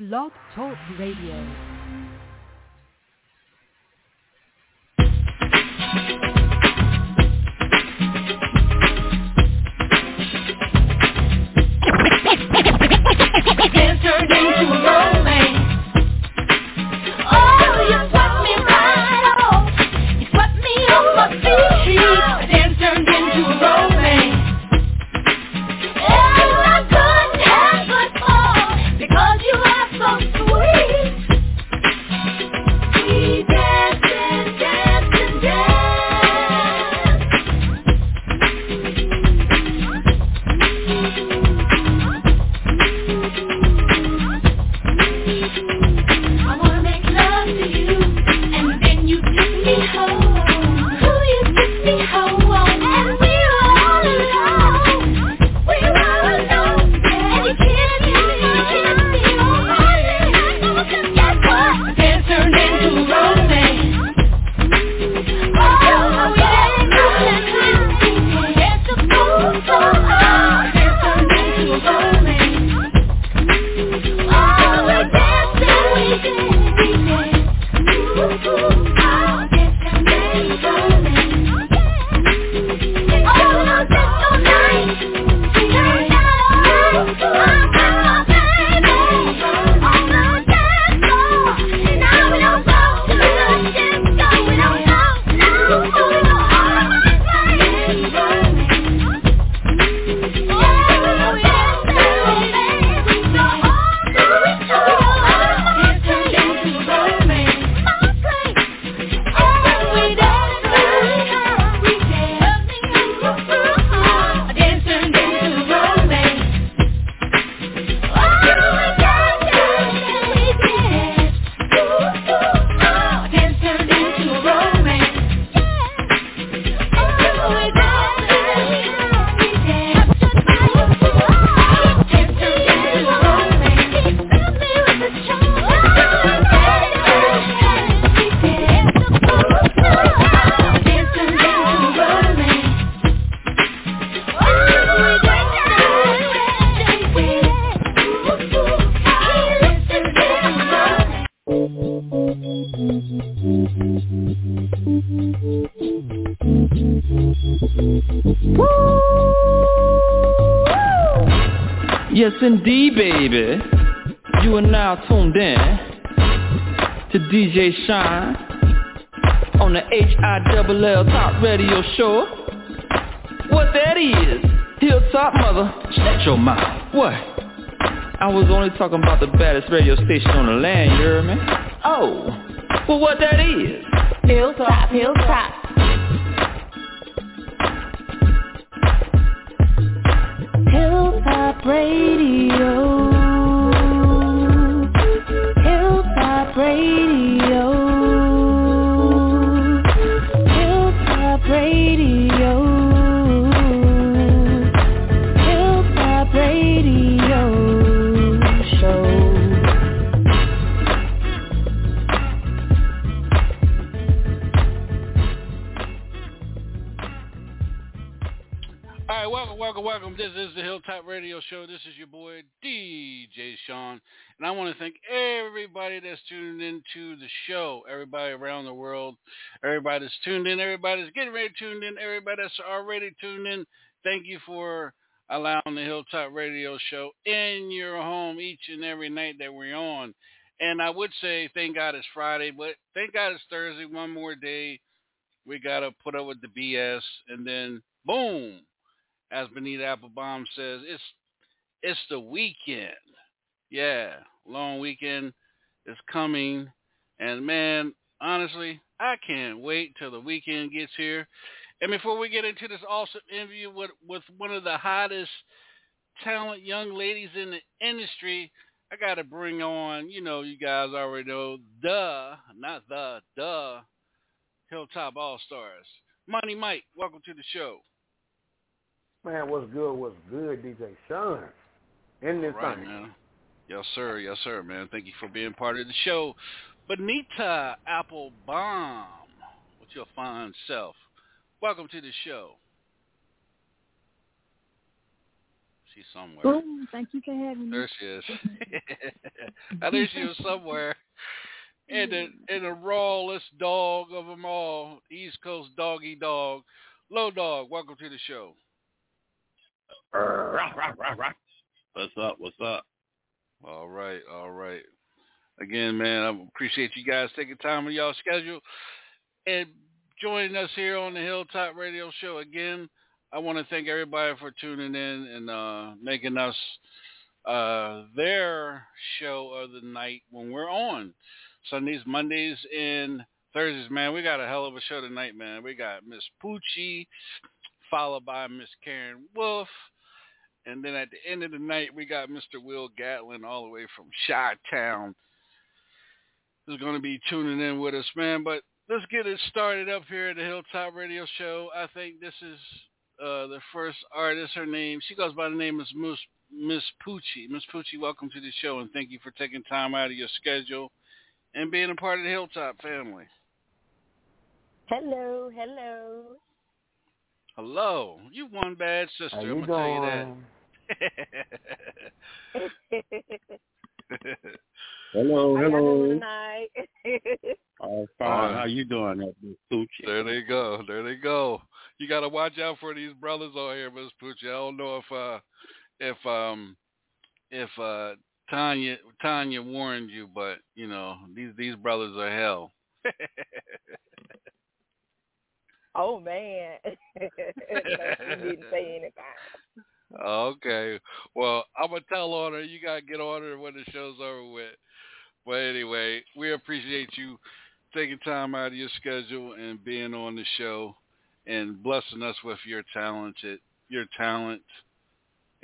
Blog Talk Radio. Yes, indeed, baby. You are now tuned in to DJ Shine on the H-I-double-L Top Radio Show. What that is, Hilltop Mother, shut your mouth. What? I was only talking about the baddest radio station on the land, you hear me? Oh, well what that is? Hilltop, hilltop. Hilltop that's tuned in, everybody that's getting ready to tune in, everybody that's already tuned in. Thank you for allowing the Hilltop Radio Show in your home each and every night that we're on. And I would say thank God it's Friday, but thank God it's Thursday. One more day. We gotta put up with the BS, and then boom as Benita Applebaum says, it's it's the weekend. Yeah, long weekend is coming, and man, honestly, I can't wait till the weekend gets here. And before we get into this awesome interview with with one of the hottest talent young ladies in the industry, I got to bring on, you know, you guys already know the, not the, the Hilltop All Stars. Money Mike, welcome to the show. Man, what's good? What's good, DJ Sean? In this Right, thing. man. Yes, sir. Yes, sir, man. Thank you for being part of the show. Benita Applebaum with your fine self. Welcome to the show. She's somewhere. Boom. Thank you for having me. There she is. I knew she was somewhere. And the and the rawest dog of them all, East Coast doggy dog, low dog. Welcome to the show. Rah, rah, rah, rah. What's up? What's up? All right, all right. Again, man, I appreciate you guys taking time on y'all schedule and joining us here on the Hilltop Radio Show. Again, I want to thank everybody for tuning in and uh, making us uh, their show of the night when we're on Sundays, Mondays, and Thursdays. Man, we got a hell of a show tonight, man. We got Miss Poochie, followed by Miss Karen Wolf. And then at the end of the night, we got Mr. Will Gatlin all the way from Chi-Town. Who's going to be tuning in with us, man. But let's get it started up here at the Hilltop Radio Show. I think this is uh, the first artist. Her name, she goes by the name of Miss Miss Poochie. Miss Poochie, welcome to the show, and thank you for taking time out of your schedule and being a part of the Hilltop family. Hello, hello. Hello, you one bad sister. How I'm gonna tell you that. doing? Hello, How y'all hello. tonight? All fine. How you doing, that Miss Poochie? there they go. There they go. You got to watch out for these brothers on here, Miss Poochie. I don't know if uh if um if uh Tanya Tanya warned you, but you know these these brothers are hell. oh man. no, she didn't say anything. Okay. Well, I'm gonna tell on her. You gotta get on her when the show's over with. But anyway, we appreciate you taking time out of your schedule and being on the show and blessing us with your talented your talent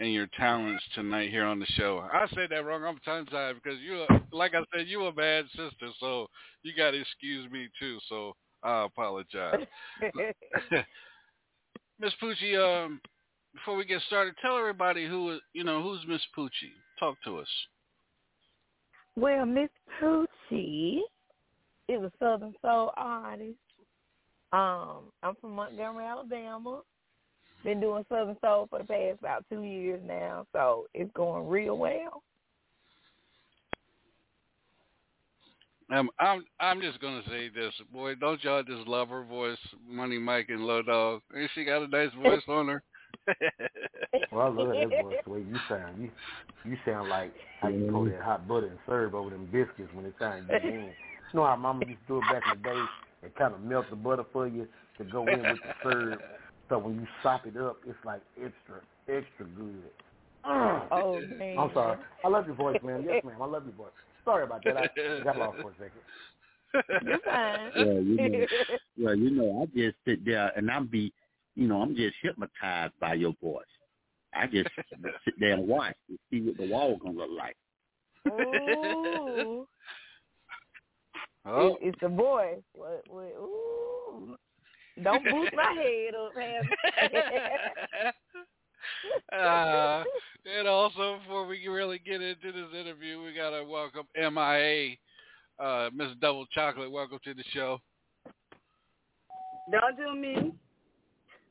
and your talents tonight here on the show. I said that wrong. I'm tongue tied because you, like I said, you a bad sister, so you got to excuse me too. So I apologize. Miss Poochie, um, before we get started, tell everybody who you know who's Miss Poochie. Talk to us. Well, Miss Poochie is a Southern Soul artist. Um, I'm from Montgomery, Alabama. Been doing Southern Soul for the past about two years now, so it's going real well. Um, I'm I'm just gonna say this, boy. Don't y'all just love her voice, Money Mike and Low Dog? Ain't she got a nice voice on her? Well, I love that voice, the way you sound. You you sound like how you pour that hot butter and serve over them biscuits when it's time to get in. You know how Mama used to do it back in the day and kind of melt the butter for you to go in with the serve. So when you sop it up, it's like extra, extra good. Mm. Oh man. I'm sorry. I love your voice, man. Yes, ma'am. I love your voice. Sorry about that. I got lost for a second. You're fine. Yeah, you know, well, you know, I just sit there and I'm be, you know, I'm just hypnotized by your voice. I just sit there and watch and see what the wall gonna look like. Ooh. Oh, It, it's the voice. What, what, ooh. Don't boost my head up, Ham. uh, and also, before we really get into this interview, we gotta welcome MIA, uh, Miss Double Chocolate. Welcome to the show. Don't do me.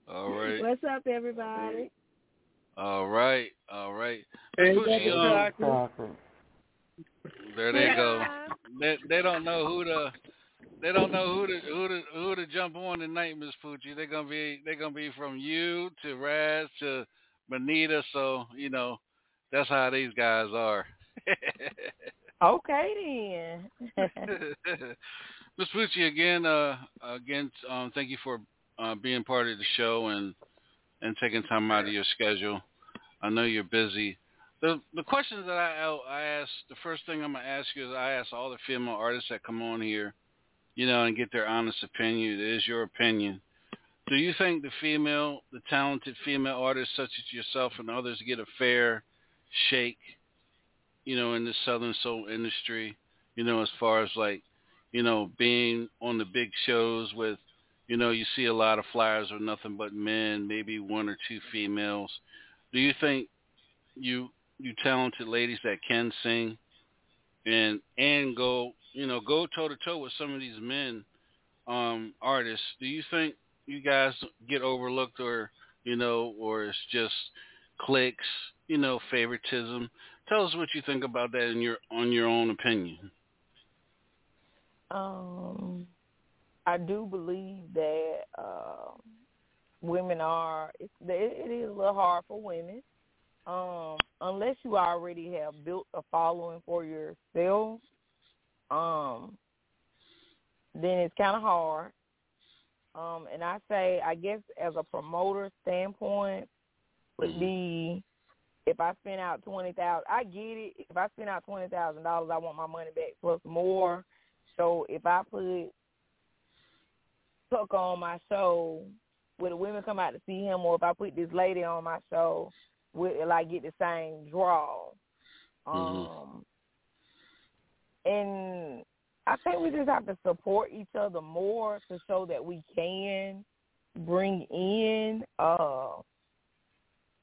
All right, What's up, everybody? all right, all right. Hey, Miss Poochie, Double um, there they go. They they don't know who to they don't know who to who to who to jump on tonight, Miss Poochie. They're gonna be they're gonna be from you to Raz to Manita. so you know that's how these guys are. Okay then. Miss Poochie, again, uh, again, um, thank you for uh, being part of the show and and taking time out of your schedule. I know you're busy. The the questions that I I ask, the first thing I'm gonna ask you is I ask all the female artists that come on here, you know, and get their honest opinion. It is your opinion. Do you think the female, the talented female artists such as yourself and others get a fair shake, you know, in the Southern Soul industry? You know, as far as like, you know, being on the big shows with, you know, you see a lot of flyers with nothing but men, maybe one or two females. Do you think you you talented ladies that can sing and and go you know go toe to toe with some of these men um artists do you think you guys get overlooked or you know or it's just clicks you know, favoritism. Tell us what you think about that in your on your own opinion. Um, I do believe that uh, women are. It's, it is a little hard for women, um, unless you already have built a following for yourself. Um, then it's kind of hard. Um, and I say, I guess as a promoter standpoint, would be if I spend out twenty thousand. I get it. If I spend out twenty thousand dollars, I want my money back plus more. So if I put Tuck on my show, will the women come out to see him, or if I put this lady on my show, will I get the same draw? Um, and I think we just have to support each other more to show that we can bring in uh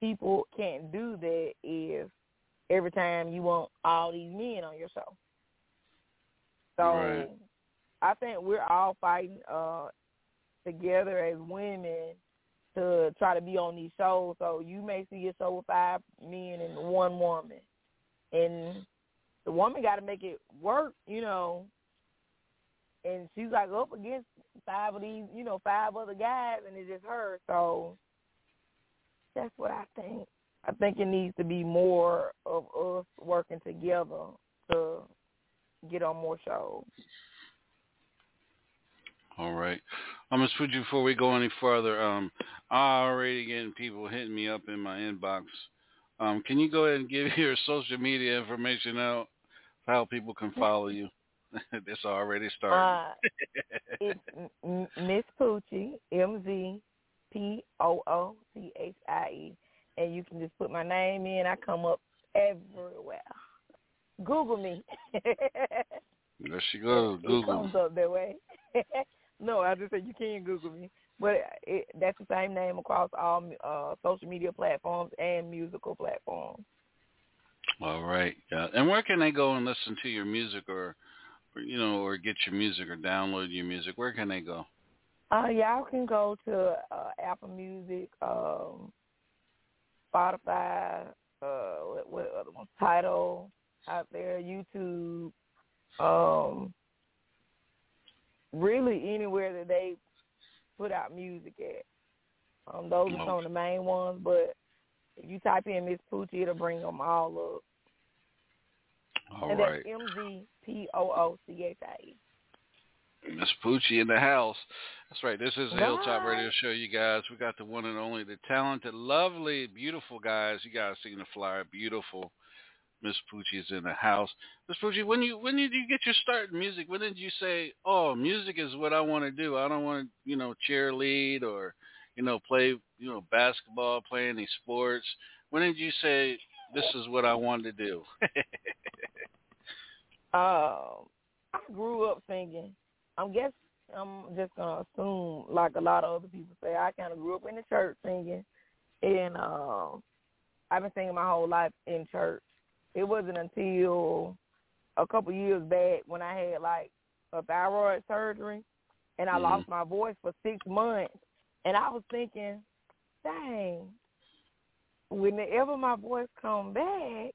people can't do that if every time you want all these men on your show. So Right. I think we're all fighting uh together as women to try to be on these shows. So you may see a show with five men and one woman. And the woman got to make it work, you know. And she's like up against five of these, you know, five other guys, and it's just her. So that's what I think. I think it needs to be more of us working together to get on more shows. All right. I'm gonna switch you before we go any further. Um, I already getting people hitting me up in my inbox. Um, can you go ahead and give your social media information out? How people can follow you? this already started. Uh, it's Miss Poochie, M Z P O O C H I E, and you can just put my name in. I come up everywhere. Google me. there she goes. Google. It comes up that way. No, I just said you can Google me, but it, that's the same name across all uh, social media platforms and musical platforms. All right. Yeah. And where can they go and listen to your music, or, or you know, or get your music, or download your music? Where can they go? Uh, y'all can go to uh, Apple Music, um, Spotify, uh, what, what other one? Tidal out there, YouTube, um, really anywhere that they put out music at. Um, those are some of the main ones, but if you type in Miss Poochie, it'll bring them all up. All and right. that's M Z P O O C H I E. Miss Poochie in the house. That's right. This is the Hilltop Radio Show, you guys. We got the one and only, the talented, lovely, beautiful guys. You guys seen the flyer, beautiful. Miss Poochie is in the house. Miss Poochie, when you when did you get your start in music? When did you say, "Oh, music is what I want to do. I don't want to, you know, cheerlead or, you know, play, you know, basketball, play any sports." When did you say, "This is what I want to do"? I grew up singing. I'm guess I'm just gonna assume, like a lot of other people say, I kind of grew up in the church singing, and um, I've been singing my whole life in church. It wasn't until a couple years back when I had like a thyroid surgery, and I Mhm. lost my voice for six months, and I was thinking, dang, whenever my voice come back,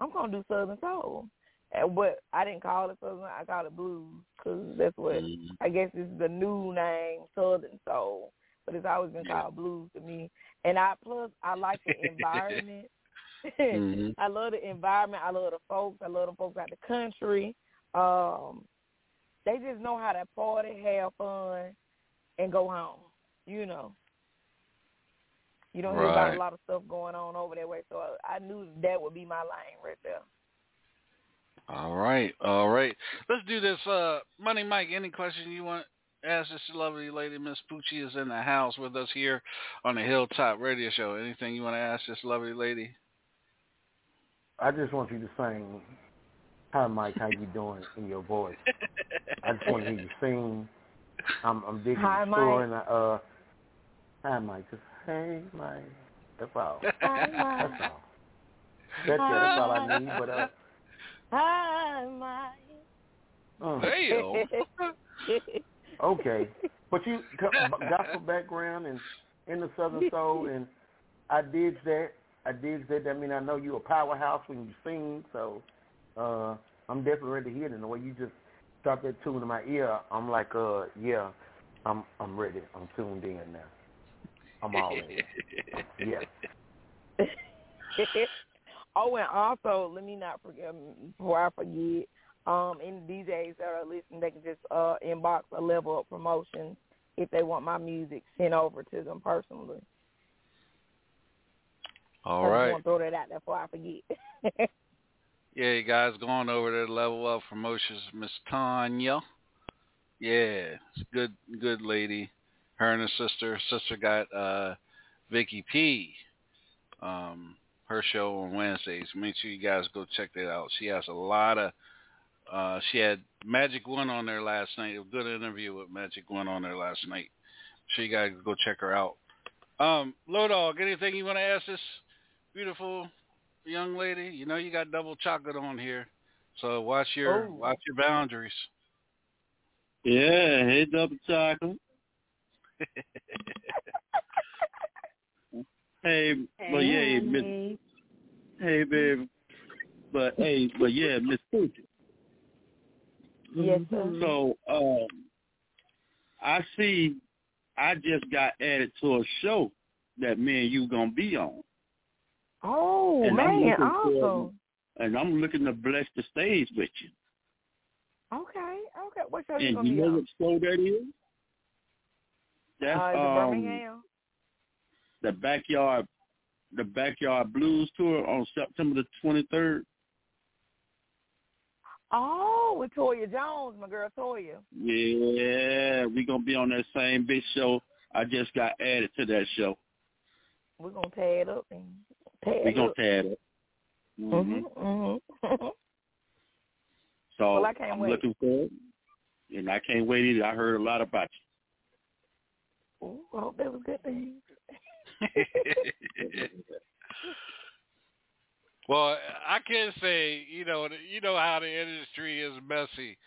I'm gonna do Southern Soul. Uh, But I didn't call it Southern. I called it blues because that's what Mhm. I guess is the new name, Southern Soul. But it's always been called blues to me. And I plus I like the environment. Mhm. I love the environment. I love the folks. I love the folks out the country. Um, they just know how to party, have fun, and go home. You know. You don't hear about a lot of stuff going on over that way, so I, I knew that would be my lane right there. All right, all right. Let's do this. Uh, Money Mike, any question you want to ask this lovely lady, Miss Poochie, is in the house with us here on the Hilltop Radio Show. Anything you want to ask this lovely lady? I just want you to sing, "Hi Mike, how you doing?" in your voice. I just want to hear you sing. I'm I'm digging Hi, the story, Mike. and I, uh, hi Mike, just hey Mike. That's all. Hi, That's Mike. all. That's, that's all I need. But uh, Hi, Mike. mm, Damn. okay. But you gospel background and in the Southern Soul, and I did that. I did say that. I mean, I know you a powerhouse when you sing, so uh, I'm definitely ready to hear it. And the way you just dropped that tune in my ear, I'm like, uh, yeah, I'm I'm ready. I'm tuned in now. I'm all in. yes. oh, and also, let me not forget before I forget. Um, any DJs that are listening, they can just uh inbox a level up promotion if they want my music sent over to them personally. All I right. just want to throw that out there before I forget. Yeah, you guys going over to Level Up Promotions, Miss Tanya. Yeah, it's a good good lady. Her and her sister. Sister got uh Vicky P. Um, her show on Wednesdays. Make sure you guys go check that out. She has a lot of uh she had Magic One on there last night. A good interview with Magic One on there last night. So you guys go check her out. Um, Low Dog, anything you want to ask this beautiful young lady? You know you got double chocolate on here. So watch your Oh. watch your boundaries. Yeah, hey, double chocolate. hey, but yeah, Miss, hey, baby. But hey, but yeah, Miss Poochie. yes, sir. So, um, I see. I just got added to a show that me and you gonna be on, Oh And man, looking for- awesome. and I'm looking to bless the stage with you. Okay, okay. What show you And gonna you know on? what show that is? That's uh, um Birmingham? the backyard, the backyard blues tour on September the twenty third. Oh, with Toya Jones, my girl Toya. Yeah, we gonna be on that same big show. I just got added to that show. We're gonna tear it up and tear We it gonna up. tear it. up. Mhm. Mhm. Mhm. So Well, I can't I'm wait. looking for it, and I can't wait either. I heard a lot about you. Ooh, I hope that was good things. well, I can say, you know, you know how the industry is messy,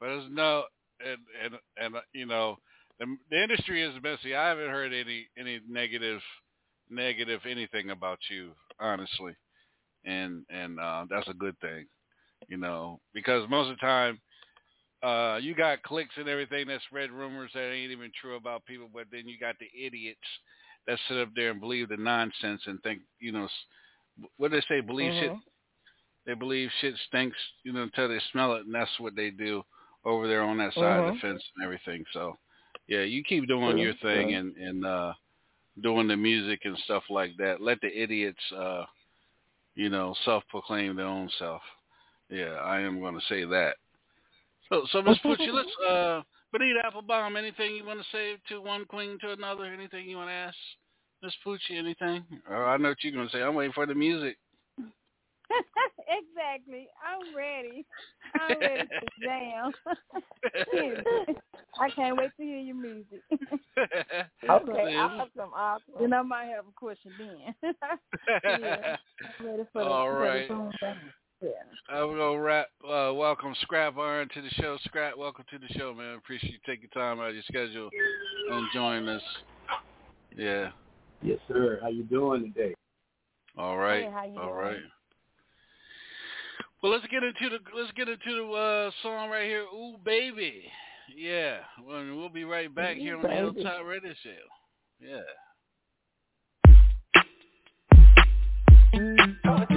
but it's no, and and and you know, the, the industry is messy. I haven't heard any any negative negative anything about you, honestly, and and uh, that's a good thing, you know, because most of the time. Uh, you got clicks and everything that spread rumors that ain't even true about people, but then you got the idiots that sit up there and believe the nonsense and think, you know, s- what do they say, believe shit Mhm. they believe shit stinks, you know, until they smell it, and that's what they do over there on that side of the Mhm. fence and everything. So, yeah, you keep doing your thing and and uh doing the music and stuff like that. Let the idiots, uh, you know, self-proclaim their own self. Yeah, I am going to say that. So, so Miss Poochie, let's uh, Benita Applebaum. Anything you want to say to one queen to another? Anything you want to ask Miss Poochie? Anything? Or I know what you're going to say. I'm waiting for the music. Exactly. I'm ready. I'm ready to jam. I can't wait to hear your music. Okay, awesome, awesome. Then I might have a question then. yeah. I'm ready for All for right. the. Yeah. I'm gonna wrap. Uh, welcome Scrap Iron to the show. Scrap, welcome to the show, man. Appreciate you taking time out of your schedule and joining us. Yeah. Yes, sir. How you doing today? All right. Hey, how you All doing? right. Well, let's get into the let's get into the uh, song right here. Ooh, baby. Yeah. Well, we'll be right back Ooh, here on the baby. Hilltop Radio Show. Yeah. You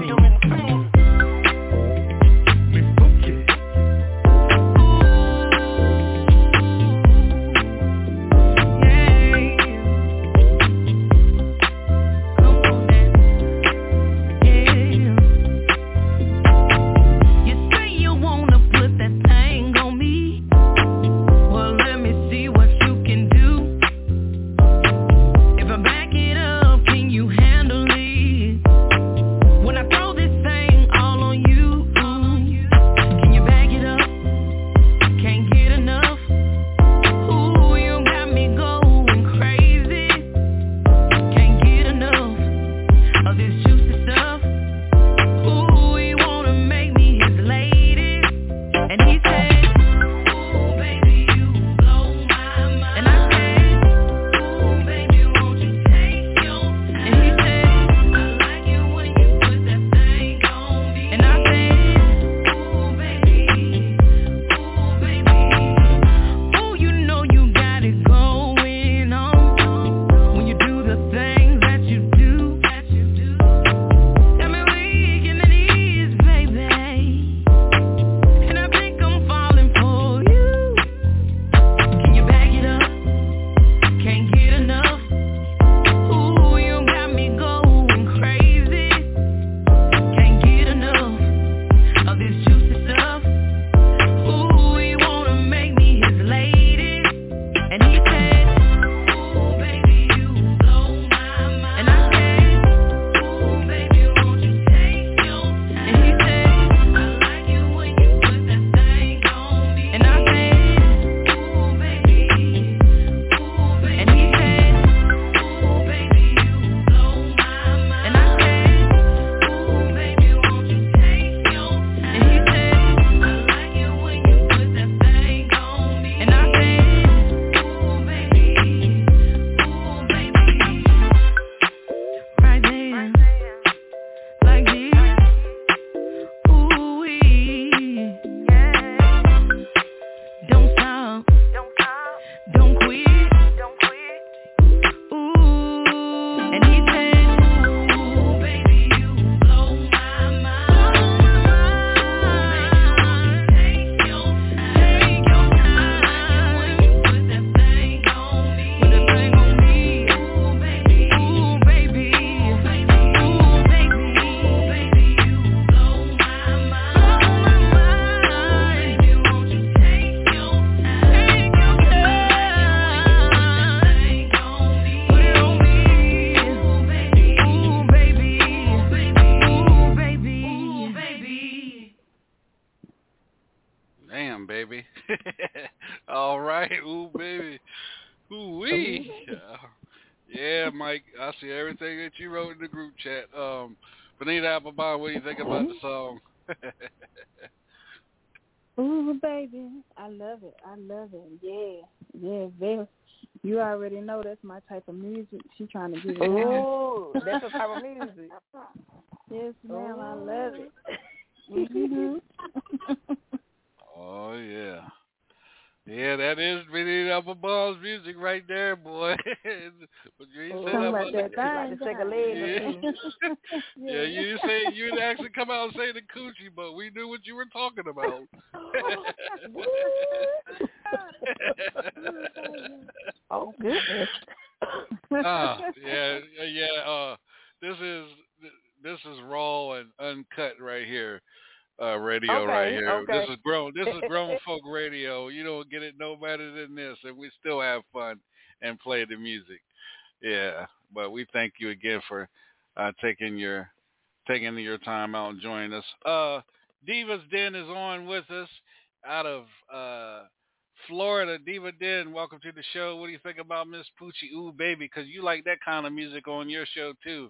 Yeah, Mike. I see everything that you wrote in the group chat. Um, Benita Applebaum, what do you think about the song? Ooh, baby, I love it. I love it. Yeah, yeah, very. You already know that's my type of music. She trying to get it on. Ooh, that's the type of music. Yes, ma'am. I love it. Mhm. oh yeah. Yeah, that is Benita Applebaum's music right there, boy. but you ain't Talking that about that Like thing. to take a leg Yeah. Yeah, you say you didn't actually come out and say the coochie, but we knew what you were talking about. Oh goodness. Ah, yeah, yeah. Uh, this is this is raw and uncut right here. Uh, radio Okay, right here. okay. This is grown. This is grown folk radio. You don't get it no better than this, and we still have fun and play the music. Yeah, but we thank you again for uh, taking your taking your time out and joining us. Uh, Divas Den is on with us out of uh, Florida. Diva Den, welcome to the show. What do you think about Miss Poochie Ooh Baby? Because you like that kind of music on your show too.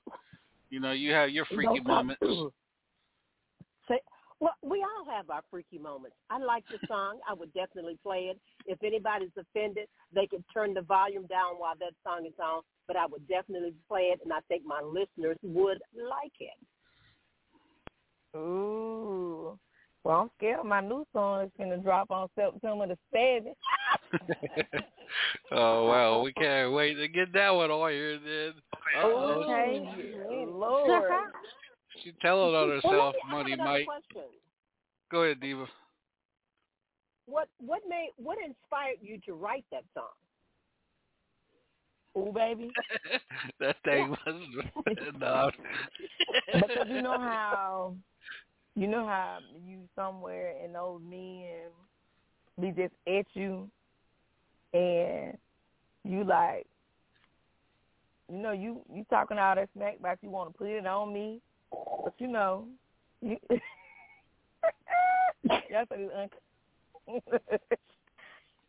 You know, you have your freaky moments. Say, well, we all have our freaky moments. I like the song. I would definitely play it. If anybody's offended, they can turn the volume down while that song is on. But I would definitely play it, and I think my listeners would like it. Ooh. Well, I'm scared my new song is gonna drop on September the seventh. oh well, we can't wait to get that one on here then. Uh-oh. Okay. Oh, Lord. She telling on Well, herself, let me- Money another Mike. question. Go ahead, Diva. What what made what inspired you to write that song? Ooh, baby. that thing was no. because you know how you know how you somewhere and those men be just at you and you like you know you you talking all that smack about you want to put it on me but you know you y'all said it's un-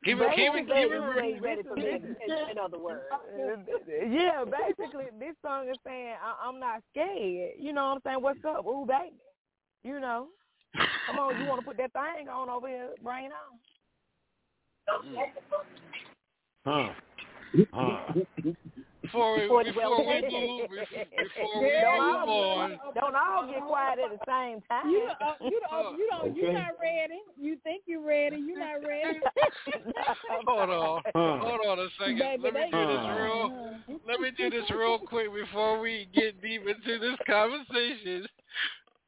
Keep it, keep it, keep it. ready ready for for me. me. In other words, yeah, basically, this song is saying I- I'm not scared. You know what I'm saying? What's up, ooh baby? You know, come on, you want to put that thing on over here? Bring it on. Mm. Huh. Huh. Before we Before- before we move before we don't move all, on. Don't all get quiet at the same time. You uh, you don't you don't Okay. you're not ready. You think you're ready. You're not ready. Hold on, Huh. hold on a second. Baby, Let me they- do this Uh. real. Let me do this real quick before we get deep into this conversation.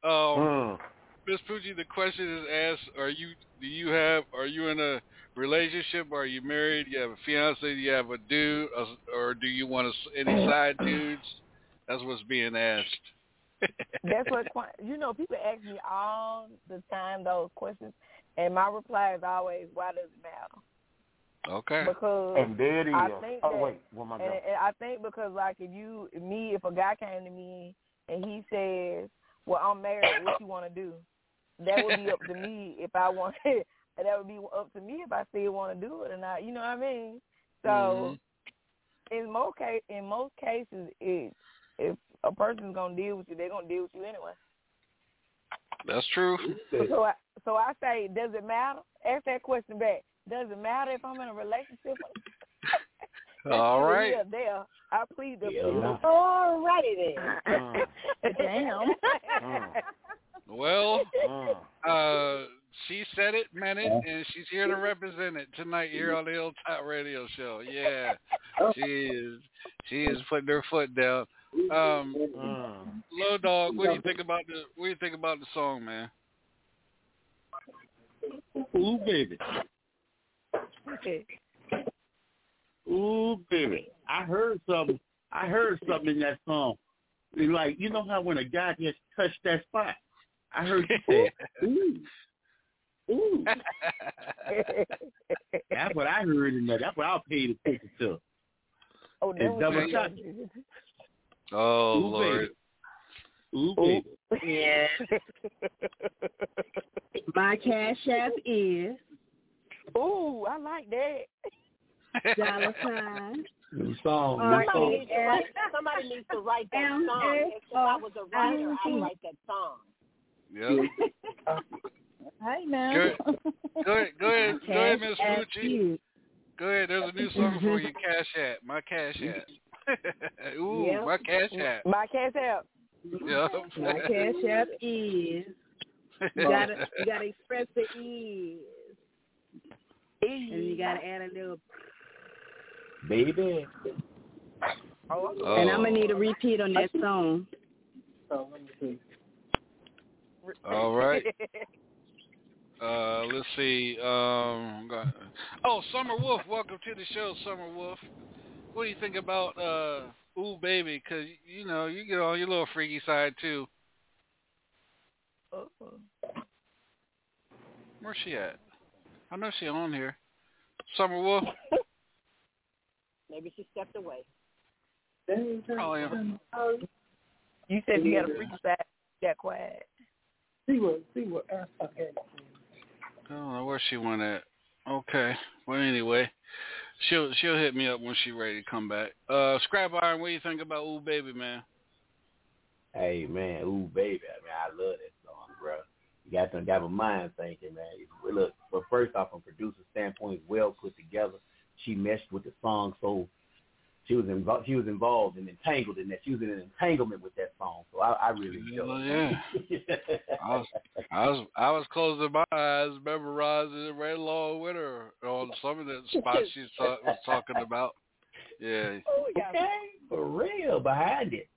Um, Huh. Miss Poochie, the question is asked: Are you do you have are you in a relationship? Are you married? Do you have a fiance? Do you have a dude, or, or do you want to, any side dudes? That's what's being asked. That's what qui- you know. People ask me all the time those questions, and my reply is always, "Why does it matter?" Okay. Because And there it is. I think oh that- wait, one more And, go. and I think because like if you me if a guy came to me and he says, "Well, I'm married. What you want to do?" That would be up to me if I want. That would be up to me if I still want to do it or not. You know what I mean? So Mm-hmm. in most case, in most cases, it, if a person's gonna deal with you, they're gonna deal with you anyway. That's true. So I so I say, does it matter? Ask that question back. Does it matter if I'm in a relationship? All right. Yeah, there. I plead the Yeah. fifth. all righty then. Uh, Damn. uh, Well, uh. She said it, meant it, and she's here to represent it tonight here on the Hilltop Radio Show. Yeah, she is. She is putting her foot down. Um, Uh. Low Dog, what do you think about the What do you think about the song, man? Ooh, baby. Okay. Ooh, baby. I heard something. I heard something in that song. It's like, you know how when a guy just touched that spot? I heard you say, ooh. Ooh. That's what I heard in that. That's what I'll pay attention to. oh, And that double was shot. Oh Ooh, Lord. Ooh, baby. Yeah. My My cash app is Ooh, I like that. dollar sign. New song. R New A song. Somebody needs to write, somebody needs to write that M song. A If I was a writer, I'd write that song. Yeah. Hey now. Good. Go ahead, go ahead, go ahead, Miss Cash app Poochie. is Go ahead. There's a new song mm-hmm. for you, Cash App. My Cash App. Ooh, Yeah. my Cash App. My cash out. Yeah. My cash app is. You gotta you gotta express the is. And you gotta add a little Baby. Oh, and I'm gonna need a repeat on that song. So let me see. All right. Uh, let's see. Um, oh, Summer Wolf, welcome to the show, Summer Wolf. What do you think about uh, Ooh Baby? Because you know you get on your little freaky side too. Where's she at? I know she on here. Summer Wolf. Maybe she stepped away. Oh yeah. You said you had a freaky side. That quiet. See what see what okay. I don't know where she went at. Okay. Well, anyway, she'll she'll hit me up when she's ready to come back. Uh, Scrap Iron, what do you think about Ooh Baby, man? Hey man, ooh baby, I mean I love that song, bro. You got to got my mind thinking, man. Look, but first off, from producer standpoint, well put together. She meshed with the song, so she was involved. She was involved and entangled in that. She was in an entanglement with that song, so I, I really Hell enjoyed yeah. it. I was I was I was closing my eyes, memorizing it right along with her on some of the spots she ta- was talking about. Yeah, Oh, okay, for real, behind it.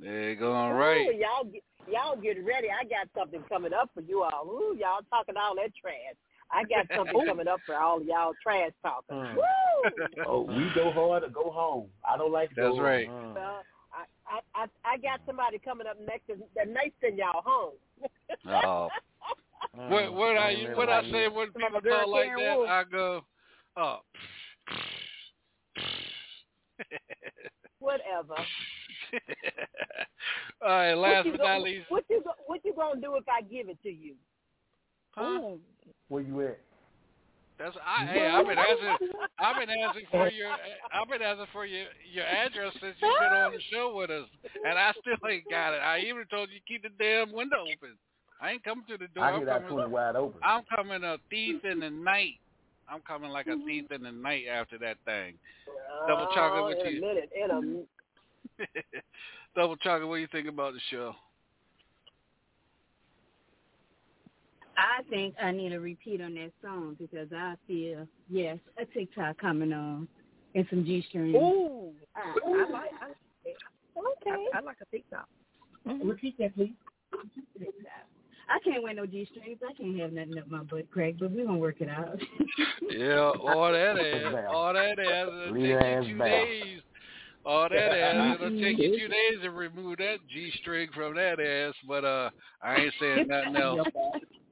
yeah, going Ooh, right. y'all, get, y'all get ready. I got something coming up for you all. Ooh, y'all talking all that trash. I got something coming up for all of y'all trash talkers. Mm. Woo! Oh, we go hard or go home. I don't like to That's go right. home. Uh, I, I, I, I got somebody coming up next that may send y'all home. Oh, what what I Mm, what I like say it. when My people girl talk like that, Wolf. I go, oh. Whatever. All right, last what you but go- not least, what you go, what you gonna do if I give it to you? Huh? Where you at? That's I. Hey, I've been asking. I've been asking for your. I've been asking for your your address since you've been on the show with us, and I still ain't got it. I even told you keep the damn window open. I ain't coming to the door. I I'm hear that coming. twenty wide open. I'm coming a thief in the night. I'm coming like a thief in the night after that thing. Double chocolate Oh, with in you. a minute. In a m- Double chocolate. What do you think about the show? I think I need a repeat on that song because I feel yes, a TikTok coming on and some G strings. Ooh, I, I like. I, okay. I, I like a TikTok. Repeat that, please. I can't wear no G strings. I can't have nothing up my butt crack, but we're gonna work it out. Yeah, all that ass, all that ass. It'll Leave take your you two days. All that ass. It'll take you two days to remove that G string from that ass. But uh, I ain't saying nothing else.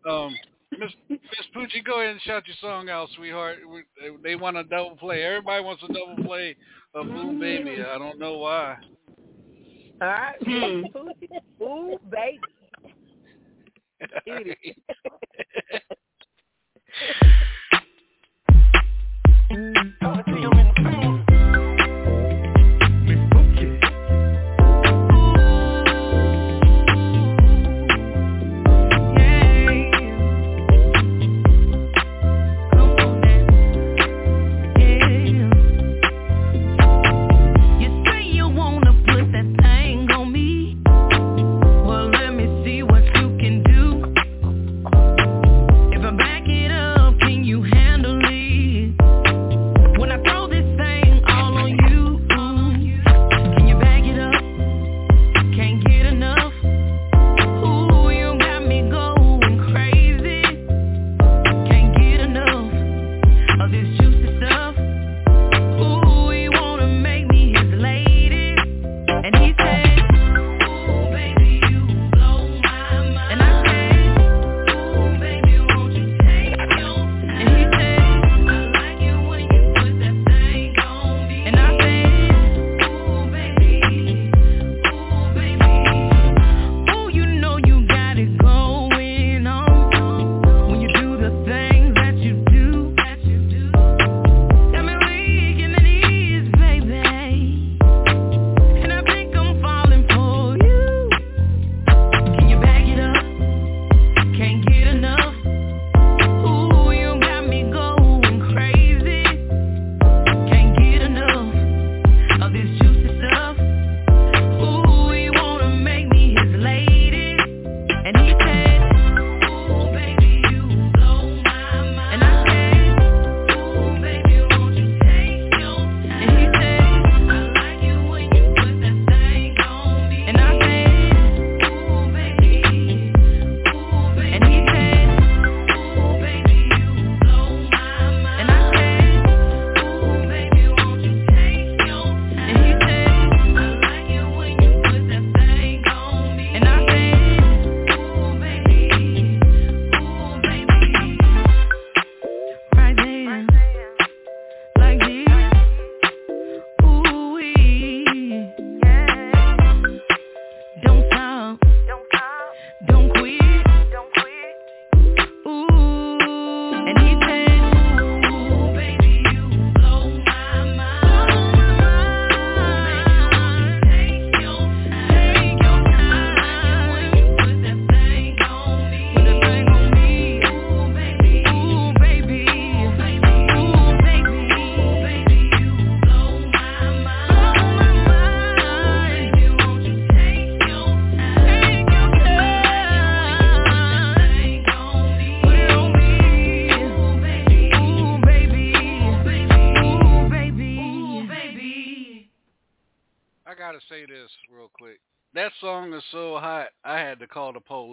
Um, Miss Miss Poochie, go ahead and shout your song out, sweetheart. We, they want a double play. Everybody wants a double play of Blue Baby. I don't know why. All right. Hmm. Ooh, baby. Eat it.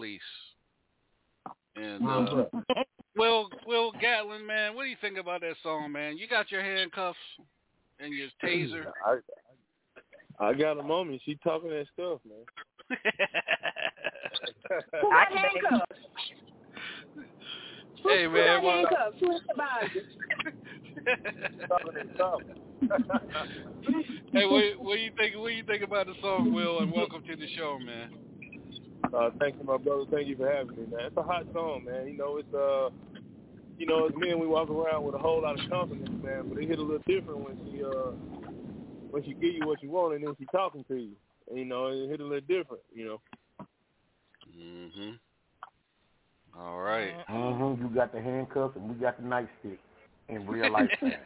police. And uh, Will Will Gatlin, man, what do you think about that song, man? You got your handcuffs and your taser. I, I got a moment. She talking that stuff, man. Who got handcuffs? hey Who man, got well, handcuffs? Who is the body? talking that stuff. hey, what, what do you think? What do you think about the song, Will? And welcome to the show, man. Uh, thank you, my brother. Thank you for having me, man. It's a hot song, man. You know, it's uh, you know, as men, we walk around with a whole lot of confidence, man. But it hit a little different when she uh, when she give you what you want and then she talking to you. And, you know, it hit a little different. You know. Mhm. All right. Mm-hmm. You got the handcuffs and we got the nightstick in real life. and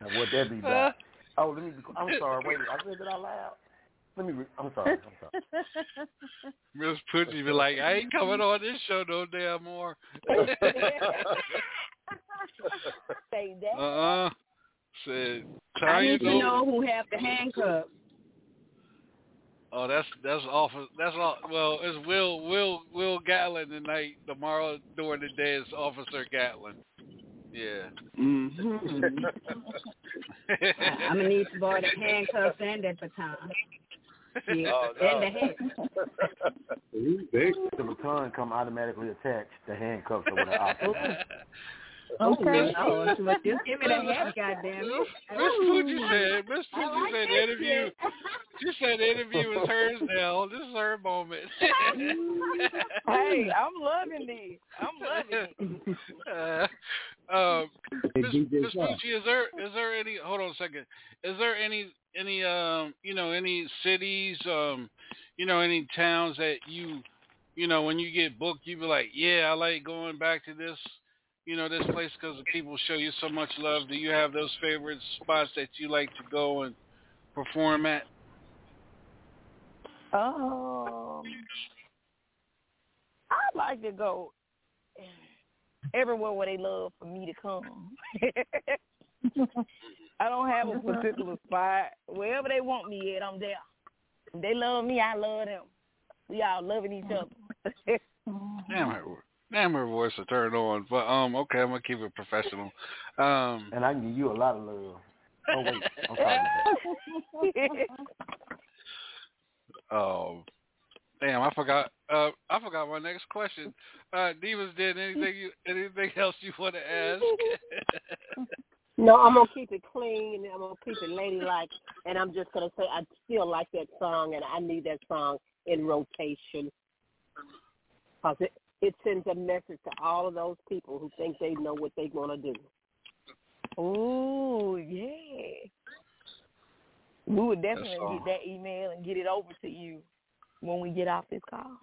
what that be about? Oh, let me. Be, I'm sorry. Wait, I said it out loud. Let me. Re- I'm sorry. I'm sorry. Miss Poochie be like, I ain't coming on this show no damn more. Say that. uh uh Said, I Tanya need to know- know who have the handcuffs. Oh, that's that's awful. That's all. Well, it's Will Will Will Gatlin tonight. Tomorrow during the day is Officer Gatlin. Yeah. Mm-hmm. I'm gonna need to borrow the handcuffs and that baton. Yeah, Oh, and the hat. The baton come automatically attached to handcuffs or whatever. Okay. Oh, just give me the hat, goddamn it. Miss Poochie said. Miss Poochie like said the interview. She said the interview is hers now. This is her moment. Hey, I'm loving this. I'm loving it. uh, um, Hey, Miss DJ Miss Shaw. Is there is there any? Hold on a second. Is there any any um you know any cities um you know any towns that you you know when you get booked you be like yeah I like going back to this you know this place because the people show you so much love. Do you have those favorite spots that you like to go and perform at? Um, I like to go everywhere where they love for me to come. I don't have a particular spot. Wherever they want me at, I'm there. If they love me, I love them. We all loving each other. Damn her, damn her voice to turn on. But um, okay, I'm gonna keep it professional. Um, and I can give you a lot of love. Oh wait, I'm sorry. Oh, damn! I forgot. Uh, I forgot my next question. Uh, Divas, did anything you anything else you want to ask? No, I'm gonna keep it clean and I'm gonna keep it ladylike, and I'm just gonna say I still like that song, and I need that song in rotation because it it sends a message to all of those people who think they know what they want to do. Oh, yeah. We would definitely all. get that email and get it over to you when we get off this call.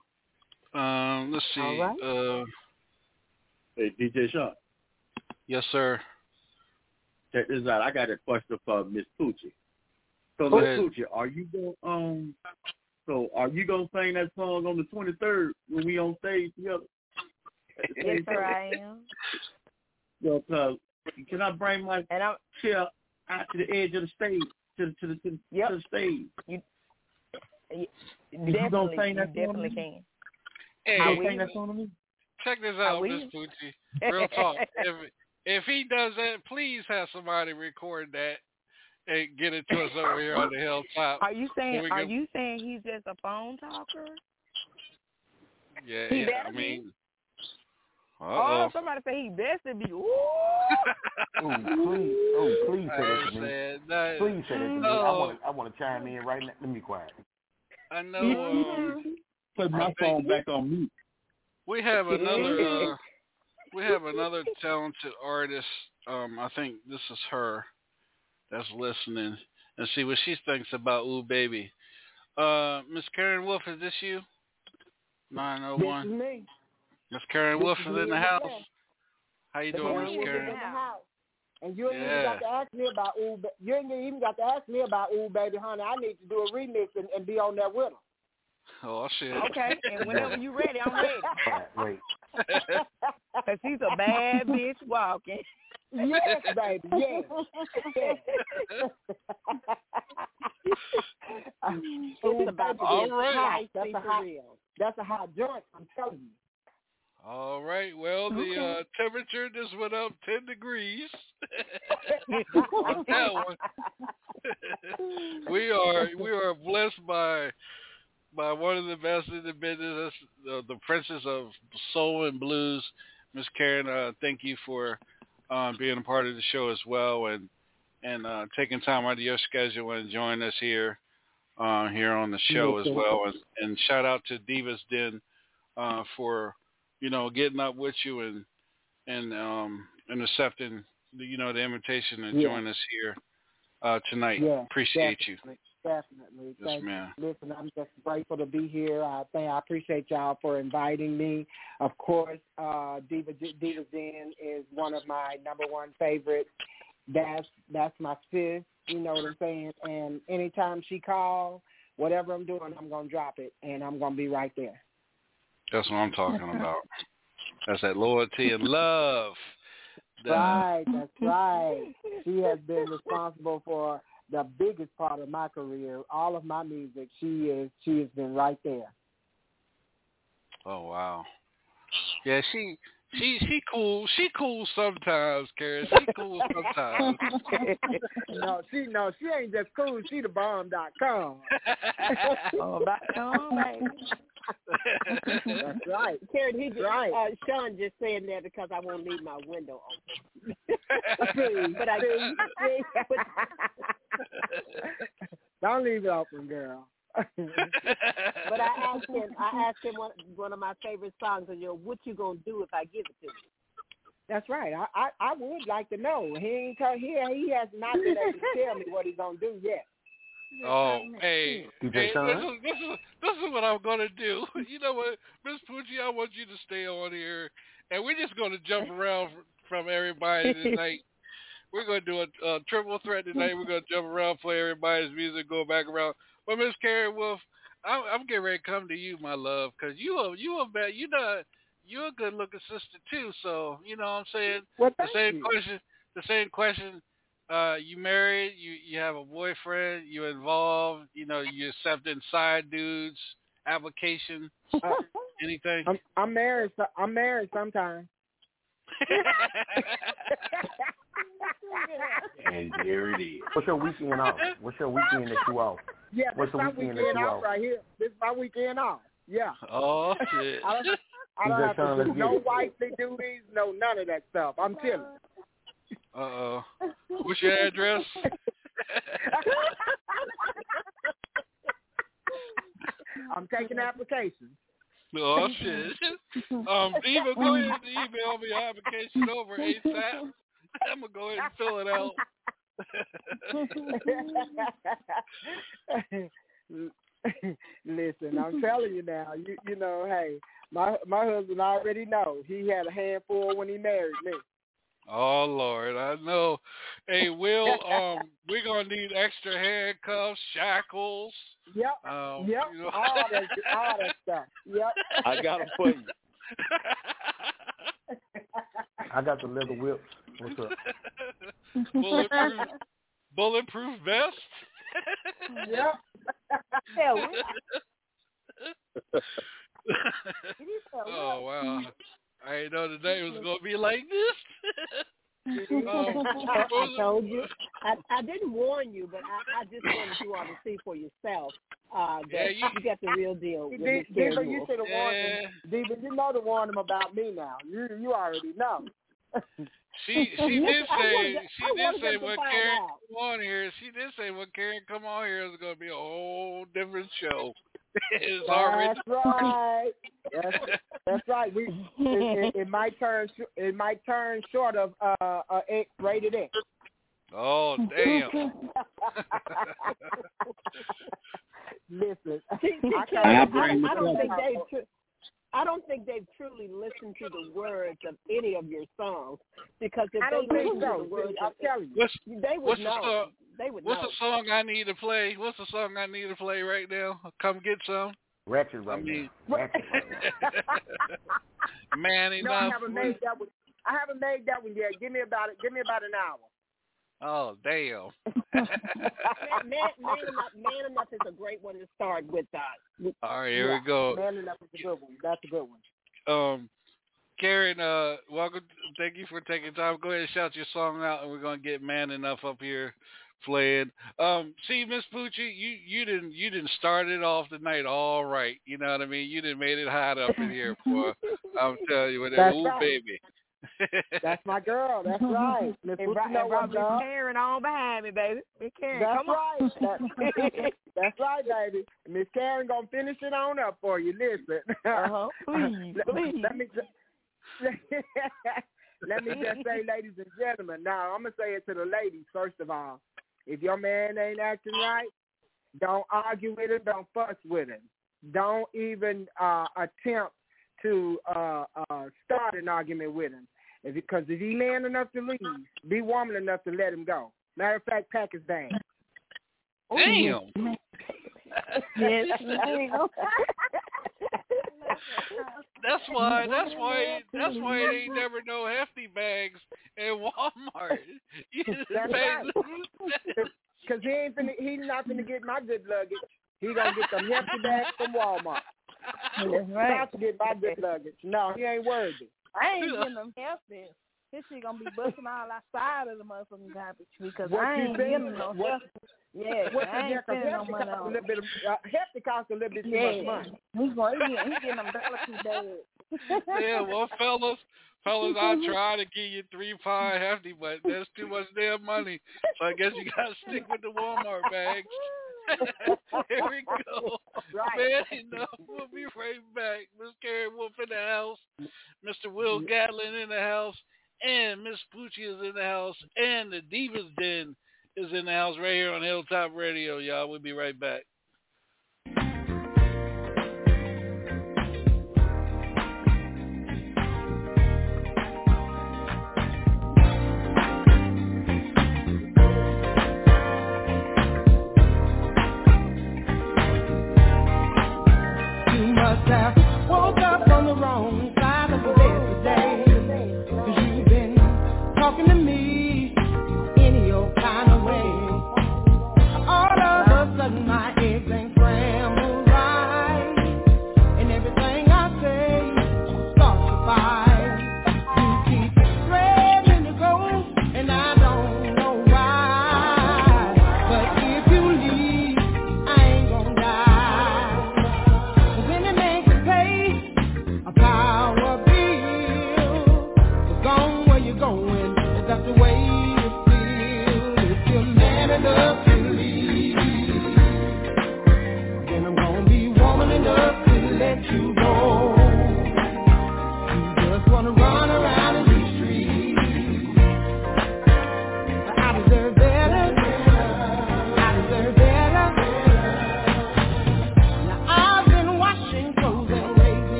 um, let's see. All right. Uh, Hey, DJ Shaw, yes, sir. check this out. I got a question for Miss Poochie. So, Go Miss. Poochie, are you going um? So, are you gonna sing that song on the twenty third when we on stage together? Yes, sir, I am. Yo, uh, can I bring my And I'm chair out to the edge of the stage, to the to the to Yep. to the stage? you gonna definitely, sing you that song definitely can. Hey, You I gonna sing that song to me? check this out. Miss Poochie. Real talk. if if he does that, please have somebody record that and get it to us over here on the hilltop. Are you saying? Are get- you saying he's just a phone talker? Yeah, He yeah. better I be. mean, uh Oh, oh. somebody say he best to be. Ooh. Ooh, please, oh, please say that to me. that. Please say that to me. I want to. I want to chime in right now. Let me quiet. I know. Um, Put my I think- phone back on mute. We have another. Uh, we have another talented artist. Um, I think this is her that's listening, and see what she thinks about "Ooh Baby." Uh, Miss Karen Wolf, is this you? 901. This is me. Miss Karen This Wolf is is in the house. flesh. How you The doing, Karen Miss Wolf is Karen? in the house. And you ain't even got to ask me about Ooh. Ba- You ain't even got to ask me about Ooh Baby Honey. I need to do a remix and, and be on that with her. Oh shit. Okay, and whenever you ready, I'm ready. Wait. Cause she's a bad bitch walking. Yes, baby. Yes. yes. It's about to All be high That's a hot- real. That's a hot joint. I'm telling you. All right. Well, the Okay. uh, temperature just went up 10 degrees. That one. we are we are blessed by by one of the best in the business, the, the princess of soul and blues, Miss Karen. Uh, thank you for um, being a part of the show as well, and and uh, taking time out of your schedule and joining us here uh, here on the show as well. And, and shout out to Divas Den uh, for you know getting up with you and and um, and accepting the, you know the invitation and Yeah. joining us here uh, tonight. Yeah, Appreciate you. Definitely. Yes, Thank ma'am. you. Listen, I'm just grateful to be here. I think I appreciate y'all for inviting me. Of course, uh, Diva Divas Den is one of my number one favorites. That's that's my sis. You know what I'm saying? And anytime she calls, whatever I'm doing, I'm gonna drop it, and I'm gonna be right there. That's what I'm talking about. That's that loyalty and love. Right, that's right. She has been responsible for the biggest part of my career, all of my music. She is she has been right there. Oh wow. Yeah, she she she cool. She cool sometimes, Karen. She cool sometimes. no, she no, she ain't just cool. She the bomb dot com. Oh, dot com, baby. That's right. Karen, he just, Right. uh, Sean just saying that because I won't leave my window open. See, but I see, see. but, Don't leave it open, girl. But I asked him. I asked him one one of my favorite songs, and you know, what you gonna do if I give it to you? That's right. I, I I would like to know. He ain't tell, he he has not been able to tell me what he's gonna do yet. Oh, hey, DJ hey this, is, this is this is what I'm gonna do. You know what, Miss Poochie, I want you to stay on here, and we're just gonna jump around f- from everybody tonight. We're gonna do a, a triple threat tonight. We're gonna jump around, play everybody's music, go back around. But Miss Karen Wolf, I'm, I'm getting ready to come to you, my love, because you are you are bad. You know you're a good looking sister too. So you know what I'm saying. Well, the same you. question. The same question. Uh, you married? You you have a boyfriend? You involved? You know, you accepting side dudes application? Uh, Anything? I'm I'm married. So, I'm married sometime. And there it is. What's your weekend off? What's your weekend that you off? Yeah, What's this the my weekend weekend, that you off off? right here. This is my weekend off. Yeah. oh shit! I don't, I don't have to do no wifely duties, no none of that stuff. I'm chilling. Uh oh. What's your address? I'm taking applications. oh shit. Um, Diva, go ahead and email me your application over ASAP. I'm gonna go ahead and fill it out. Listen, I'm telling you now. You you know, hey, my my husband already know. He had a handful when he married me. Oh Lord, I know. Hey, Will, um, we're gonna need extra handcuffs, shackles. Yep. Um, yep. you know. All that all that stuff. Yep. I got 'em for you. I got the leather whips. What's up? bulletproof, bulletproof vest. Yep. Hell, we- oh wow! I didn't know today was gonna be like this. um, I, I told you. I, I didn't warn you, but I, I just wanted you all to see for yourself uh, that Yeah, you, you- got the real deal with Diva, Diva, you should have warned him. Diva, you know to warn him about me now. You you already know. She she did say wanted- she did say them when Karen out. come on here, she did say when Karen come on here it's gonna be a whole different show. it's already That's right. That's, that's right. We it, it, it might turn it might turn short of uh, uh X rated X. Oh damn. Listen, See, see, I I I, I don't this think up. They've. Tr- I don't think they've truly listened to the words of any of your songs because if I they don't think listened to so. the words, I'm of it, telling you. What's they would what's know. song? They would What's know. the song I need to play? What's the song I need to play right now? Come get some. Ratchet right I mean- now. Ratchet right now. Man No, I haven't made that with I haven't made that one yet. Give me about it. Give me about an hour. Oh damn. man, man, man, enough, man enough is a great one to start with. Uh, All right, here Yeah, we go. Man enough is a good one. That's a good one. Um, Karen, uh, welcome. Thank you for taking time. Go ahead and shout your song out, and we're gonna get man enough up here playing. Um, see, Miss Poochie, you you didn't you didn't start it off the night all right. You know what I mean? You didn't made it hot up in here, boy. I'm telling you, with that ooh right. baby. That's my girl. That's right. Miss And, Rob, know and Miss Karen on behind me, baby. Miss Karen, That's come on. right. That, that's right, baby. Miss Karen gonna finish it on up for you. Listen. Uh-huh. Please, let, please. Let me let me just say, ladies and gentlemen. Now I'm gonna say it to the ladies first of all. If your man ain't acting right, don't argue with him. Don't fuss with him. Don't even uh, attempt to uh, uh, start an argument with him. If because if he man enough to leave, be woman enough to let him go. Matter of fact, pack his bag. Damn. Yes, ma'am. That's why. That's why. That's why it ain't never no hefty bags in Walmart. That's pay right. Cause he ain't finna, he's not gonna get my good luggage. He gonna get some hefty bags from Walmart. That's right. Not to get my good luggage. No, he ain't worthy. I ain't getting them hefty. This shit gonna be busting all outside of the motherfucking garbage because What I ain't think? getting no What- hefty. Yeah, What's I ain't the spending no hefty money cost a little bit of, uh, hefty cost a little bit too much money. he's going. He getting, he getting them dollar two bags. Yeah, well, fellas, fellas, I try to give you three pie hefty, but that's too much damn money. So I guess you gotta stick with the Walmart bags. Here we go. Right. Man enough. We'll be right back. Miss Karen Wolf in the house, Mr. Will mm. Gatlin in the house, and Miss Poochie is in the house, and the Divas Den is in the house right here on Hilltop Radio, y'all. We'll be right back.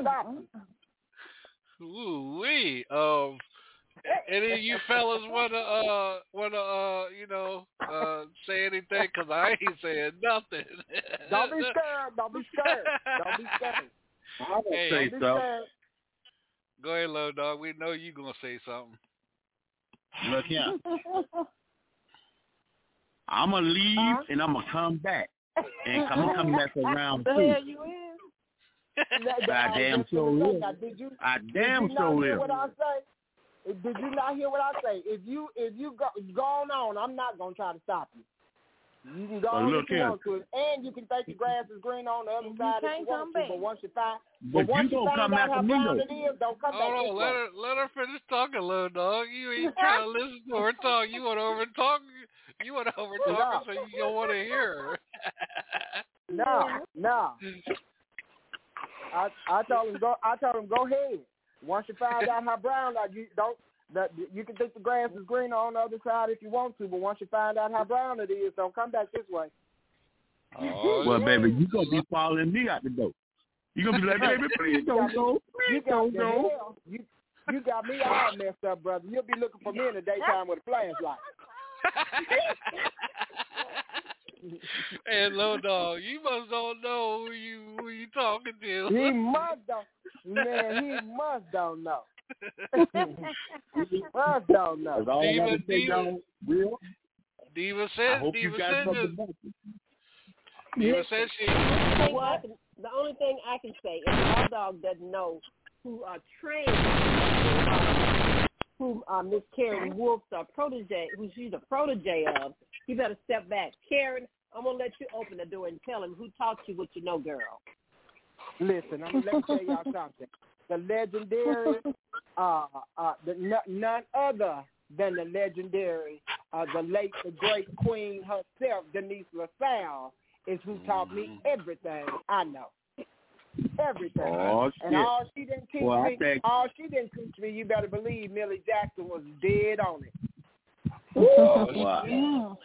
Ain't gonna try to stop you. Ooh wee. Um, any of you fellas wanna uh wanna uh you know uh say anything? Cause I ain't saying nothing. Don't be scared. Don't be scared. Don't be scared. I would Hey, say so. scared. Go ahead, low dog. We know you gonna say something. Look here. I'm gonna leave Huh? and I'm gonna come back, and I'm gonna come back for round the two. hell you is? That- that- I I damn was just sure gonna say, will. now, Did you? I Did damn you sure not hear will. what I say? Did you not hear what I say? If you if you go gone on, I'm not gonna try to stop you. You can go Well, on look if you want to, and you can think the grass is green on the other You side if can't you come want to. back. But once you find, But once you you gonna find come out after how me brown it is, don't come back Hold this on, way. let her let her finish talking, little dog. You ain't trying to listen to her talk. You want to over talk. You want to over talk her, so you don't want to hear her. No, no. I I told him go. I told him go ahead. Once you find out how brown, like you don't. That you can think the grass is greener on the other side if you want to, but once you find out how brown it is, don't come back this way. Oh, Well, baby, you gonna be following me out the door. You gonna be like, baby, please don't go, You please got don't the go. You you got me all messed up, brother. You'll be looking for me in the daytime with a flashlight. and low dog, you must don't know who you who you talking to. He must don't, man. He must don't know. he must don't know. That's all I Diva, gotta say, Diva. y'all. Will, Diva I said, hope Diva you got said, something this- Diva said she. thing I can, the only thing I can say is my dog doesn't know who uh, trained who uh, Miss Karen Wolf's uh, protege, who she's a protege of. You better step back, Karen. I'm gonna let you open the door and tell him who taught you what you know, girl. Listen, I'm gonna let me tell y'all something. The legendary, uh, uh, the n- none other than the legendary, uh, the late, the great queen herself, Denise LaSalle, is who taught me everything I know. Everything. Oh And shit! all she didn't teach Well, me, think- all she didn't teach me, you better believe Millie Jackson was dead on it. Oh, wow.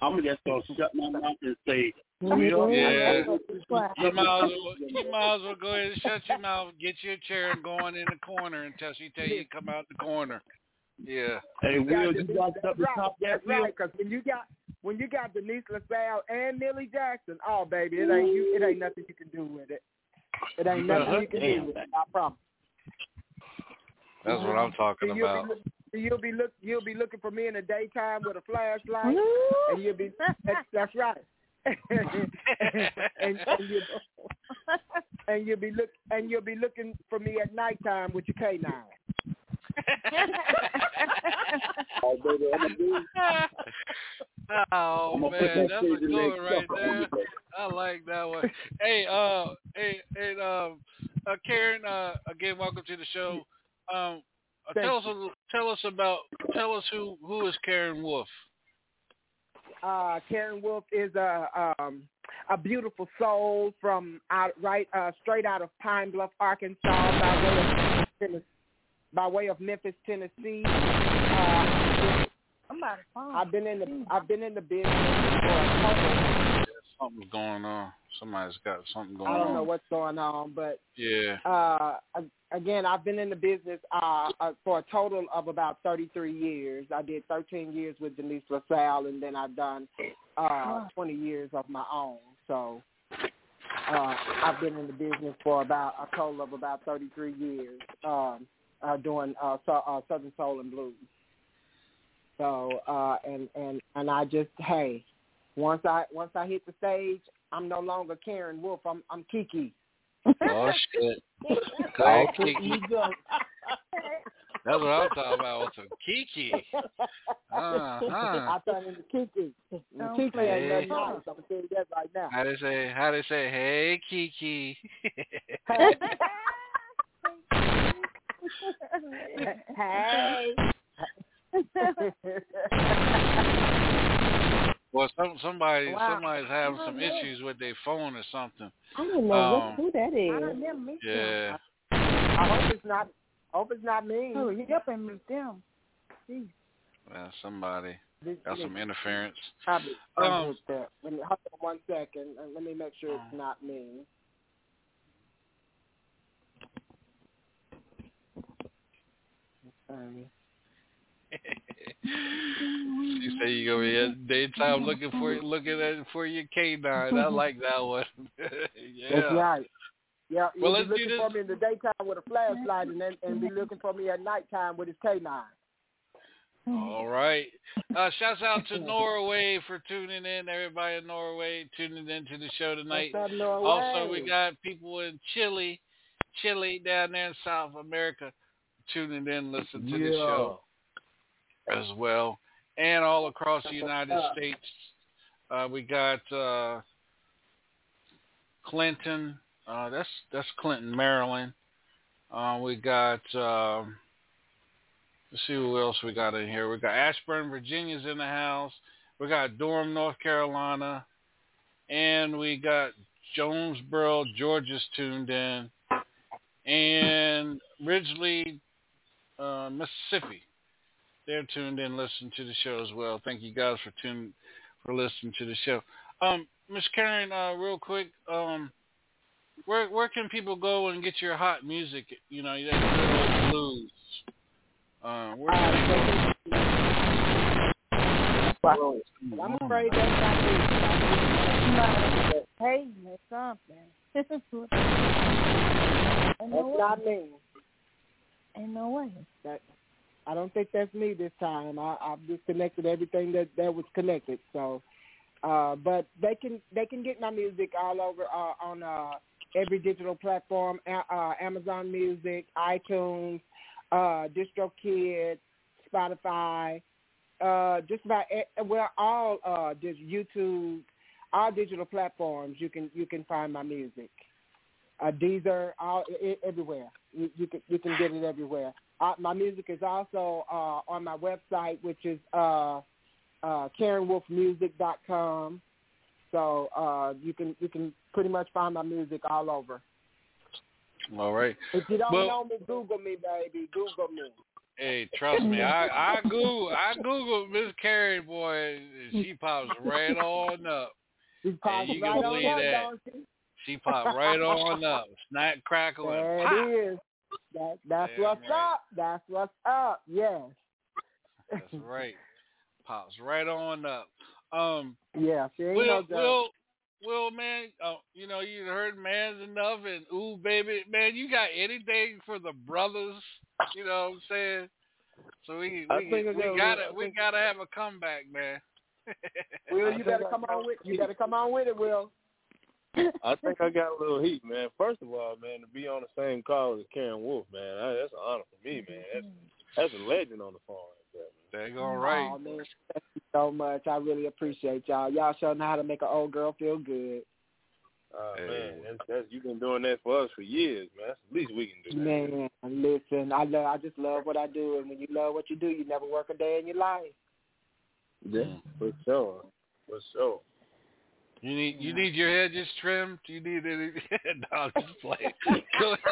I'm just gonna shut my mouth and say. Will, Yeah. You might, as well, you might as well go ahead and shut your mouth, get your chair, and go on in the corner until she tell you to come out the corner. Yeah. hey, Will, you got That's something to top that, That's Will? right. Because when you got when you got Denise LaSalle and Millie Jackson, oh baby, it ain't you. It ain't nothing you can do with it. It ain't nothing you can do with it. I promise. That's what I'm talking you'll about. be you'll be look you'll be looking for me in the daytime with a flashlight, and you'll be that's, that's right. and, and you'll, and you'll be look and you'll be looking for me at nighttime with your canine. Oh, baby, I'm gonna do- oh I'm gonna put man, that that's shit a good the one right there. I like that one. Hey, uh, hey, hey, um, uh, Karen, uh, again, welcome to the show. Um, uh, Thank tell us, tell us about, tell us who who is Karen Wolf. uh, Karen Wolf is a um, a beautiful soul from out right uh, straight out of Pine Bluff, Arkansas, by way of Tennessee, by way of Memphis, Tennessee. Uh, Somebody phone. I've been in the I've been in the business for a couple. Something's going on. Somebody's got something going on. I don't on. know what's going on, but Yeah. uh, again, I've been in the business uh, uh, for a total of about 33 years. I did 13 years with Denise LaSalle, and then I've done uh, 20 years of my own. So uh, I've been in the business for about a total of about 33 years, um, uh, doing uh, so, uh, Southern Soul and Blues. So uh, and and and I just hey, once I once I hit the stage, I'm no longer Karen Wolf. I'm I'm Kiki. Oh shit. Go ahead, There Kiki. That's what I'm talking about. With some Kiki. Uh-huh. I turned into Kiki. Don't Kiki play. ain't nothing Hey. nice. I'm gonna tell you that right now. How they say? How they say? Hey, Kiki. hey. Well, some somebody Wow. somebody's having some don't know. issues with their phone or something. I don't know Um, who that is. I is. done never meet them. Yeah. I hope it's not. Hope it's not me. Hurry up and meet them. Jeez. Well, somebody got some interference. Probably Um, with that. Let me hold on one second. and Let me make sure it's Oh. not me. Okay. You say you gonna be at daytime looking for looking at for your canine. I like that one. yeah. That's right. Yeah, Well, he'll let's be do looking for me in the daytime with a flashlight, and then and be looking for me at nighttime with his canine. All right. Uh, shouts out to Norway for tuning in. Everybody in Norway tuning in to the show tonight. Up, Also, we got people in Chile, Chile down there in South America, tuning in, listening to the show as well, and all across the United. States. Uh, we got uh, Clinton. Uh, that's that's Clinton, Maryland. Uh, we got. um Let's see who else we got in here. We got Ashburn, Virginia's in the house. We got Durham, North Carolina, and we got Jonesboro, Georgia's tuned in, and Ridgely, uh, Mississippi. They're tuned in, listening to the show as well. Thank you guys for tuning for listening to the show. Um, Miss Karen, uh, real quick, um, where where can people go and get your hot music? You know, that good old blues. Uh, where can they? I'm afraid that's not me. Hey, that's something. Ain't no That's not me. Ain't no way. That I don't think that's me this time. I, I've disconnected everything that that was connected. So, uh, but they can they can get my music all over uh, on uh, every digital platform: uh, Amazon Music, iTunes, uh, DistroKid, Spotify, uh, just about well all uh, YouTube, all digital platforms. You can you can find my music. Uh, Deezer, all everywhere. You, you can you can get it everywhere. Uh, my music is also uh, on my website, which is uh, uh, KarenWolfMusic.com. So uh, you can you can pretty much find my music all over. All right. If you don't Well- know me, Google me, baby. Google me. Hey, trust me, I I Google I Googled Miss Carey, boy, and she pops right on up. She pops you right can on believe up, that. she? She popped right on up. Snack crackle and There pop. it is. That, that's Damn what's right. up. That's what's up. Yes. That's right. Pops right on up. Um, Yeah. She ain't Will, no joke. Will, Will, man, uh, you know you heard man's enough and ooh, baby, man, you got anything for the brothers? You know what I'm saying? So we I we, we got- gotta we think- gotta have a comeback, man. Will, you better come on with you better come on with it, Will. I think I got a little heat, man. First of all, man, to be on the same call as Karen Wolf, man, I, that's an honor for me, man. That's that's a legend on the phone right there. Dang all right. Oh, man. Thank you so much. I really appreciate y'all. Y'all sure know how to make an old girl feel good. Oh man, that's, that's you've been doing that for us for years, man. That's the least we can do. That. Man, listen, I love I just love what I do and when you love what you do, you never work a day in your life. Yeah, for sure, for sure. You need you need your head just trimmed. You need any? no, I'm just playing. Go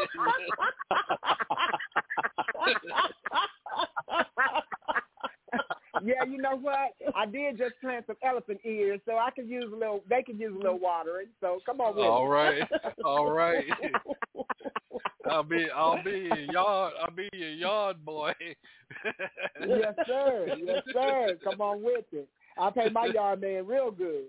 yeah, you know what? I did just plant some elephant ears, so I could use a little. They could use a little watering. So come on with it. All right, all right. I'll be I'll be your yard I'll be your yard boy. yes, sir. Yes, sir. Come on with it. I pay my yard man real good.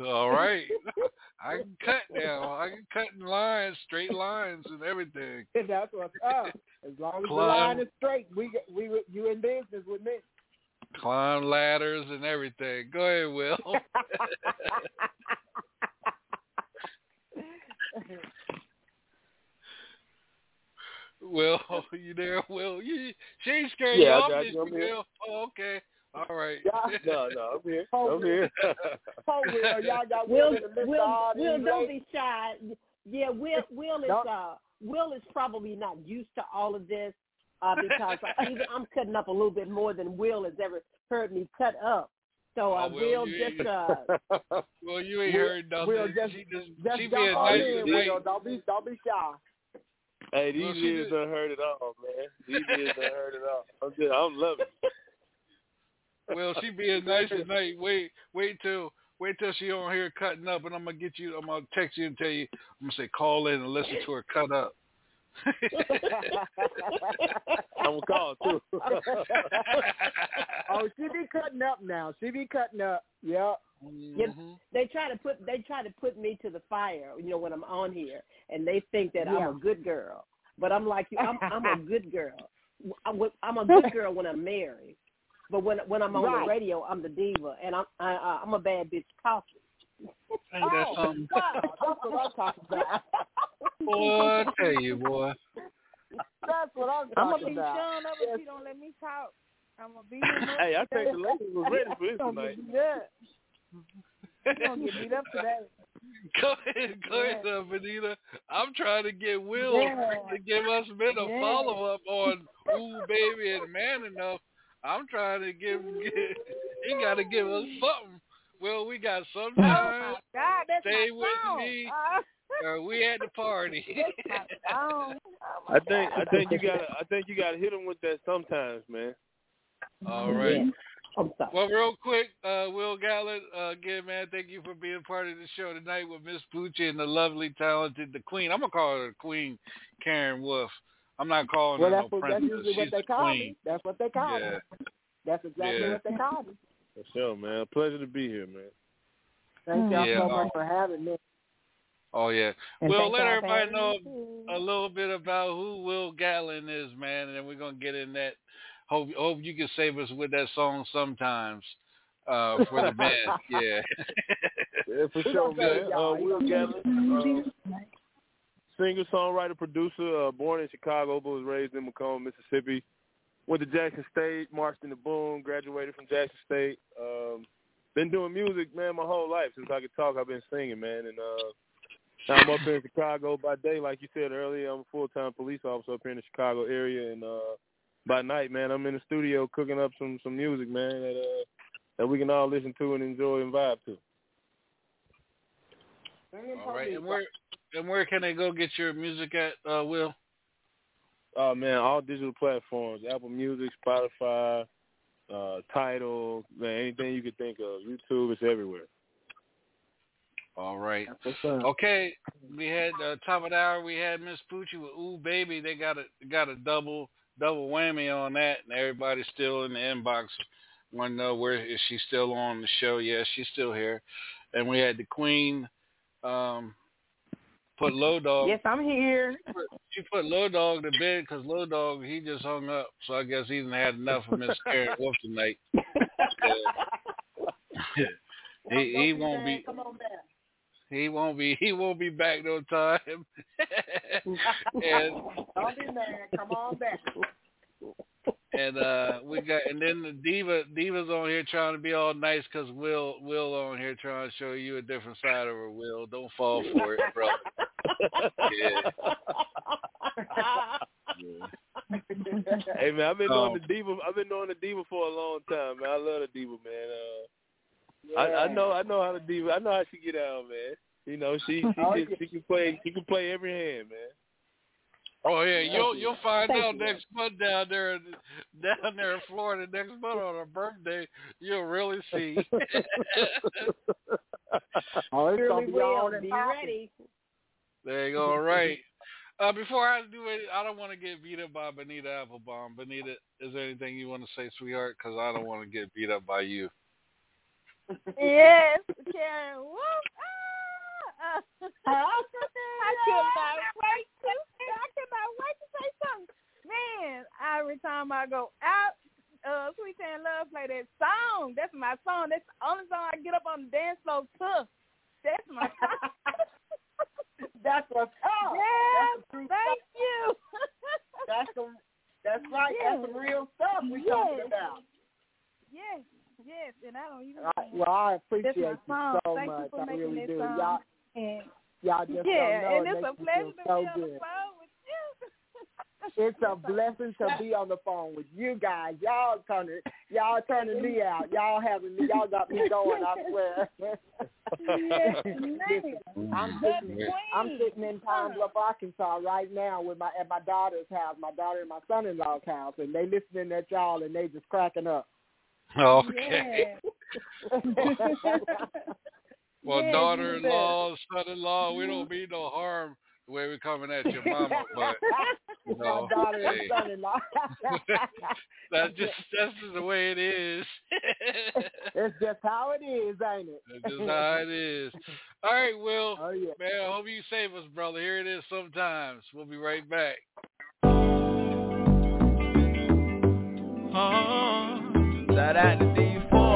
All right. I can cut now. I can cut in lines, straight lines, and everything. That's what's up. As long as the line is straight, we we you in business with me. Climb ladders and everything. Go ahead, Will. Will, you there, Will? You, she ain't scared Yeah, you off, got you. I'm she, here. Will? Oh, okay. All right. No, no, I'm here. Oh, I'm here. Oh, Will, y'all got Will, Will in the midst of Will, Will, don't be shy. Yeah, Will, Will is uh, Will is probably not used to all of this uh, because I, even I'm cutting up a little bit more than Will has ever heard me cut up. So I Oh, well, will just ain't- uh, Well, you ain't We'll- heard nothing. we'll just- she just, Just she jump being nice in. Will. Don't be don't be shy. Hey, these Well, years did- done heard it all, man. These years done heard it all. I'm just, I'm loving it. Well, she being nice tonight. Wait, wait till wait till she on here cutting up, and I'm gonna get you. I'm gonna text you and tell you. I'm gonna say call in and listen to her cut up. I'm gonna call too. oh, she be cutting up now. She be cutting up. Yep. Mm-hmm. Yep. They try to put they try to put me to the fire, you know, when I'm on here, and they think that Yeah. I'm a good girl. But I'm like you. I'm, I'm a good girl. I'm, I'm a good girl when I'm married, but when when I'm on Right. the radio, I'm the diva, and I'm I, I- I'm a bad bitch talking. Ain't that something? Oh, wow, that's what I'm talking about. Boy, I tell you, boy. That's what I'm I'm gonna be about. showing up if you don't let me talk. I'm gonna be here. Hey, I think the ladies was ready for this Gonna tonight. get beat up. You gonna get beat up today. Go ahead, go ahead, uh, Benita. I'm trying to get Will Yeah. to give us men a Yeah. follow up on Ooh Baby and Man Enough. I'm trying to give, get, he got to give us something. Well, we got Oh sometimes. my God, that's Stay my with song. me. Uh, Uh, we at the party. that's my song. Oh my I think God. I think you gotta I think you gotta hit him with that sometimes, man. All right. I'm. Well, real quick, uh, Will Gatlin, uh, again, man, thank you for being part of the show tonight with Miss Poochie and the lovely, talented, the Queen. I'm gonna call her the Queen, Karen Wolf. I'm not calling Well, her that's no what that's princess. usually what they call Queen. me. That's what they call Yeah. me. That's exactly Yeah. what they call me. For sure, man. Pleasure to be here, man. Thank y'all Yeah, so much um, for having me. Oh yeah. And Well, let everybody know a little bit about who Will Gatlin is, man, and then we're gonna get in that. Hope hope you can save us with that song sometimes uh, for the band. Yeah. Yeah, for sure, man. Uh, Will gonna Gatlin, uh, singer, songwriter, producer, uh, born in Chicago, but was raised in McComb, Mississippi. Went to Jackson State, marched in the boom, graduated from Jackson State. Um, been doing music, man, my whole life since I could talk. I've been singing, man, and uh, now I'm up here in Chicago by day, like you said earlier. I'm a full time police officer up here in the Chicago area, and uh, by night, man, I'm in the studio cooking up some some music, man, that uh, that we can all listen to and enjoy and vibe to. All right. And where and where can they go get your music at, uh, Will? Oh man, all digital platforms: Apple Music, Spotify, uh, Tidal, man, anything you could think of. YouTube, it's everywhere. All right. Okay, we had uh, top of the hour. We had Miss Poochie with Ooh Baby. They got a got a double double whammy on that, and everybody's still in the inbox. Want to know where is she still on the show? Yes, she's still here. And we had the Queen. Um, put Low Dog. Yes, I'm here. She put Low Dog to bed because Low Dog he just hung up. So I guess he didn't had enough of Miss Karen Wolf tonight. he he won't be Come on back. he won't be he won't be back no time. and Don't be mad. Come on back. And uh we got and then the diva diva's on here trying to be all nice because will will on here trying to show you a different side of her will don't fall for it bro yeah. hey man, I've been Um, knowing the diva. I've been knowing the diva for a long time, man. I love the diva, man. Uh, I, I know, I know how the diva. I know how she get out, man. You know, she she, Oh, can, yeah. she can play. She can play every hand, man. Oh yeah you'll you'll find Thank out you. next month down there in- down there in florida next month on her birthday you'll really see Oh, it's gonna Surely be on will. and Be ready. there you go all right uh before i do it i don't want to get beat up by benita applebaum benita is there anything you want to say sweetheart because i don't want to get beat up by you Yes, Karen. Whoop. Ah, I cannot wait to. I cannot wait to say something. Man, every time I go out, uh, Sweet and Love play that song. That's my song. That's the only song I get up on the dance floor to. That's my song. That's what's up. Yes, That's thank stuff. you. That's some. That's right. That's some real stuff we Yes. talking about. yes, yes, and I don't even. All right, well, I appreciate you so Thank you much. for I really do. song. Y'all, And y'all just yeah, don't know. and it it's a makes me pleasure feel to so be on the good. phone with you. it's a blessing to be on the phone with you guys. Y'all turning, y'all turning me out. Y'all having me. Y'all got me going. I swear. I'm sitting, I'm sitting in Pine Bluff, Arkansas right now with my at my daughter's house, my daughter and my son-in-law's house, and they listening at y'all and they just cracking up. Okay. Well, Yeah, daughter-in-law, son-in-law, we don't mean no harm the way we're coming at your mama, but you know, my daughter and son-in-law. that's just that's just the way it is. it's just how it is, ain't it? That's just how it is. All right, Will. Oh, yeah. Man, I hope you save us, brother. Here it is sometimes. We'll be right back. Uh-huh. Shout out to D4.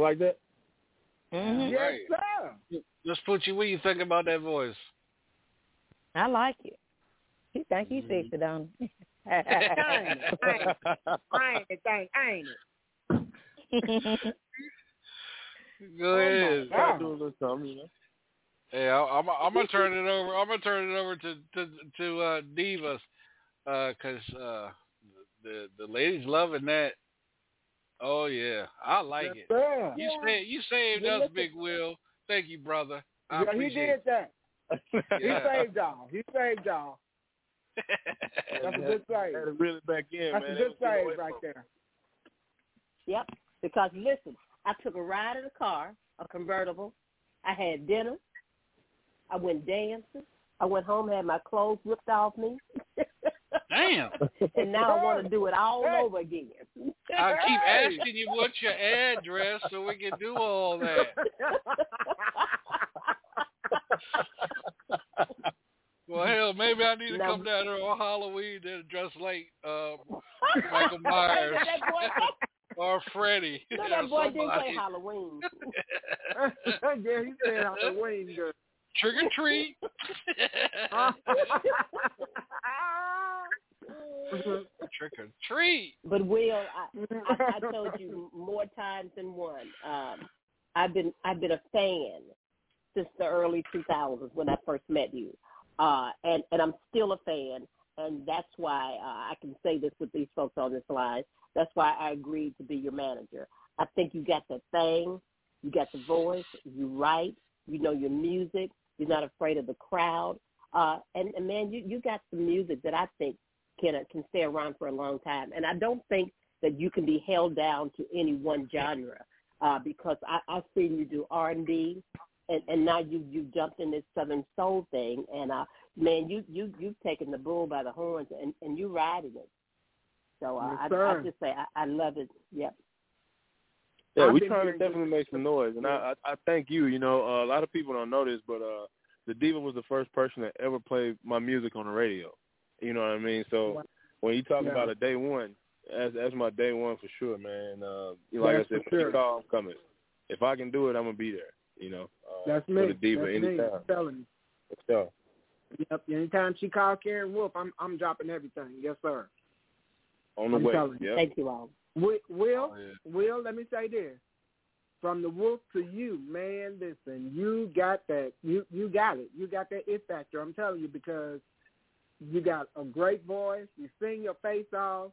Y'all like that? Mm-hmm. Yes, Right. sir. Let's put you. What you think about that voice? I like it. He think he sexy, don't he? ain't it? Ain't it? Ain't, ain't it? Go ahead. God. Gotta do a little something, you know. Hey, I, I'm I'm gonna turn it over. I'm gonna turn it over to to to uh, Divas, uh, cause uh, the the ladies loving that. Oh yeah, I like Yes, it. sir. You say you saved Yeah, us, listen. Big Will. Thank you, brother. I Yeah, he appreciate did that. He saved y'all. He saved y'all. That's a good save. Had to reel it back in, That's man. a good was getting save right from- there. Yep. Because listen, I took a ride in a car, a convertible. I had dinner. I went dancing. I went home, had my clothes ripped off me. Damn. and now I want to do it all over again. I keep asking you what's your address so we can do all that. Well, hell, maybe I need to No. come down there on Halloween and dress like uh, Michael Myers or Freddy. no, that boy didn't somebody. say Halloween. yeah, he said Halloween girl. Trick or treat. Trick or treat. But Will, I, I, I told you more times than one. Um, I've been I've been a fan since the early 2000s when I first met you, uh, and and I'm still a fan, and that's why uh, I can say this with these folks on this line. That's why I agreed to be your manager. I think you got that thing, you got the voice, you write, you know your music, you're not afraid of the crowd, uh, and, and man, you you got some music that I think can uh, can stay around for a long time. And I don't think that you can be held down to any one genre uh, because I, I've seen you do R and B, and and now you you jumped in this Southern soul thing, and uh, man, you you you've taken the bull by the horns and and you riding it. So uh, Yes, I, I just say I, I love it. Yep. Yeah, I've we been trying to hearing good definitely make some noise, and I, I I thank you. You know, uh, a lot of people don't know this, but uh, the diva was the first person that ever played my music on the radio. You know what I mean? So when you talk Yeah. about a day one, that's that's my day one for sure, man. Uh, like That's I said, for when sure. you call, I'm coming. If I can do it, I'm gonna be there. You know, uh, That's for me. the diva That's me. anytime. I'm telling you. So, Yep. Anytime she called Karen Wolf, I'm I'm dropping everything. Yes, sir. on the I'm way. telling you. Yep. Thank you all. Will, Will, Oh, yeah. Will, let me say this. From the wolf to you, man, listen, you got that you you got it. You got that it factor. I'm telling you because you got a great voice, you sing your face off,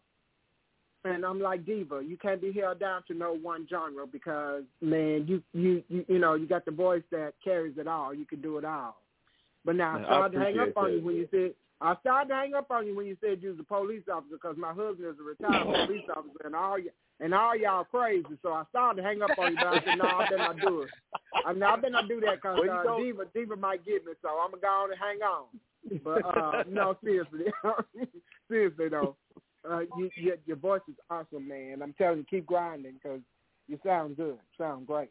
and I'm like Diva, you can't be held down to no one genre because man, you you you, you know, you got the voice that carries it all. You can do it all. But now I Man, I started to hang up appreciate on you when you said I started to hang up on you when you said you was a police officer because my husband is a retired police officer and all y- and all y'all crazy. So I started to hang up on you, but I said no, I better not do it. I, no, I better not do that because Well, you uh, don't- Diva Diva might get me. So I'm gonna go on and hang on. But uh, no, seriously, seriously though, uh, you, you, your voice is awesome, man. I'm telling you, keep grinding because you sound good, sound great,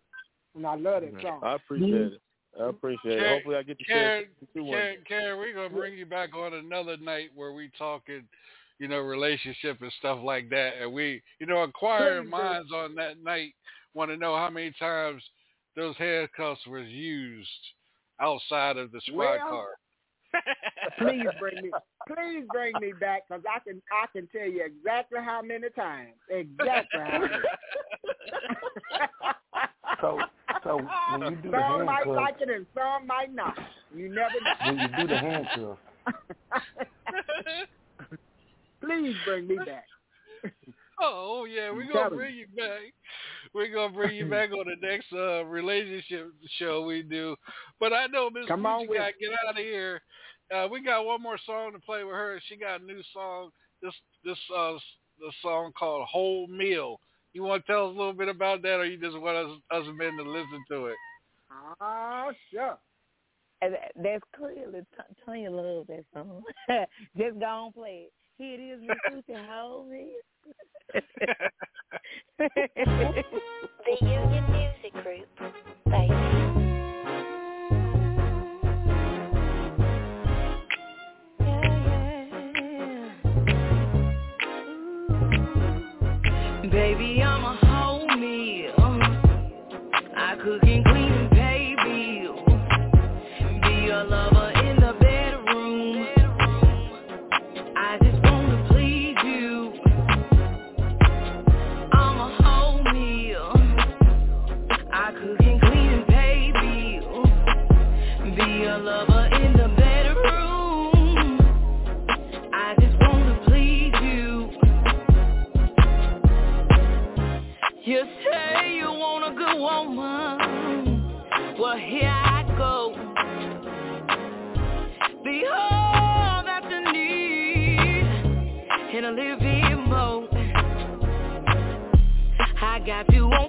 and I love that song. I appreciate it. I appreciate it. Hopefully, I get to Karen, share it too Karen, Karen, we're gonna bring you back on another night where we talking, you know, relationship and stuff like that. And we, you know, inquiring minds on that night want to know how many times those handcuffs was used outside of the squad Well, car. please bring me, please bring me back because I can I can tell you exactly how many times, exactly how many. So, so when you do the some might like it and some might not. You never know. when you do the handcuffs, Please bring me back. Oh yeah, we're gonna bring you back. We're gonna bring you back on the next uh relationship show we do. But I know Miss Come on with gotta get out of here. Uh we got one more song to play with her. She got a new song. This this uh the song called Whole Meal. You wanna tell us a little bit about that or you just want us us men to listen to it? Oh, sure. And that- That's clearly T- Tanya loves that song. Just go on play it. Here it is. Hold me. The Union Music Group, baby. Be all that you need in a living mode. I got you on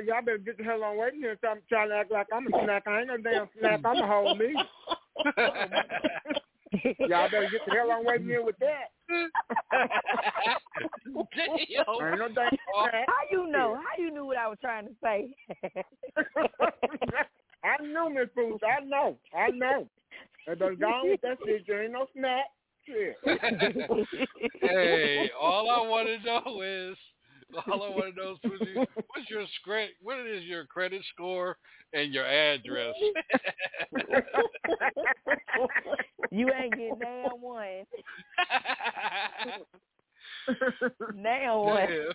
Poochie said that y'all better get the hell on waiting here. Stop trying to act like I'm a snack. I ain't no damn snack. I'm a whole meal. y'all better get the hell on waiting here with that. Ain't no damn snack. How you know? How you knew what I was trying to say? I know, Miss Poochie. I know. I know. They better go on with that shit. There ain't no snack. Shit. hey, all I want to know is, all I want to know is, Susie, what's your credit? What is your credit score and your address? you ain't getting damn one. Now what? Damn.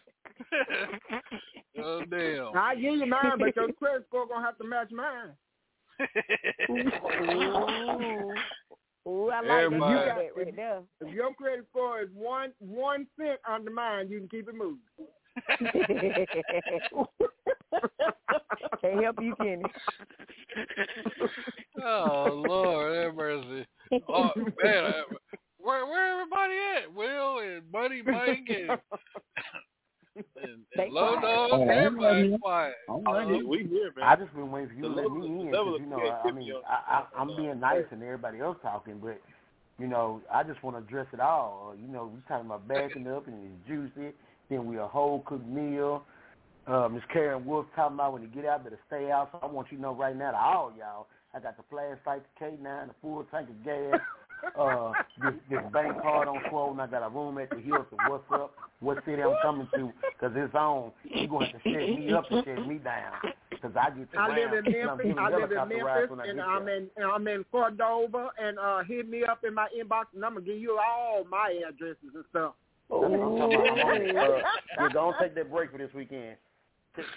oh damn. I give you mine, but your credit score gonna have to match mine. Ooh, Ooh I like Everybody. that right there. If your credit score is one one cent under mine, you can keep it moving. Can't help you, Kenny. Oh Lord, have mercy. Oh man, I- where where everybody at? Will and Buddy Mike and and, and Low. Dog. Oh, everybody everybody- quiet. Uh, we here, man. I just been waiting for you to let me in because you know, I, I mean, I, I, I'm uh, being nice and everybody else talking, but you know, I just want to address it all. You know, we talking about backing up and it's juicy. Then we a whole cooked meal. Uh, Miss Karen Wolf talking about when you get out, better stay out. So I want you to know right now to all y'all, I got the flashlight, the K9, the full tank of gas. Uh, this, this bank card on Swollen. I got a room at the Hilton. What's up? What city I'm coming to? Because it's on. You going to have to shut me up and shut me down. Because I get to I live in Memphis. I live in Memphis, and I'm in and I'm in Cordova. And uh, hit me up in my inbox, and I'm gonna give you all my addresses and stuff. What I'm talking about. I'm on, uh, yeah, go on take that break for this weekend.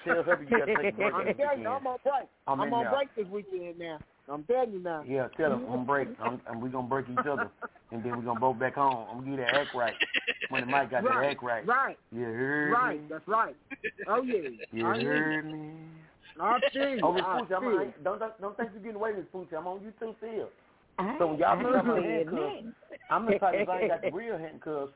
Tell her you got to take a break I'm telling you. I'm on break. I'm I'm, on there. break this weekend now. I'm telling you now. Yeah, tell her I'm break, I'm, and we gonna break each other, and then we are gonna both back home. I'm gonna get that act right. When the mic got that right, act right. right, You heard right. me? That's right. Oh yeah. You I hear heard me? I see. you. Oh, Miss Poochie, I'm, see I you. ain't- don't, don't think you're getting away, Miss Poochie. I'm on you too still. So when y'all I pick up my said handcuffs, that. I'm the type of I ain't got the real handcuffs.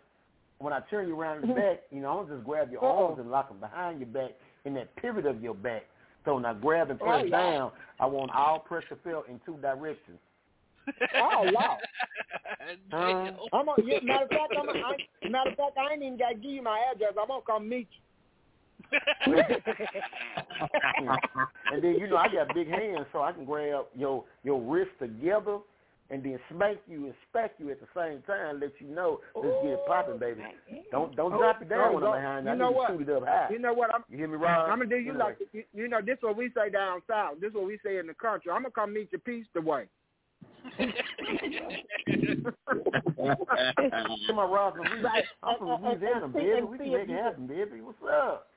When I turn you around in the mm-hmm. back, you know, I'm gonna just grab your Uh-oh. arms and lock them behind your back in that pivot of your back. So when I grab and Oh, press down, I want all pressure felt in two directions. Oh wow. Damn. I'm on, yeah, matter of fact, I'm a, I, matter of fact, I ain't even got to give you my address. I'm gonna come meet you. and then you know I got big hands, so I can grab your your wrist together and then smack you and smack you at the same time, let you know let's get it popping, baby. Don't don't oh, drop it down when I'm behind you. You I know need what? to shoot it up high. You know what? I'm You hear me, Rob? I'm gonna do you Anyway. like you, you know. This what we say down south. This what we say in the country. I'm gonna come meet you peace the way. Come on, Rob. from Louisiana. Right. I'm from And- and- Louisiana, baby. We can make it happen, baby. What's up?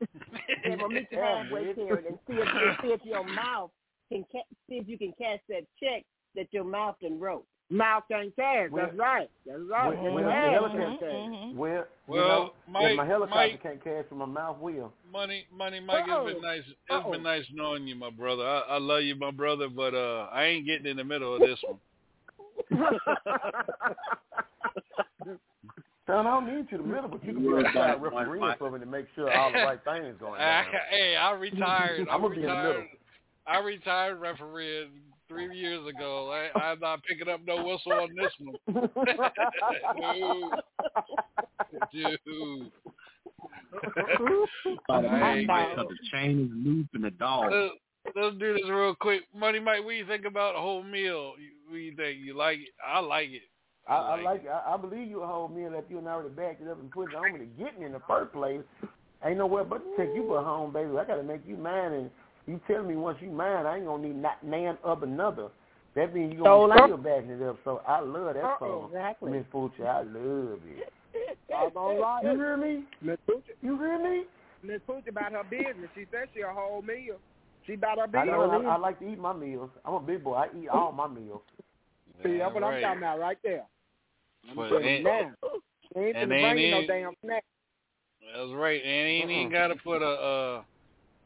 Yeah, but meet you Yeah, halfway. Karen, and see if see if your mouth can ca- see if you can cash that check that your mouth done wrote. Mouth can't cash. Well- That's right. That's right. Well, It's well, mad. the helicopter, Can't cash. well, you Well, know, Mike- my helicopter Mike- can't cash, my mouth will. Money, money, Mike. It's Uh-oh. been nice. It's Uh-oh. been nice knowing you, my brother. I, I love you, my brother, but uh, I ain't getting in the middle of this one. Son, I don't need you in the middle, but you can be on the side refereeing for me to make sure all the right things going on. hey, I retired. I'm I gonna be in the retired. middle. I retired refereeing three years ago. I, I'm not picking up no whistle on this one. Dude. Dude. By the I man, ain't Mike, getting- 'cause the chain is loose and the dog. Let's, let's do this real quick. Money Mike, what do you think about a whole meal? What do you think? You like it? I like it. I, I like it. I, I believe you a whole meal if you and I already backed it up and put it on me to get me in the first place. Ain't nowhere but to take you for home, baby. I gotta make you mine, and you tell me once you mine, I ain't gonna need not nan of another. That means you So gonna like- be still backing it up. So I love that Uh-oh, song, exactly. Miss Fulcher. I love it. I'm all right. You hear me? Miss Poochie, You hear me? Miss Poochie about her business. She said she a whole meal. She about her business. I business. know. I, I like to eat my meals. I'm a big boy. I eat all my meals. See, that's what I'm talking about right there. But Telling you ain't- now. She ain't and finna ain't no damn snack. That's right. And ain't even Uh-uh. got to put a, uh,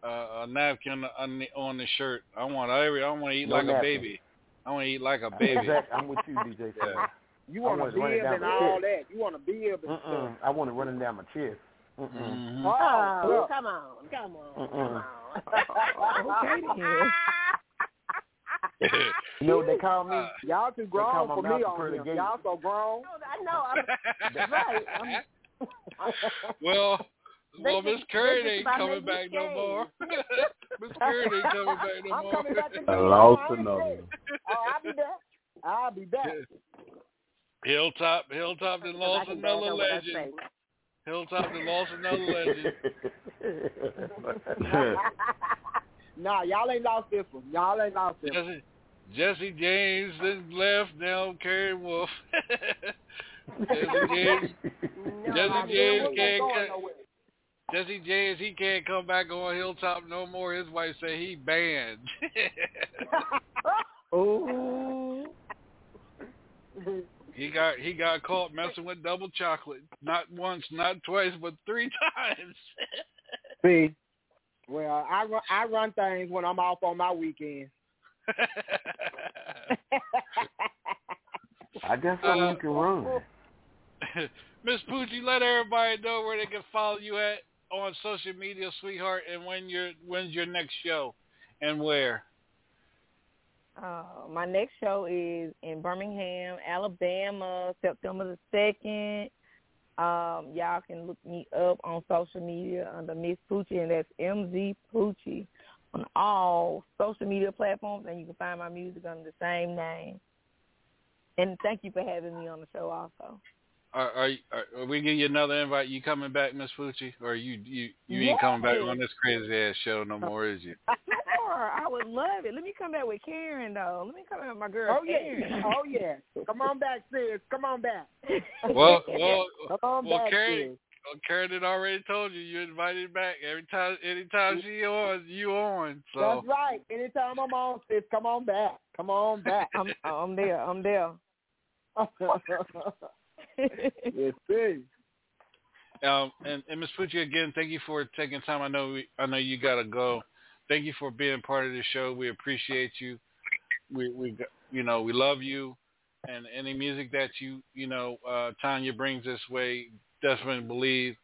a a a napkin on the, on the shirt. I want every. I want to eat No like a baby. I want to eat like a baby. Exactly. I'm with you, DJ. Sam. You want to run bib and all chest. that. You want a bib and stuff. I want to run it down my chest. Mhm. Oh, look. come on, come on, Mm-mm. come on. Okay. You know what they call me? Y'all too grown for me on here. Y'all so grown. I know. I'm, right. I'm, well, They well, Miss Curry ain't coming back no more. Miss Curry ain't coming back no I'm more. coming back to I lost another Oh, I'll be back. I'll be back. Hilltop, Hilltop done I lost can another up what I legend. say. Hilltop done lost another legend. nah, y'all ain't lost this one. Y'all ain't lost this one. Jesse, Jesse James then left. Now Karen Wolf. Jesse James, No, Jesse James don't. can't. Going cut- nowhere. Jesse James, he can't come back on Hilltop no more. His wife said he banned. Ooh. he got he got caught messing with double chocolate. Not once, not twice, but three times. See, well, I run, I run things when I'm off on my weekend. I guess I uh, you can run. Miss Poochie, let everybody know where they can follow you at on social media, sweetheart, and when your when's your next show and where. Uh, my next show is in Birmingham, Alabama, September the second. Um, y'all can look me up on social media under Miss Poochie, and that's MZ Poochie on all social media platforms, and you can find my music under the same name. And thank you for having me on the show, also. Are, are, are, are we give you another invite? You coming back, Miss Poochie, or you you you ain't coming back on this crazy ass show no more, is you? Sure, I would love it. Let me come back with Karen, though. Let me come back with my girl Oh yeah, oh yeah. Come on back, sis. Come on back. Well, well, Come on well, back, Karen, sis. well, Karen had already told you you invited back every time. Anytime she on, you on. So That's right. Anytime I'm on, sis, come on back. Come on back. I'm I'm there. I'm there. Yes, sis. Um, and, and Ms. Poochie, again, thank you for taking time. I know we, I know you gotta go. Thank you for being part of the show. We appreciate you. We we you know we love you, and any music that you you know uh, Tanya brings this way, definitely believe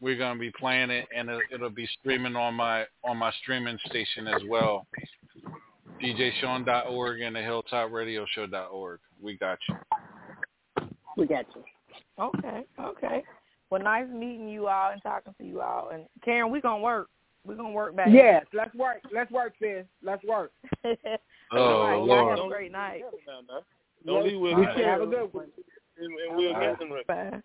we're gonna be playing it, and it, it'll be streaming on my on my streaming station as well. DJSean.org and the HilltopRadioShow.org. We got you. We got you. Okay, okay. Well, nice meeting you all and talking to you all. And Karen, we gonna work. We gonna work back. Yes, let's work. Let's work, sis. Let's work. Oh, all right, y'all have a great night. Don't leave with You me. Have a good one. And, and we'll get them right.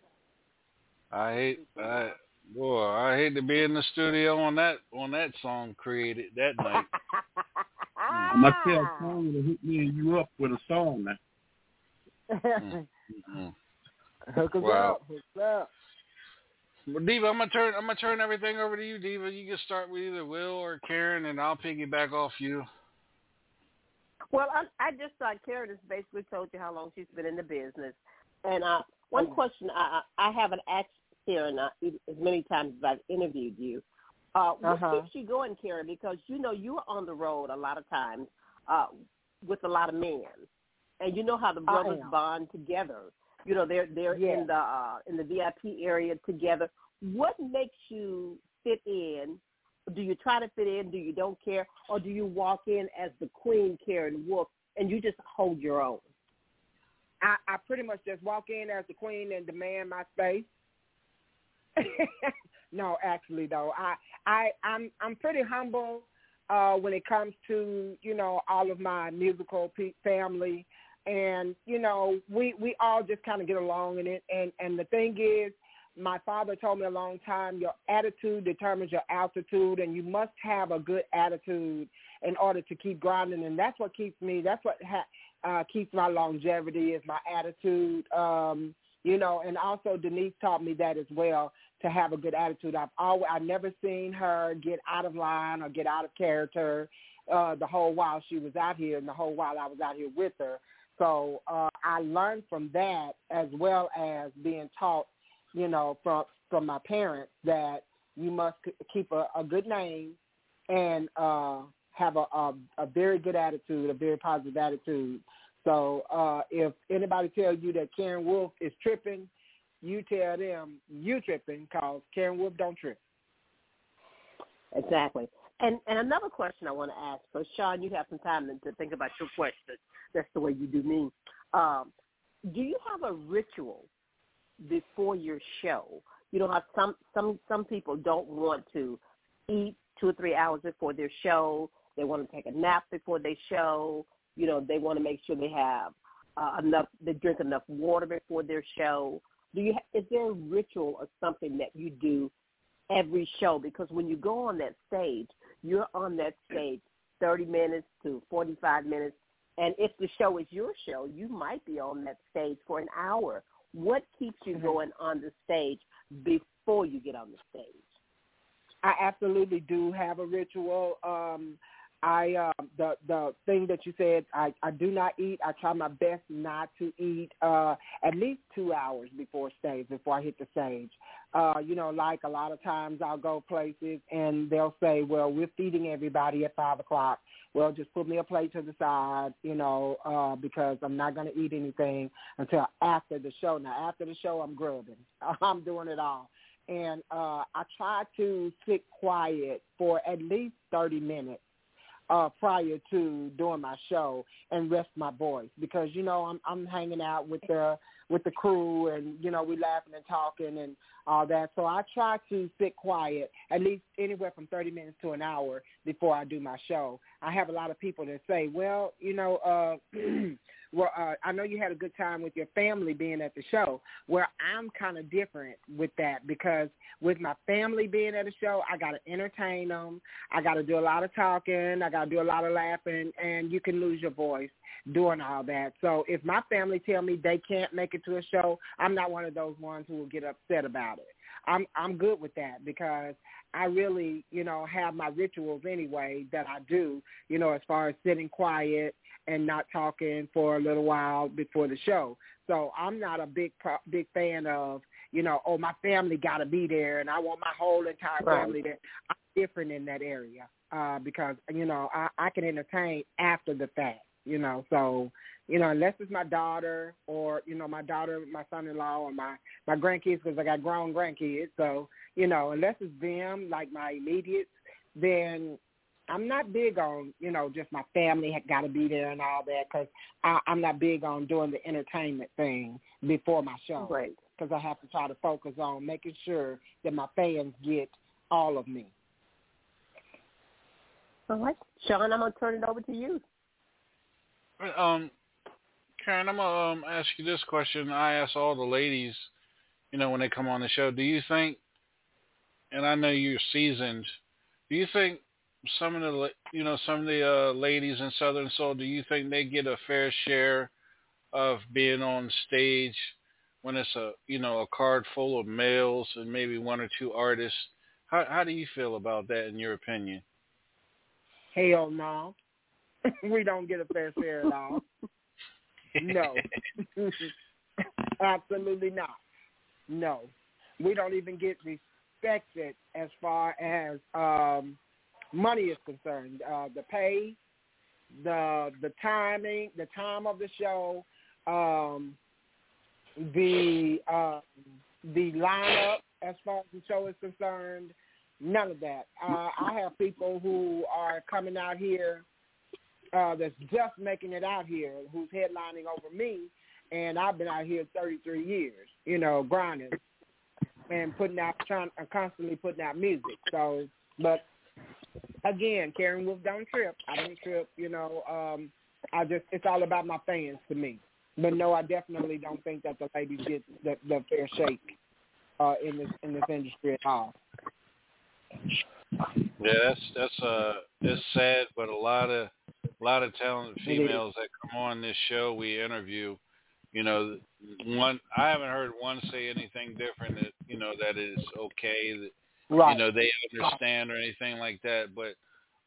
I hate, I, boy, I hate to be in the studio on that on that song created that night. I'm gonna tell Tony to hook me and you up with a song now. Mm. Hook us Wow. up. Hook us up. Well, Diva, I'm gonna turn I'm gonna turn everything over to you, Diva. You can start with either Will or Karen, and I'll piggyback off you. Well, I, I just thought Karen has basically told you how long she's been in the business. And uh, one question I, I I haven't asked Karen uh, as many times as I've interviewed you. Uh, what Uh-huh. keeps you going, Karen? Because you know you're on the road a lot of times uh, with a lot of men, and you know how the brothers bond together. You know they're they're in the uh, in the VIP area together. What makes you fit in? Do you try to fit in? Do you don't care, or do you walk in as the queen, Karen Wolf, and you just hold your own? I, I pretty much just walk in as the queen and demand my space. no, actually though, I I I'm I'm pretty humble uh when it comes to you know all of my musical pe- family, and you know we we all just kind of get along in it. And and the thing is, my father told me a long time, your attitude determines your altitude, and you must have a good attitude in order to keep grinding. And that's what keeps me. That's what ha- uh, keeps my longevity is my attitude. Um, you know, and also Denise taught me that as well to have a good attitude. I've always, I've never seen her get out of line or get out of character uh, the whole while she was out here and the whole while I was out here with her. So uh, I learned from that as well as being taught, you know, from from my parents that you must keep a, a good name and uh, have a, a a very good attitude, a very positive attitude. So uh, if anybody tells you that Karen Wolf is tripping, you tell them you tripping because Karen Wolf don't trip. Exactly. And and another question I want to ask. So Sean, you have some time to, think about your question. That's the way you do me. Um, do you have a ritual before your show? You know how some some some people don't want to eat two or three hours before their show. They want to take a nap before they show. You know, they want to make sure they have uh, enough. They drink enough water before their show. Do you? Is there a ritual or something that you do every show? Because when you go on that stage, you're on that stage 30 minutes to 45 minutes. And if the show is your show, you might be on that stage for an hour. What keeps you going on the stage before you get on the stage? I absolutely do have a ritual. Um, I uh, the the thing that you said, I I do not eat. I try my best not to eat uh, at least two hours before stage before I hit the stage. Uh, you know, like a lot of times I'll go places and they'll say, "Well, we're feeding everybody at five o'clock." Well, just put me a plate to the side, you know, uh, because I'm not going to eat anything until after the show. Now, after the show, I'm grubbing. I'm doing it all and uh, I try to sit quiet for at least 30 minutes uh, prior to doing my show and rest my voice because you know I'm I'm hanging out with the with the crew and you know we laughing and talking and all that. So I try to sit quiet at least anywhere from 30 minutes to an hour before I do my show. I have a lot of people that say, well, you know, uh, well, uh, I know you had a good time with your family being at the show. Where I'm kind of different with that because with my family being at a show, I got to entertain them. I got to do a lot of talking. I got to do a lot of laughing, and you can lose your voice doing all that. So if my family tell me they can't make it to a show, I'm not one of those ones who will get upset about it. I'm I'm good with that because I really, you know, have my rituals anyway that I do, you know, as far as sitting quiet and not talking for a little while before the show. So I'm not a big big fan of, you know, oh my family got to be there and I want my whole entire Right. family there. I'm different in that area uh because you know, I I can entertain after the fact, you know. So, you know, unless it's my daughter or, you know, my daughter, my son-in-law or my my grandkids because I got grown grandkids. So, you know, unless it's them like my immediates, then I'm not big on, you know, just my family had got to be there and all that because I'm not big on doing the entertainment thing before my show. Right. Because I have to try to focus on making sure that my fans get all of me. All right, Sean, I'm gonna turn it over to you. Um, Karen, I'm gonna um, ask you this question. I ask all the ladies, you know, when they come on the show, do you think? And I know you're seasoned. Do you think some of the, you know, some of the uh, ladies in Southern Soul, do you think they get a fair share of being on stage when it's a, you know, a card full of males and maybe one or two artists? How how do you feel about that, in your opinion? Hell no. we don't get a fair share at all. No. Absolutely not. No. We don't even get respected as far as um money is concerned. Uh the pay, the the timing, the time of the show, um the uh the lineup as far as the show is concerned, none of that. Uh I have people who are coming out here uh, that's just making it out here, who's headlining over me, and I've been out here 33 years, you know, grinding and putting out, trying, uh, constantly putting out music. So, but again, Karen Wolf don't trip. I don't trip, you know. Um, I just, it's all about my fans to me. But no, I definitely don't think that the ladies get the, the fair shake uh, in this in this industry at all. Yeah, that's that's uh it's sad, but a lot of a lot of talented females that come on this show we interview, you know, one I haven't heard one say anything different that you know that is okay that Right. you know they understand or anything like that, but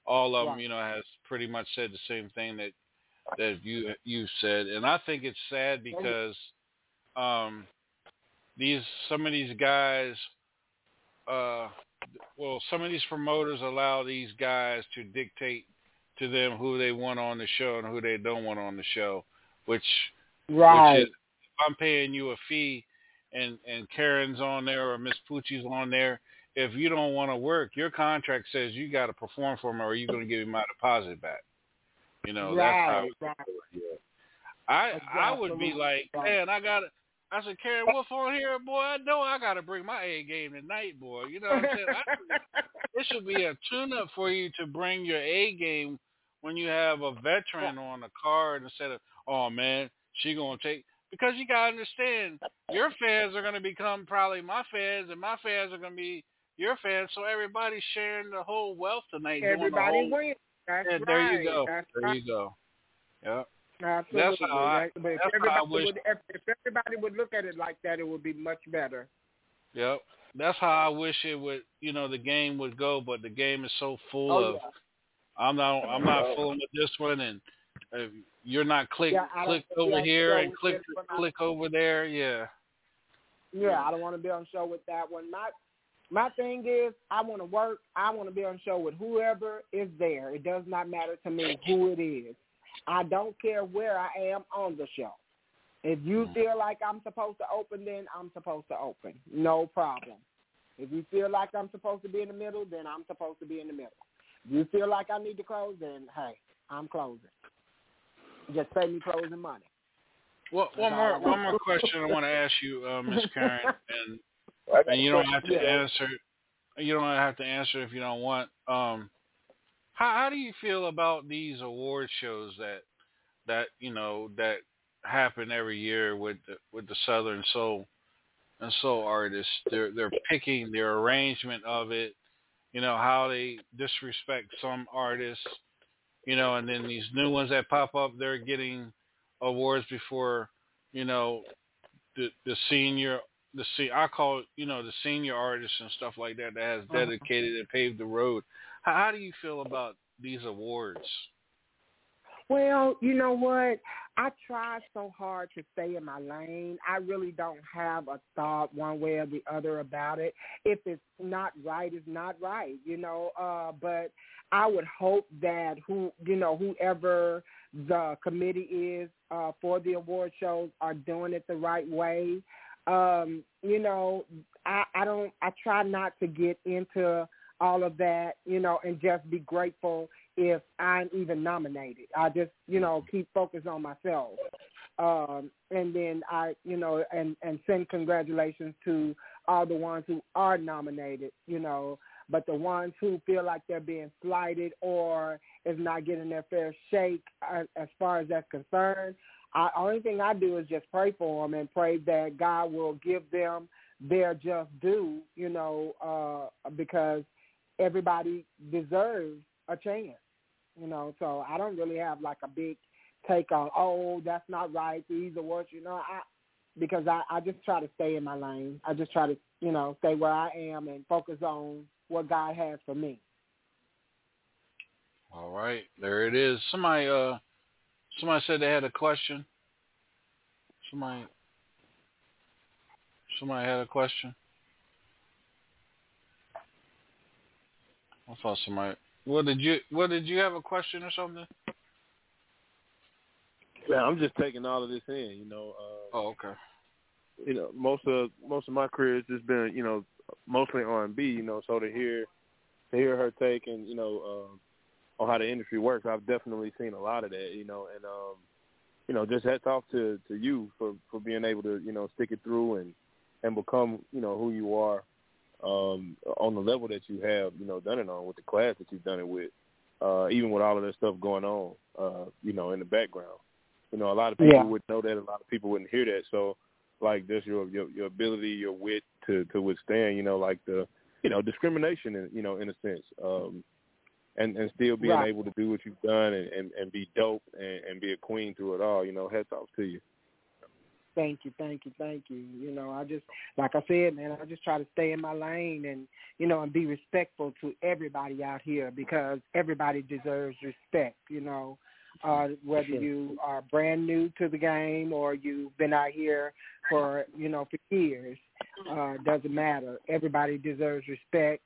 all of them you know has pretty much said the same thing that that you you said, and I think it's sad because um these some of these guys uh well some of these promoters allow these guys to dictate to them who they want on the show and who they don't want on the show which Right. which is if I'm paying you a fee and and Karen's on there or Miss Poochie's on there, if you don't want to work, your contract says you got to perform for me or you're going to give me my deposit back. You know, right, that's how. Yeah. I I would be like, man, I got I said, Karen uh, Wolf on here, boy. I know I got to bring my A game tonight, boy. You know what I'm saying? I, it should be a tune-up for you to bring your A game when you have a veteran on the card instead of, oh man, she gonna take. Because you gotta understand, your fans are gonna become probably my fans, and my fans are gonna be your fans. So everybody's sharing the whole wealth tonight. Everybody whole, wins. That's Yeah, right. there you go. That's there right. you go. Yep. Absolutely. That's how I- right? But if that's how I everybody wish- would, if, if everybody would look at it like that, it would be much better. Yep. That's how I wish it would, you know, the game would go. But the game is so full Oh, of. yeah. I'm not. I'm not fooling with this one, and uh, you're not click Yeah, click over here and click. I- click over there. Yeah. Yeah, I don't want to be on show with that one. My my thing is, I want to work. I want to be on show with whoever is there. It does not matter to me who it is. I don't care where I am on the show. If you feel like I'm supposed to open, then I'm supposed to open. No problem. If you feel like I'm supposed to be in the middle, then I'm supposed to be in the middle. If you feel like I need to close, then hey, I'm closing. Just pay me closing money. Well, one more one more question I want to ask you, uh, Miss Karen, and and you don't have to answer. You don't have to answer if you don't want. Um, how how do you feel about these award shows that that you know that happen every year with the, with the Southern Soul and Soul artists? They're they're picking their arrangement of it. You know how they disrespect some artists. You know, and then these new ones that pop up, they're getting awards before you know the the senior the se- I call it you know the senior artists and stuff like that that has Uh-huh. dedicated and paved the road. How, how do you feel about these awards? Well, you know what? I try so hard to stay in my lane. I really don't have a thought one way or the other about it. If it's not right, it's not right, you know. Uh, but I would hope that who you know whoever the committee is uh, for the award shows are doing it the right way. Um, you know, I, I don't. I try not to get into all of that, you know, and just be grateful if I'm even nominated. I just, you know, keep focused on myself. Um, and then I, you know, and, and send congratulations to all the ones who are nominated, you know, but the ones who feel like they're being slighted or is not getting their fair shake uh, as far as that's concerned, I, only thing I do is just pray for them and pray that God will give them their just due, you know, uh, because everybody deserves a chance, you know. So I don't really have like a big take on, oh, that's not right, these awards, you know, I because I, I just try to stay in my lane. I just try to, you know, stay where I am and focus on what God has for me. All right, there it is. Somebody uh somebody said they had a question. Somebody somebody had a question. I thought somebody what did you what did you have a question or something? Yeah, I'm just taking all of this in. You know. Uh, oh, okay. You know, most of most of my career has just been, you know, mostly R and B. You know, so to hear to hear her take and you know um, on how the industry works, I've definitely seen a lot of that. You know, and um, you know, just hats off to to you for for being able to you know stick it through and and become you know who you are um, on the level that you have. You know, done it on with the class that you've done it with. Uh, even with all of that stuff going on, uh, you know, in the background. You know, a lot of people Yeah. would know that. A lot of people wouldn't hear that. So, like, just your your, your ability, your wit to to withstand. You know, like the you know discrimination. In, you know, in a sense, um, and and still being Right. able to do what you've done and and, and be dope and, and be a queen through it all. You know, hats off to you. Thank you, thank you, thank you. You know, I just like I said, man, I just try to stay in my lane and you know and be respectful to everybody out here because everybody deserves respect. You know, uh, whether Sure. you are brand new to the game or you've been out here for you know for years, uh, doesn't matter. Everybody deserves respect.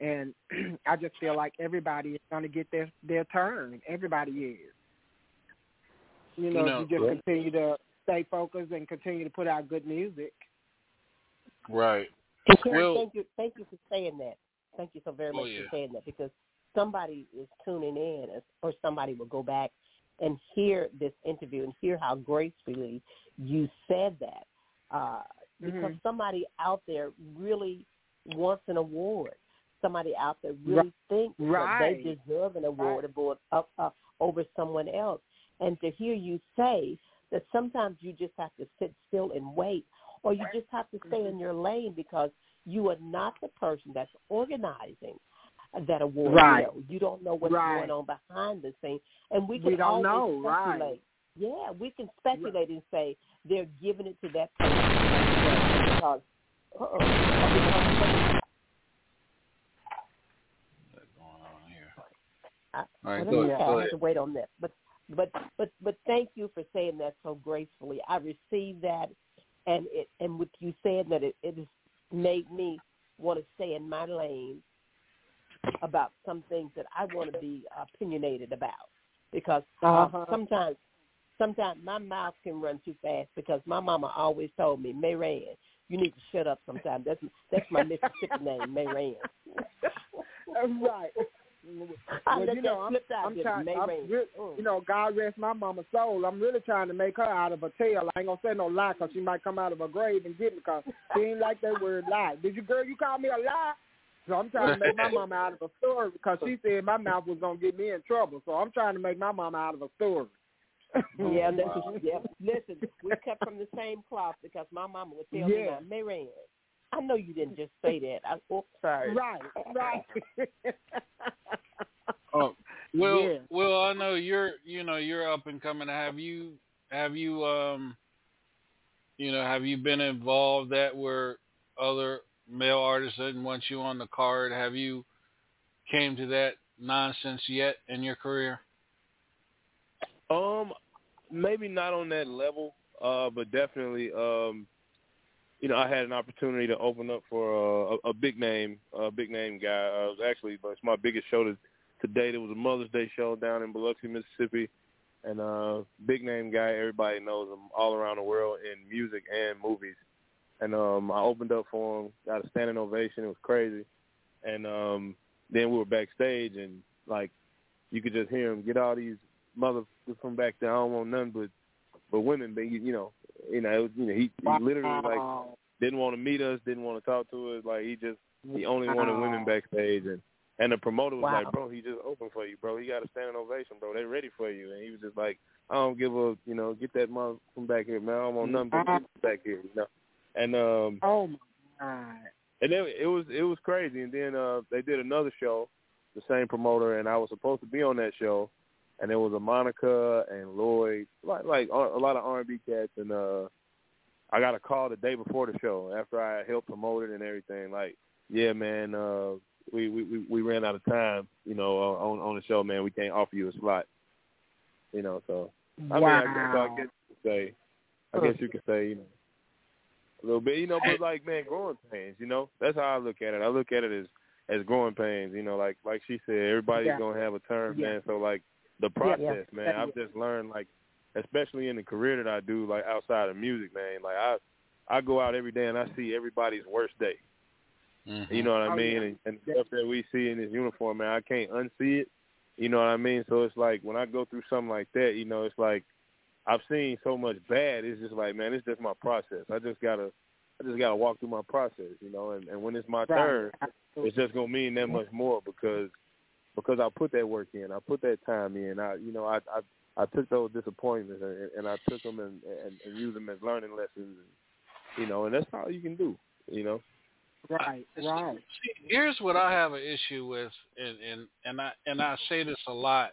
And I just feel like everybody is going to get their their turn. Everybody is. You know, You know- you just Yeah. continue to stay focused and continue to put out good music. Right. And Karen, Well- thank you, thank you for saying that. Thank you so very Oh, much yeah. for saying that because somebody is tuning in, or somebody will go back and hear this interview and hear how gracefully you said that. Uh, because Mhm. somebody out there really wants an award. Somebody out there really thinks that they deserve an award aboard, up, uh, over someone else. And to hear you say that sometimes you just have to sit still and wait, or you just have to stay mm-hmm. in your lane because you are not the person that's organizing that award. Right. show. You don't know what's Right. going on behind the scene, and we can We don't always know, right. speculate. Yeah, we can speculate and say they're giving it to that person because. Uh-oh. because I, All right, well, go let me- ahead, I have to wait on that. But but but but thank you for saying that so gracefully. I received that, and it and with you saying that it it has made me want to stay in my lane about some things that I want to be opinionated about because uh, Uh-huh. sometimes sometimes my mouth can run too fast because my mama always told me, Mayran, you need to shut up sometimes. That's that's my Mississippi name, Mayran. right. Well, you know, I'm, I'm trying. May I'm Rain. re- Mm. You know, God rest my mama's soul. I'm really trying to make her out of a tail. I ain't gonna say no lie, cause she might come out of her grave and get me, cause she ain't like that word lie. Did you, girl? You call me a lie? So I'm trying to make my mama out of a story because she said my mouth was gonna get me in trouble. So I'm trying to make my mama out of a story. Yeah, that's yeah. Listen, we cut from the same cloth because my mama would tell me, Yeah. now, Mayran, I know you didn't just say that. I, oh, sorry. Right, right. Oh, well, Yeah. well, I know you're, you know, you're up and coming. Have you, have you, um, you know, have you been involved that where other male artists didn't want you on the card? Have you came to that nonsense yet in your career? Um, maybe not on that level, uh, but definitely, um, you know, I had an opportunity to open up for a, a big name, a big name guy. Uh, it was actually it's my biggest show to, to date. It was a Mother's Day show down in Biloxi, Mississippi, and uh, big name guy. Everybody knows him all around the world in music and movies. And um, I opened up for him, got a standing ovation. It was crazy. And um, then we were backstage, and like you could just hear him get all these mother from back there. I don't want none but but women. But you know, you know, was, you know, he, he literally like didn't want to meet us, didn't want to talk to us. Like he just he only wanted women backstage, and and the promoter was Wow. like, bro, he just opened for you, bro. He got a standing ovation, bro. They ready for you, and he was just like, I don't give a, you know, get that mother from back here, man. I don't want nothing but women back here, you know. And um, Oh my God. and then it was it was crazy. And then uh they did another show, the same promoter, and I was supposed to be on that show. And it was a Monica and Lloyd, like like a lot of R and B cats. And uh I got a call the day before the show after I helped promote it and everything. Like, yeah, man, uh we we we- ran out of time, you know, uh, on on the show, man. We can't offer you a slot, you know. So I mean, I guess, so I guess you could say, I guess you could say, you know, a little bit, you know, but like, man, growing pains, you know. That's how I look at it. I look at it as as growing pains, you know. Like like she said, everybody's Yeah. gonna have a turn, Yeah. man. So like the Yeah, yeah. process, man. I've just learned, like, especially in the career that I do, like outside of music, man. Like I I go out every day and I see everybody's worst day. Mm-hmm. You know what I Oh, mean? yeah. And, and stuff that we see in this uniform, man, I can't unsee it. You know what I mean? So it's like when I go through something like that, you know, it's like I've seen so much bad. It's just like, man, it's just my process. I just gotta, I just gotta walk through my process, you know. And, and when it's my Right. turn, it's just gonna mean that much more because because I put that work in, I put that time in. I, you know, I I, I took those disappointments and, and I took them and, and and used them as learning lessons. And, you know, and that's all you can do. You know. Right, right. See, here's what I have an issue with, and and and I and I say this a lot,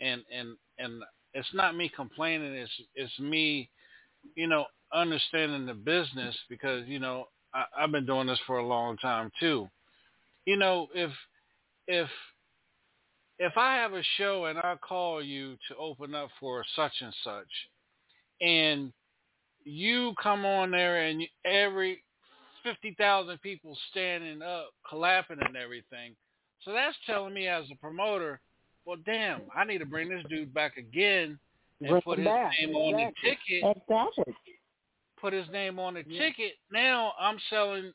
and and and it's not me complaining. It's it's me, you know, understanding the business because you know I, I've been doing this for a long time too. You know, if if if I have a show and I call you to open up for such and such, and you come on there and every fifty thousand people standing up, clapping and everything. So that's telling me as a promoter, well, damn, I need to bring this dude back again and Bring put his back, name on the ticket. Exactly. put his name on the ticket. Now I'm selling.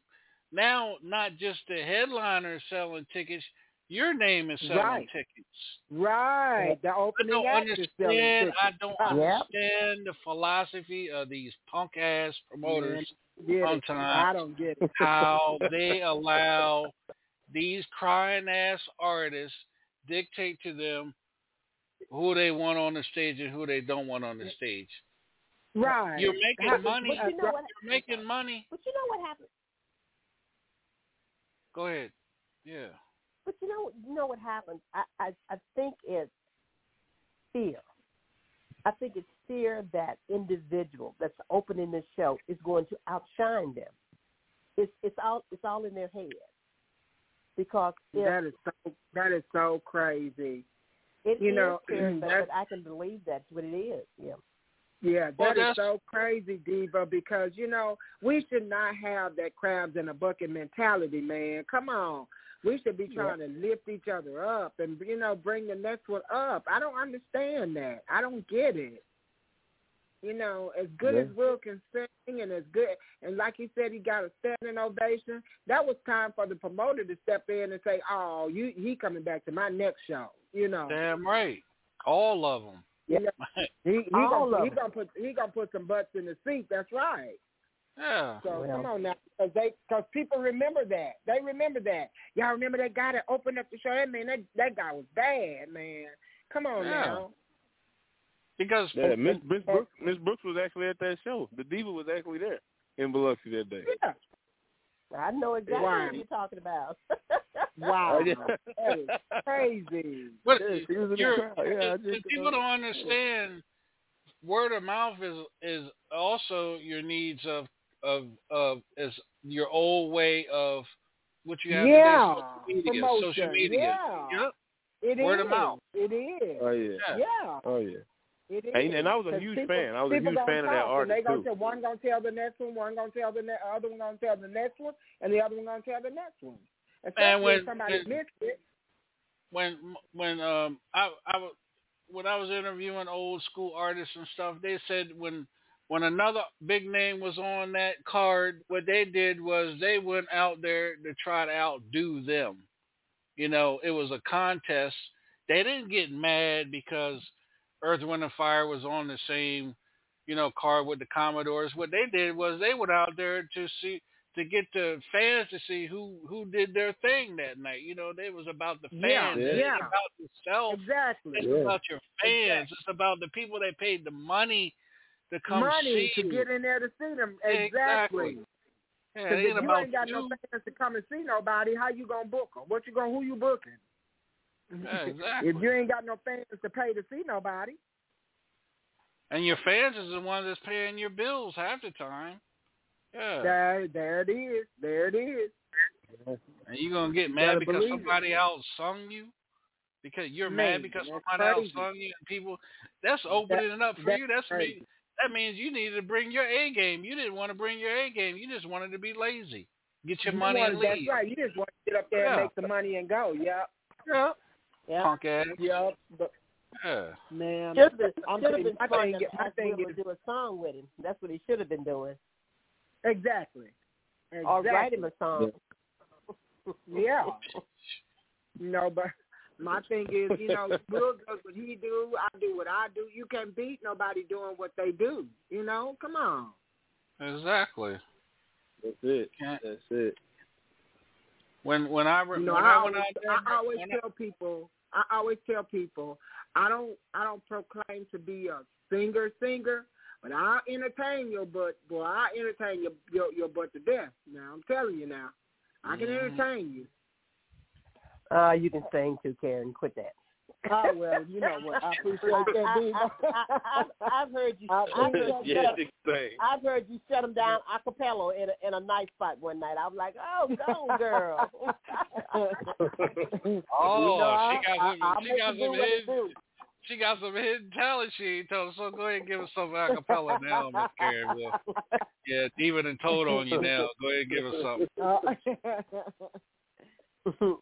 Now not just the headliner selling tickets. Your name is selling Right. tickets. Right. The I don't act understand. tickets. I don't Yep. understand the philosophy of these punk ass promoters. Mm-hmm. Sometimes I don't get it. how they allow these crying ass artists dictate to them who they want on the stage and who they don't want on the stage. Right. You're making How- money. You know what? You're making money. But you know what happened? Go ahead. Yeah. But you know, you know what happens? I, I, I think it's fear. I think it's fear that individual that's opening this show is going to outshine them. It's it's all it's all in their head. Because if That is so. That is so crazy. it you is know, fear, mm, but, but I can believe that's what it is. Yeah. Yeah, Well, that is that's- so crazy, Diva, because you know we should not have that crabs in a bucket mentality, man. Come on, we should be trying to lift each other up and you know bring the next one up. I don't understand that. I don't get it. You know, as good Yeah. as Will can sing and as good, and like he said, he got a standing ovation. That was time for the promoter to step in and say, "Oh, you he coming back to my next show." You know, Damn right. All of them. Yeah. he he All gonna of he them. gonna put he gonna put some butts in the seat. That's right. Yeah. So Well. come on now, because they because people remember that. They remember that. Y'all remember that guy that opened up the show? That man, that that guy was bad, man. Come on Yeah. now. Because Yeah, Miss Miss Brooks, Miss Brooks was actually at that show. The diva was actually there in Biloxi that day. Yeah. I know exactly Wow. what you're talking about. Wow. Oh, that is crazy. But Yeah, she was you're. Yeah, I the- the just, people uh, don't understand. Word of mouth is is also your needs of of of as your old way of what you have Yeah. today, social media. Social media. Yeah. Yep. It is. Word of mouth. It is. Oh yeah. Yeah. Yeah. Oh yeah. It is. And- and I was a huge people- fan. I was a people huge gonna fan of that talk, and They artist, gonna too. tell one gonna tell the next one, one gonna tell the ne- other one gonna tell the next one, and the other one gonna tell the next one. Especially when- if somebody when- missed it. when when um I I wa- when I was interviewing old school artists and stuff, they said when when another big name was on that card, what they did was they went out there to try to outdo them. You know, it was a contest. They didn't get mad because Earth, Wind, and Fire was on the same, you know, card with the Commodores. What they did was they went out there to see to get the fans to see who who did their thing that night. You know, it was about the fans. Yeah. ain't about yourself. Exactly. It's about your fans. It's about the people that paid the money to come Money see to you. get in there to see them. Exactly. Exactly. Yeah, Because if you ain't got no fans to come and see nobody, how you gonna book them? What you gonna who you booking? Yeah, exactly. if you ain't got no fans to pay to see nobody, And your fans is the one that's paying your bills half the time. Yeah. there there it is. There it is. And you're gonna get mad because believe it. somebody outsung you? Because you're Man, mad because somebody crazy. outsung you and people that's opening it up for you. That's crazy. me that means you needed to bring your A game. You didn't want to bring your A game. You just wanted to be lazy. Get your You money wanted- and That's right. You just want to get up there Yeah. and make the money and go. Yep. Yeah. yeah. Punk ass. Yep. But Yeah. man, Should have been, I'm should have saying been my smart thing, enough to my thing is do a song with him. That's what he should have been doing. exactly. Or write Exactly. him a song. Yeah. No, but my thing is, you know, Will does what he do, I do what I do. You can't beat nobody doing what they do. You know, come on. Exactly. That's it. Can't- That's it. When when I re- You know, when I, I, always, went out there, I always when I- tell people, I always tell people, I don't, I don't proclaim to be a singer, singer, but I'll entertain your butt, boy. I'll entertain your your, your butt to death. Now I'm telling you now, I can Mhm. entertain you. Uh, you can sing too, Karen. Quit that. Oh well, you know what? I appreciate that, I, I, I, I, I've heard you. I I've heard you, shut, Dick. I've heard you shut them down a cappella in a, in a night spot one night. I was like, oh, go girl. Oh, You know, she got I- some. I'll she got some what hidden. She got some hidden talent. She ain't told. So go ahead and give us some acapella now, Miss Karen. Will. Yeah, even done told on you now. Go ahead and give us something.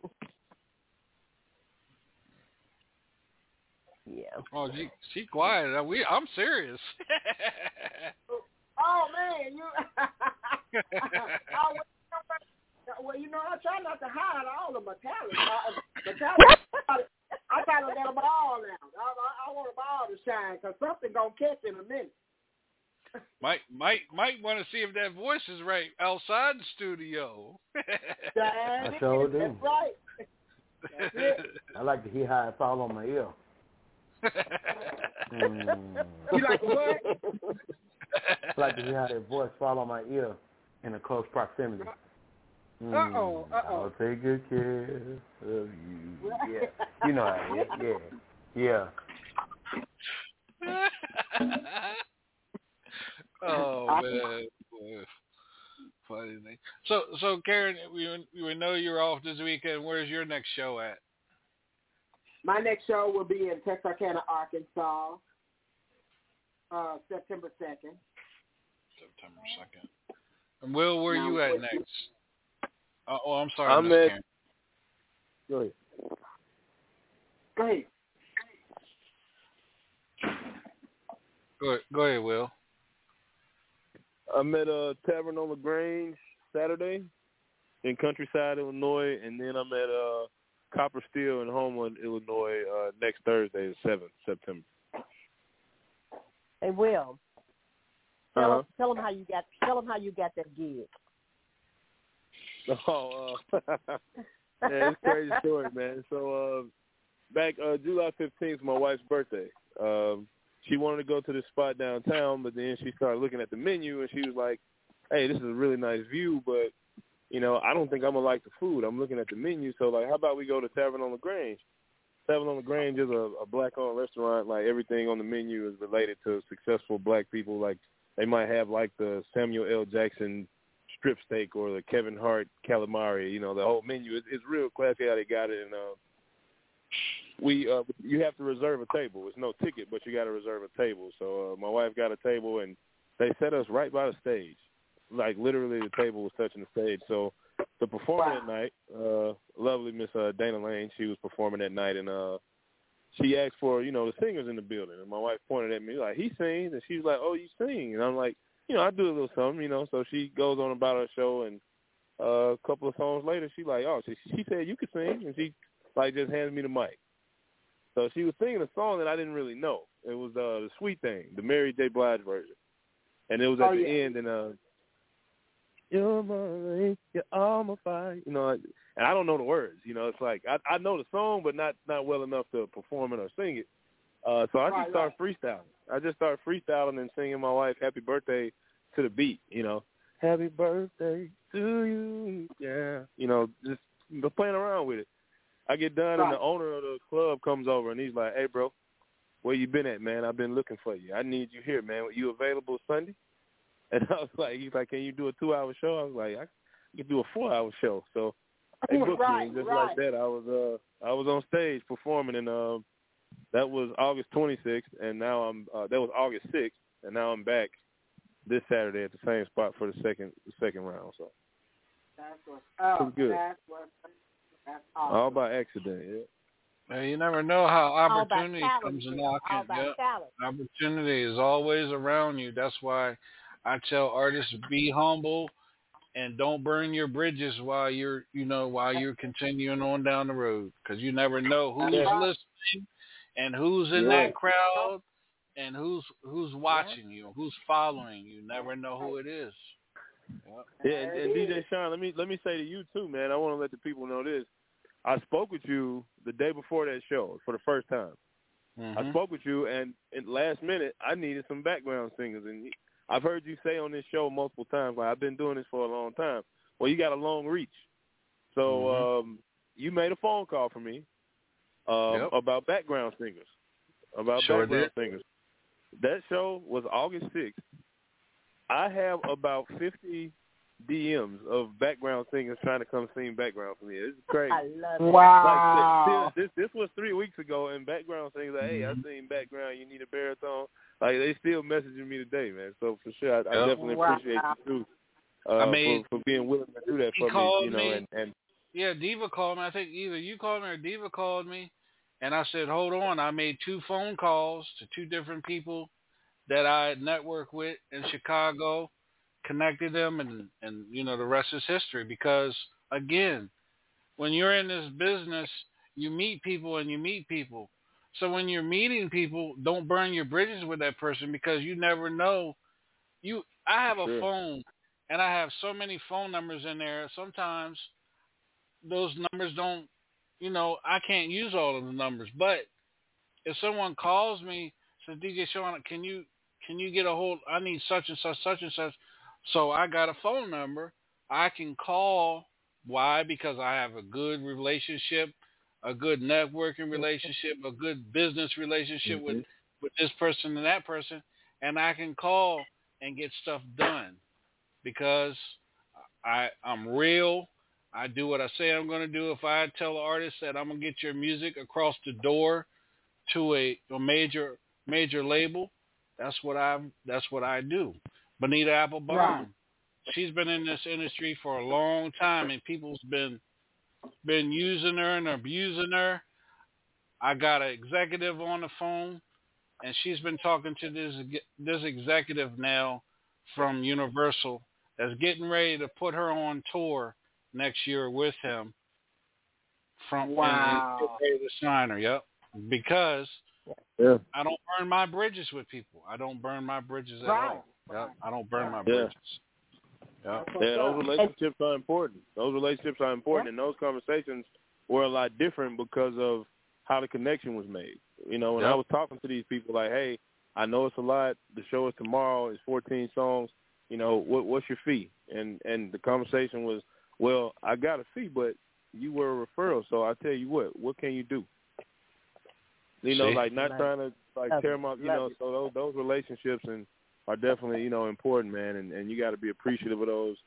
Yeah. Oh, she she quiet. Uh, We I'm serious. oh man, you I, well, you know, I try not to hide all of my talents. I, my talents I try to let them all out. I, I, I want them all to shine because something gonna catch in a minute. Might might might want to see if that voice is right outside the studio. That I sure do. That's right. That's it. I like to hear how it fall on my ear. Mm. You like what? I like to hear how that voice fall on my ear in a close proximity. Mm. Uh-oh, uh-oh. I'll take good care of you. Yeah. You know how it is. Yeah. Yeah. oh man, funny thing. So so Karen, we we know you're off this weekend. Where's your next show at? My next show will be in Texarkana, Arkansas, uh, September second. September second. And Will, where Now, you at next? Uh, oh, I'm sorry, I'm at- Go ahead. Go ahead. Go ahead, go ahead, Will. I'm at uh, Tavern on LaGrange Saturday in Countryside, Illinois, and then I'm at uh, Copper Steel in Homeland, Illinois uh, next Thursday, the seventh September. Hey, Will. Tell, Uh-huh. him, tell him how you got. Tell them how you got that gig. Oh, uh, yeah, it's a crazy story, man. So uh, back uh, July fifteenth, my wife's birthday. Um, she wanted to go to this spot downtown, but then she started looking at the menu and she was like, "Hey, this is a really nice view, but you know, I don't think I'm gonna like the food. I'm looking at the menu, so like, how about we go to Tavern on LaGrange? Tavern on LaGrange is a, a black-owned restaurant. Like everything on the menu is related to successful black people. Like they might have like the Samuel L. Jackson strip steak or the Kevin Hart calamari. You know, the whole menu is it's real classy how they got it. And uh, we uh, you have to reserve a table. It's no ticket, but you got to reserve a table. So uh, my wife got a table, and they set us right by the stage. Like literally, the table was touching the stage. So the performer that night, uh, lovely Miss uh, Dana Lane, she was performing that night, and uh, she asked for you know the singers in the building, and my wife pointed at me like he sings, and she was like, oh you sing, and I'm like, you know I do a little something, you know. So she goes on about her show, and uh, a couple of songs later, she like, oh she, she said you could sing, and she like just hands me the mic. So she was singing a song that I didn't really know. It was uh, the Sweet Thing, the Mary J. Blige version, and it was at Oh, the yeah. end, and uh, you're my, you're all my fire. You know, and I don't know the words. You know, it's like I I know the song, but not not well enough to perform it or sing it. Uh, so I Right, just started freestyling. I just started freestyling and singing my wife "Happy Birthday" to the beat. You know, Happy Birthday to you. Yeah, you know, just playing around with it. I get done, and the owner of the club comes over, and he's like, "Hey, bro, where you been at, man? I've been looking for you. I need you here, man. You available Sunday?" And I was like, "He's like, can you do a two-hour show?" I was like, "I can do a four-hour show." So they booked Right, me, and just right. like that, I was uh I was on stage performing, and um that was August 26th, and now I'm uh, that was August 6th, and now I'm back this Saturday at the same spot for the second the second round. So That's what. Oh, Pretty good. that's what. That's awesome. all by accident. Yeah. Hey, you never know how opportunity comes All knocking. about Yep. talent. Opportunity is always around you. That's why I tell artists be humble and don't burn your bridges while you're, you know, while you're continuing on down the road because you never know who's Yeah. listening and who's in Right. that crowd and who's who's watching you, who's following you. Never know who it is. Yep. Yeah, and, and DJ Sean, let me let me say to you too, man. I want to let the people know this. I spoke with you the day before that show for the first time. I Mhm. spoke with you, and at last minute, I needed some background singers, and I've heard you say on this show multiple times, like I've been doing this for a long time. Well, you got a long reach, so Mhm. um, you made a phone call for me um, Yep. about background singers, about Sure background did. singers. That show was August sixth. I have about fifty DMs of background singers trying to come sing background for me. It's crazy. I love it. Wow. Like this, this this was three weeks ago, and background singers like, hey, I seen background. You need a baritone. Like they still messaging me today, man. So for sure, I, I Yep. definitely Wow. appreciate you too. Uh, I mean, for, for being willing to do that for me, you know, me. and and Yeah, Diva called me. I think either you called me or Diva called me, and I said, "Hold on." I made two phone calls to two different people that I network with in Chicago, connected them, and and you know the rest is history. Because again, when you're in this business, you meet people and you meet people. So when you're meeting people, don't burn your bridges with that person because you never know. You, I have a Sure. phone, and I have so many phone numbers in there. Sometimes those numbers don't, you know, I can't use all of the numbers. But if someone calls me, says DJ Sean, can you can you get a hold? I need such and such, such and such. So I got a phone number. I can call. Why? Because I have a good relationship, a good networking relationship, a good business relationship with mm-hmm. with this person and that person, and I can call and get stuff done because I I'm real. I do what I say I'm going to do. If I tell the artist that I'm going to get your music across the door to a, a major major label, that's what I that's what I do. Bonita Applebaum, Right. she's been in this industry for a long time, and people's been been using her and abusing her. I got an executive on the phone, and she's been talking to this this executive now from Universal that's getting ready to put her on tour next year with him. From and- Wow. and get ready to sign her. Yep, because Yeah. I don't burn my bridges with people. I don't burn my bridges at Right. all. Yep, I don't burn my Yeah. bridges. Yep. Yeah, those relationships are important. Those relationships are important, and those conversations were a lot different because of how the connection was made. You know, when I was talking to these people, like, "Hey, I know it's a lot. The show is tomorrow. It's 14 songs. You know, what what's your fee?" And and the conversation was, "Well, I got a fee, but you were a referral, so I tell you what, what can you do?" You know, See? like not trying to like tear them up. You know, so those those relationships and are definitely you know important, man. And and you got to be appreciative of those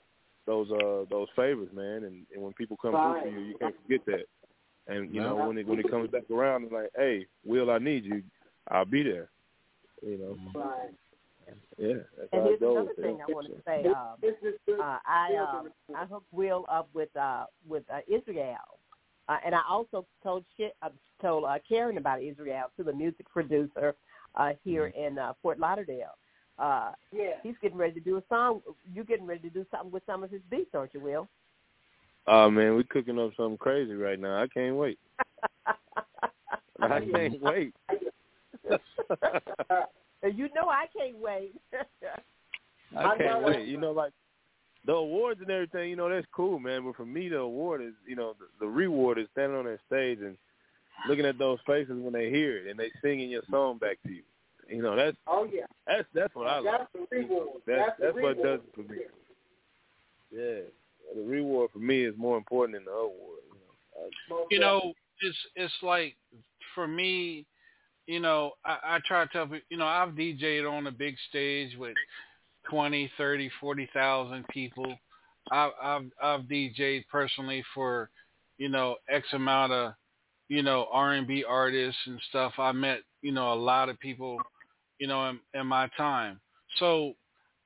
those uh those favors, man. And, and when people come through for you, you can't forget that. And you know when it when it comes back around, it's like, hey, Will, I need you. I'll be there. You know. Right. Yeah. That's And how here's another thing I want to say. Um, uh, I uh, I hooked Will up with uh, with uh, Israel, uh, and I also told shit, uh, told uh, Karen about Israel to the music producer uh, here in uh, Fort Lauderdale. Uh, Yeah. he's getting ready to do a song. You're getting ready to do something with some of his beats, aren't you, Will? Oh man, we're cooking up something crazy right now. I can't wait. I can't wait. you know I can't wait. I can't wait. You know, like the awards and everything. You know, that's cool, man. But for me, the award is, you know, the, the reward is standing on that stage and looking at those faces when they hear it and they singing your song back to you. You know, that's Oh yeah. that's that's what I like. That's the reward. That's That's, that's the what does it for me. Yeah, the reward for me is more important than the award. You know, you know, it's it's like for me, you know, I, I try to tell people, you know, I've DJed on a big stage with twenty, thirty, forty thousand people. I've I've I've DJed personally for, you know, X amount of, you know, R and B artists and stuff. I met, you know, a lot of people, you know, in, in my time. So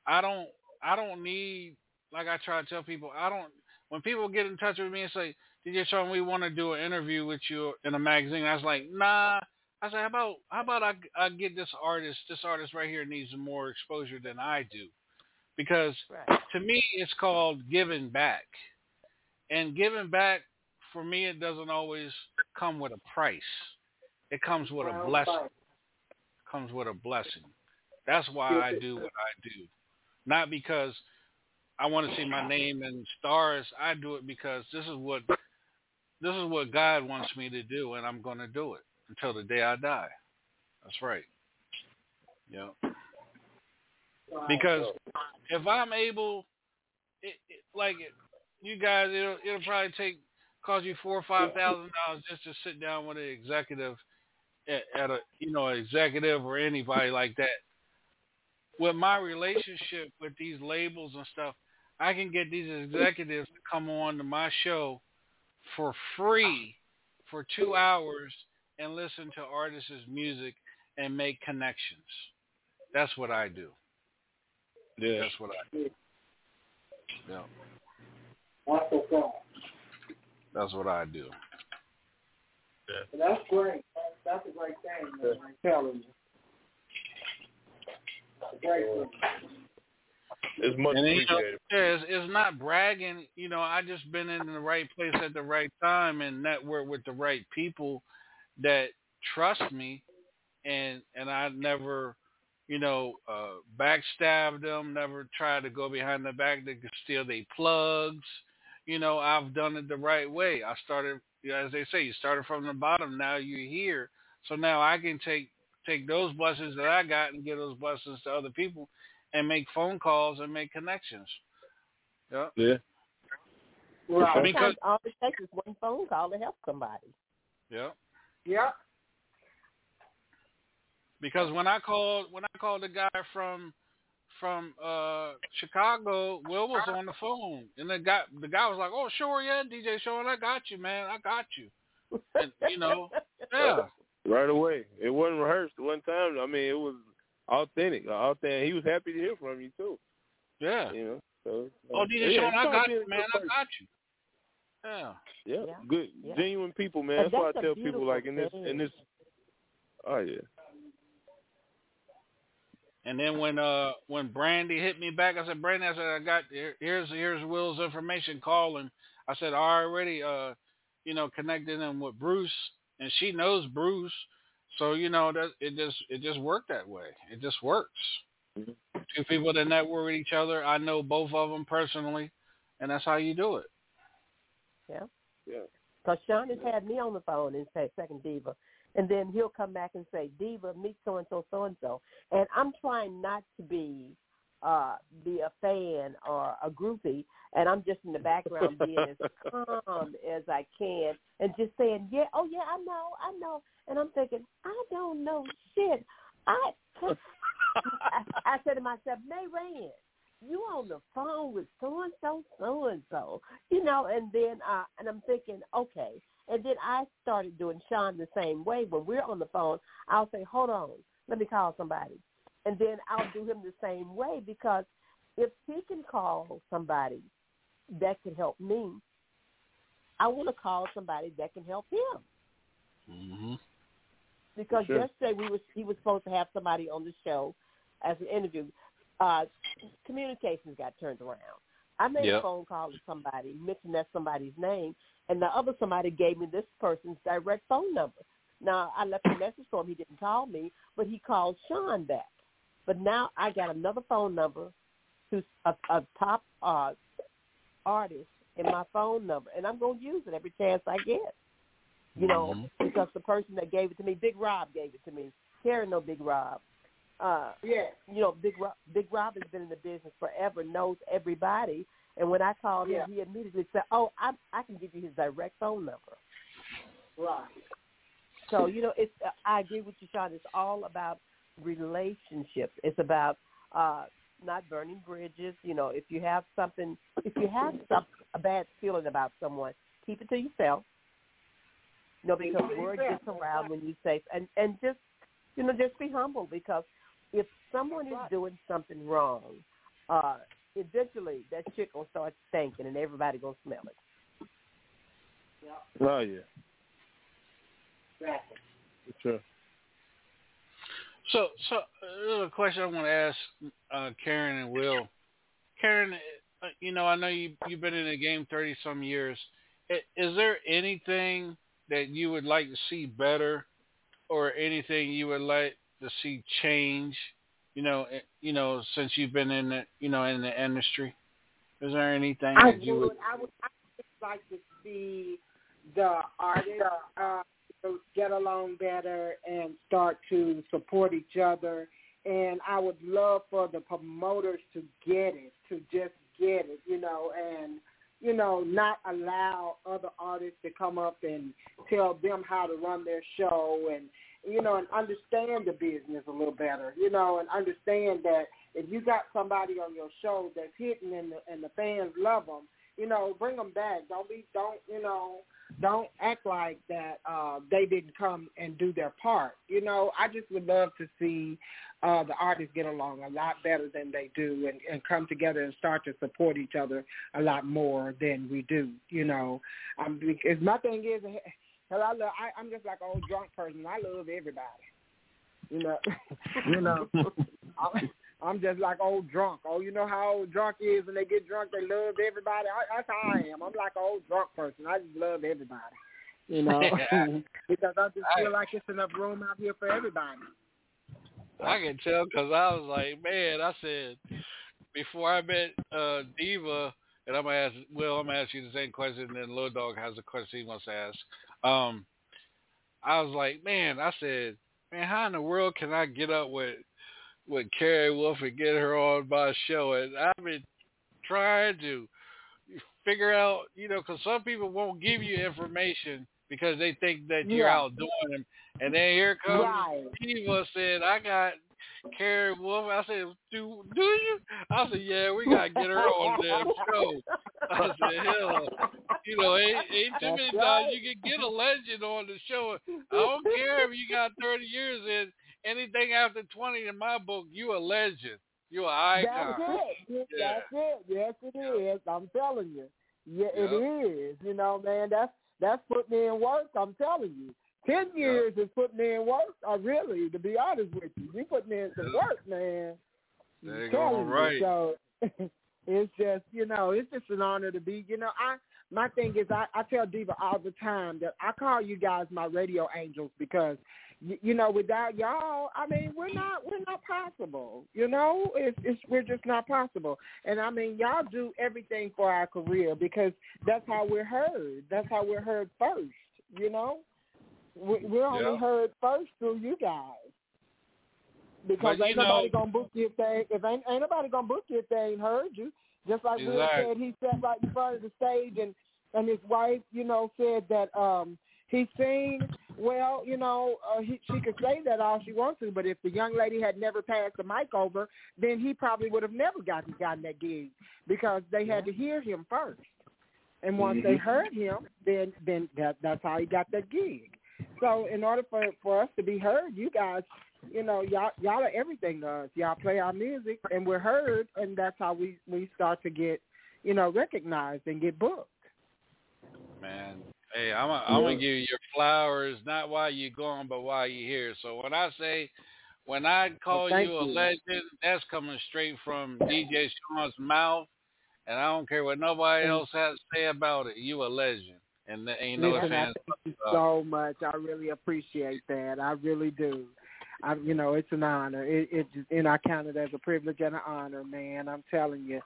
I don't I don't need like I try to tell people, I don't when people get in touch with me and say, DJ Sean, we want to do an interview with you in a magazine. I was like, nah. I said, how about how about I, I get this artist? This artist right here needs more exposure than I do, because to me it's called giving back, and giving back for me it doesn't always come with a price. It comes with a blessing. Comes with a blessing. That's why I do what I do, not because I want to see my name in stars. I do it because this is what this is what God wants me to do, and I'm going to do it until the day I die. That's right. Yeah. Because if I'm able, it, it, like it, you guys, it'll it'll probably take cost you four or five thousand dollars just to sit down with an executive at, at a you know an executive or anybody like that. With my relationship with these labels and stuff, I can get these executives to come on to my show for free for two hours and listen to artists' music and make connections. That's what I do. Yeah. That's what I do. Yeah. That's. That's what I do. And That's great. That's, that's a great thing, man. I'm telling you. It's a great thing. It's much And, you know, appreciated. yeah, it's, it's not bragging. You know, I just been in the right place at the right time and network with the right people that trust me, and and I never, you know, uh backstab them. Never try to go behind the back to steal their plugs. You know, I've done it the right way. I started, you know, as they say, you started from the bottom. Now you're here, so now I can take take those blessings that I got and give those blessings to other people and make phone calls and make connections. Yeah. Yeah. Right. I mean, 'cause- Sometimes all it takes is one phone call to help somebody. Yeah. Yeah. Because when I called when I called the guy from from uh Chicago, Will was on the phone and the guy the guy was like, Oh sure, yeah, DJ Sean, I got you, man, I got you. And you know, yeah. Right away. It wasn't rehearsed one time. I mean, it was authentic. Authentic. He was happy to hear from you too. Yeah. You know. So, Oh uh, DJ yeah, Sean, I got you, man, good I got you. Yeah. Yeah, Yeah. good, Yeah. genuine people, man. And That's why I tell people like in this, thing. in this. Oh yeah, And then when uh when Brandy hit me back, I said, Brandy, I said, I got here, here's here's Will's information. Call and I said, I already uh you know connected him with Bruce, and she knows Bruce, so you know that it just it just worked that way. It just works. Two people that network with each other. I know both of them personally, and that's how you do it. Yeah. yeah. Because Sean has had me on the phone and say second diva, and then he'll come back and say diva meet so and so so and so, and I'm trying not to be uh be a fan or a groupie, and I'm just in the background being as calm as I can and just saying yeah oh yeah I know I know, and I'm thinking I don't know shit. I I, I said to myself, Mayran, you on the phone with so and so, so and so, you know, and then uh, and I'm thinking, okay, and then I started doing Sean the same way. When we're on the phone, I'll say, hold on, let me call somebody, and then I'll do him the same way because if he can call somebody that can help me, I want to call somebody that can help him Mm-hmm. because Sure. yesterday we was he was supposed to have somebody on the show as an interview. Uh, communications got turned around. I made a phone call to somebody, mentioned that somebody's name, and the other somebody gave me this person's direct phone number. Now I left a message for him. He didn't call me, but he called Sean back. But now I got another phone number who's a, a top uh, artist in my phone number, and I'm going to use it every chance I get. You know, Mm-hmm. because the person that gave it to me, Big Rob gave it to me. Karen, no Big Rob. Uh, Yeah. you know, Big Rob, Big Rob has been in the business forever, knows everybody. And when I called Yeah. him, he immediately said, "Oh, I I can give you his direct phone number." Right. So you know, it's I agree with you, Sean. It's all about relationships. It's about uh, not burning bridges. You know, if you have something, if you have some a bad feeling about someone, keep it to yourself. You know, because Keep it to word gets around when you say, and and just you know, just be humble because if someone is doing something wrong, uh, eventually that shit gonna start stinking, and everybody gonna smell it. Oh yeah, Exactly. sure. So, so uh, there's a question I want to ask uh, Karen and Will. Karen, uh, you know, I know you you've been in the game thirty some years. Is there anything that you would like to see better, or anything you would like to see change? You know, eh, you know, since you've been in the you know in the industry, is there anything I that you would, would? I would, I would like to see the artists uh, get along better and start to support each other. And I would love for the promoters to get it, to just get it, you know, and you know, not allow other artists to come up and tell them how to run their show and you know, and understand the business a little better, you know, and understand that if you got somebody on your show that's hitting and the, and the fans love them, you know, bring them back. Don't be, don't, you know, don't act like that uh, they didn't come and do their part. You know, I just would love to see uh, the artists get along a lot better than they do and, and come together and start to support each other a lot more than we do. You know, um, because my thing is, hell, I love, I, I'm just like an old drunk person. I love everybody. You know, you know. I, I'm just like old drunk. Oh, you know how old drunk is when they get drunk, they love everybody. I, that's how I am. I'm like an old drunk person. I just love everybody. You know, because I just feel like it's enough room out here for everybody. I can tell because I was like, man, I said before I met uh Diva, and I'm gonna ask. Well, I'm gonna ask you the same question, and then Lil Dog has a question he wants to ask. Um, I was like, man, I said, man, how in the world can I get up with with Karen Wolf and get her on my show? And I've been trying to figure out, you know, because some people won't give you information because they think that you're Yeah. outdoing them. And then here comes Right. Diva said, I got Karen Wolf. I said, do do you? I said, yeah, we gotta get her on the show. I said, hell, you know, ain't, ain't too many times you can get a legend on the show. I don't care if you got 30 years in. Anything after 20 in my book, you a legend. You an icon. That's it. Yeah. That's it. Yes, it is. I'm telling you. Yeah, it Yep. is. You know, man, that's that's putting me in work. I'm telling you. Ten years is putting in work. Uh, really, to be honest with you, you putting in some work, man. There you go. Right. So it's just, you know, it's just an honor to be. You know, I my thing is, I, I tell Diva all the time that I call you guys my radio angels because, you, you know, without y'all, I mean, we're not we're not possible. You know, it's it's we're just not possible. And I mean, y'all do everything for our career because that's how we're heard. That's how we're heard first. You know, we, we're only Yeah. heard first through you guys. Because But, ain't nobody know- gonna book you if they if ain't, ain't nobody gonna book you if they ain't heard you. Just like Will said, he sat right in front of the stage and and his wife, you know, said that um he sing well. You know, uh, he, she could say that all she wants to, but if the young lady had never passed the mic over, then he probably would have never gotten gotten that gig because they had to hear him first. And once they Mhm. heard him, then then that that's how he got that gig. So in order for for us to be heard, you guys, you know, y'all y'all are everything to us. Y'all play our music and we're heard, and that's how we we start to get, you know, recognized and get booked. Man, hey, I'm gonna I'm gonna give you your flowers, not while you're gone, but while you're here. So when I say, when I call thank you a you. legend, that's coming straight from DJ Sean's mouth, and I don't care what nobody mm. else has to say about it. You a legend, and there ain't no Listen, I thank you so much. I really appreciate that. I really do. I, you know, it's an honor. It, it just, and I count it as a privilege and an honor, man. I'm telling you.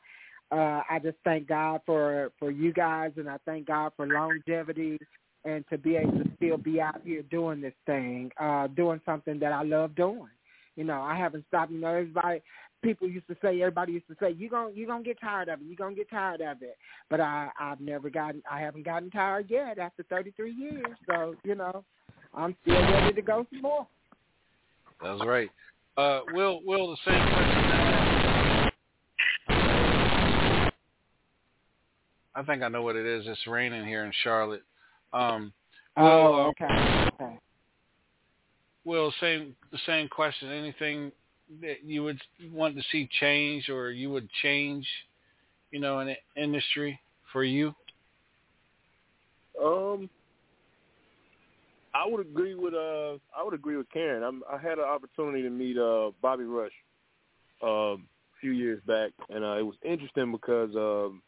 Uh, I just thank God for for you guys, and I thank God for longevity and to be able to still be out here doing this thing, uh, doing something that I love doing. You know, I haven't stopped. You know, everybody, people used to say, everybody used to say, you're gonna you gonna get tired of it. You're gonna get tired of it. But I I've never gotten, I haven't gotten tired yet after 33 years. So you know, I'm still ready to go some more. That's right. Uh, Will, Will, the same question. I think I know what it is. It's raining here in Charlotte. Um, Will, Oh, okay, okay. Will, same the same question. Anything that you would want to see change, or you would change, you know, in the industry for you? Um, I would agree with uh, I would agree with Karen. I'm, I had an opportunity to meet uh Bobby Rush um, a few years back, and uh, it was interesting because um,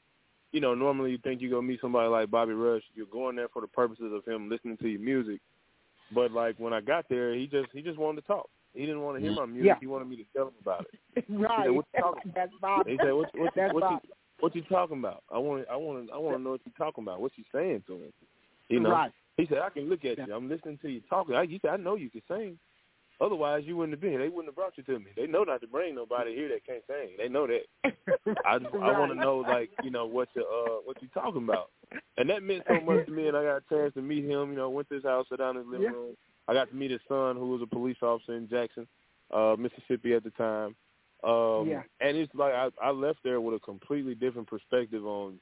you know normally you think you go meet somebody like Bobby Rush, you're going there for the purposes of him listening to your music, but like when I got there, he just he just wanted to talk. He didn't want to hear my music. Yeah. He wanted me to tell him about it. right. what you talking That's Bob. He said, "What, what, what, you, what you talking about? I want, to, I want, to, I want to know what you're talking about. What you saying to him? You know?" Right. He said, "I can look at you. I'm listening to you talking. I, you said, I know you can sing. Otherwise, you wouldn't have been here. They wouldn't have brought you to me. They know not to bring nobody here that can't sing. They know that. I, just, I want to know, like, you know, what you, uh, what you talking about. And that meant so much to me. And I got a chance to meet him. You know, went to his house, sat down in his living Yeah. room. I got to meet his son, who was a police officer in Jackson, uh, Mississippi at the time. Um, Yeah. And it's like I, I left there with a completely different perspective on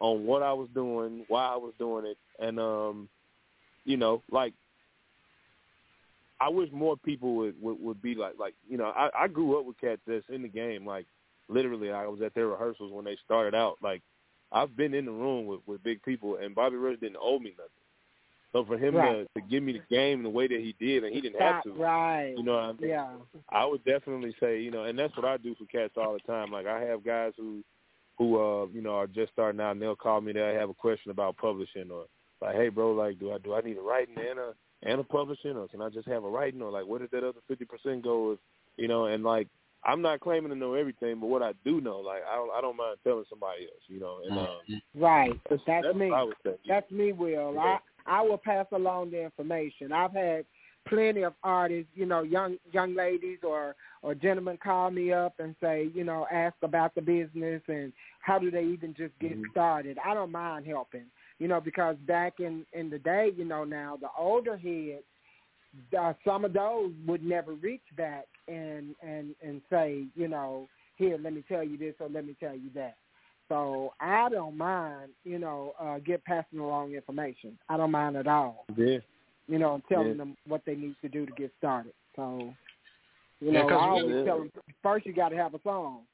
on what I was doing, why I was doing it, and um, you know, like I wish more people would would, would be like like you know I, I grew up with cats that's in the game like literally I was at their rehearsals when they started out like I've been in the room with with big people and Bobby Rush didn't owe me nothing So for him Right. to, to give me the game the way that he did, and he didn't have to, right. you know what I mean? Yeah. I would definitely say, you know, and that's what I do for cats all the time. Like I have guys who, who, uh, you know, are just starting out, and they'll call me. They have a question about publishing, or like, hey, bro, like, do I do I need a writing and a and a publishing, or can I just have a writing, or like, where does that other fifty percent go? If, you know, and like, I'm not claiming to know everything, but what I do know, like, I don't, I don't mind telling somebody else, you know, and um, Right. That's, that's me. what I would say. That's me, Will. I I will pass along the information. I've had plenty of artists, you know, young young ladies or or gentlemen call me up and say, you know, ask about the business and how do they even just get started. I don't mind helping, you know, because back in in the day, you know, now the older heads, uh, some of those would never reach back and and and say, you know, here, let me tell you this or let me tell you that. So I don't mind, you know, uh, get passing along information. I don't mind at all, Yeah. you know, and telling Yeah. them what they need to do to get started. So, you Yeah, know, 'cause I we- always tell them first you got to have a song.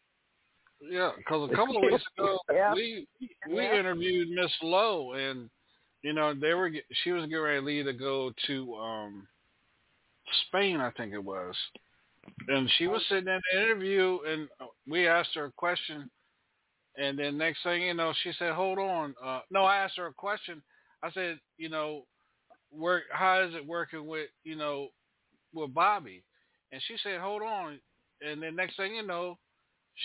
Yeah, because a couple of weeks ago Yeah. we we Yeah. interviewed Miss Lowe, and you know they were get- she was getting ready to leave to go to um Spain, I think it was, and she was sitting in the interview, and we asked her a question, and then next thing you know, she said, "Hold on." Uh, no, I asked her a question. I said, "You know, work. How is it working with you know with Bobby?" And she said, "Hold on." And then next thing you know,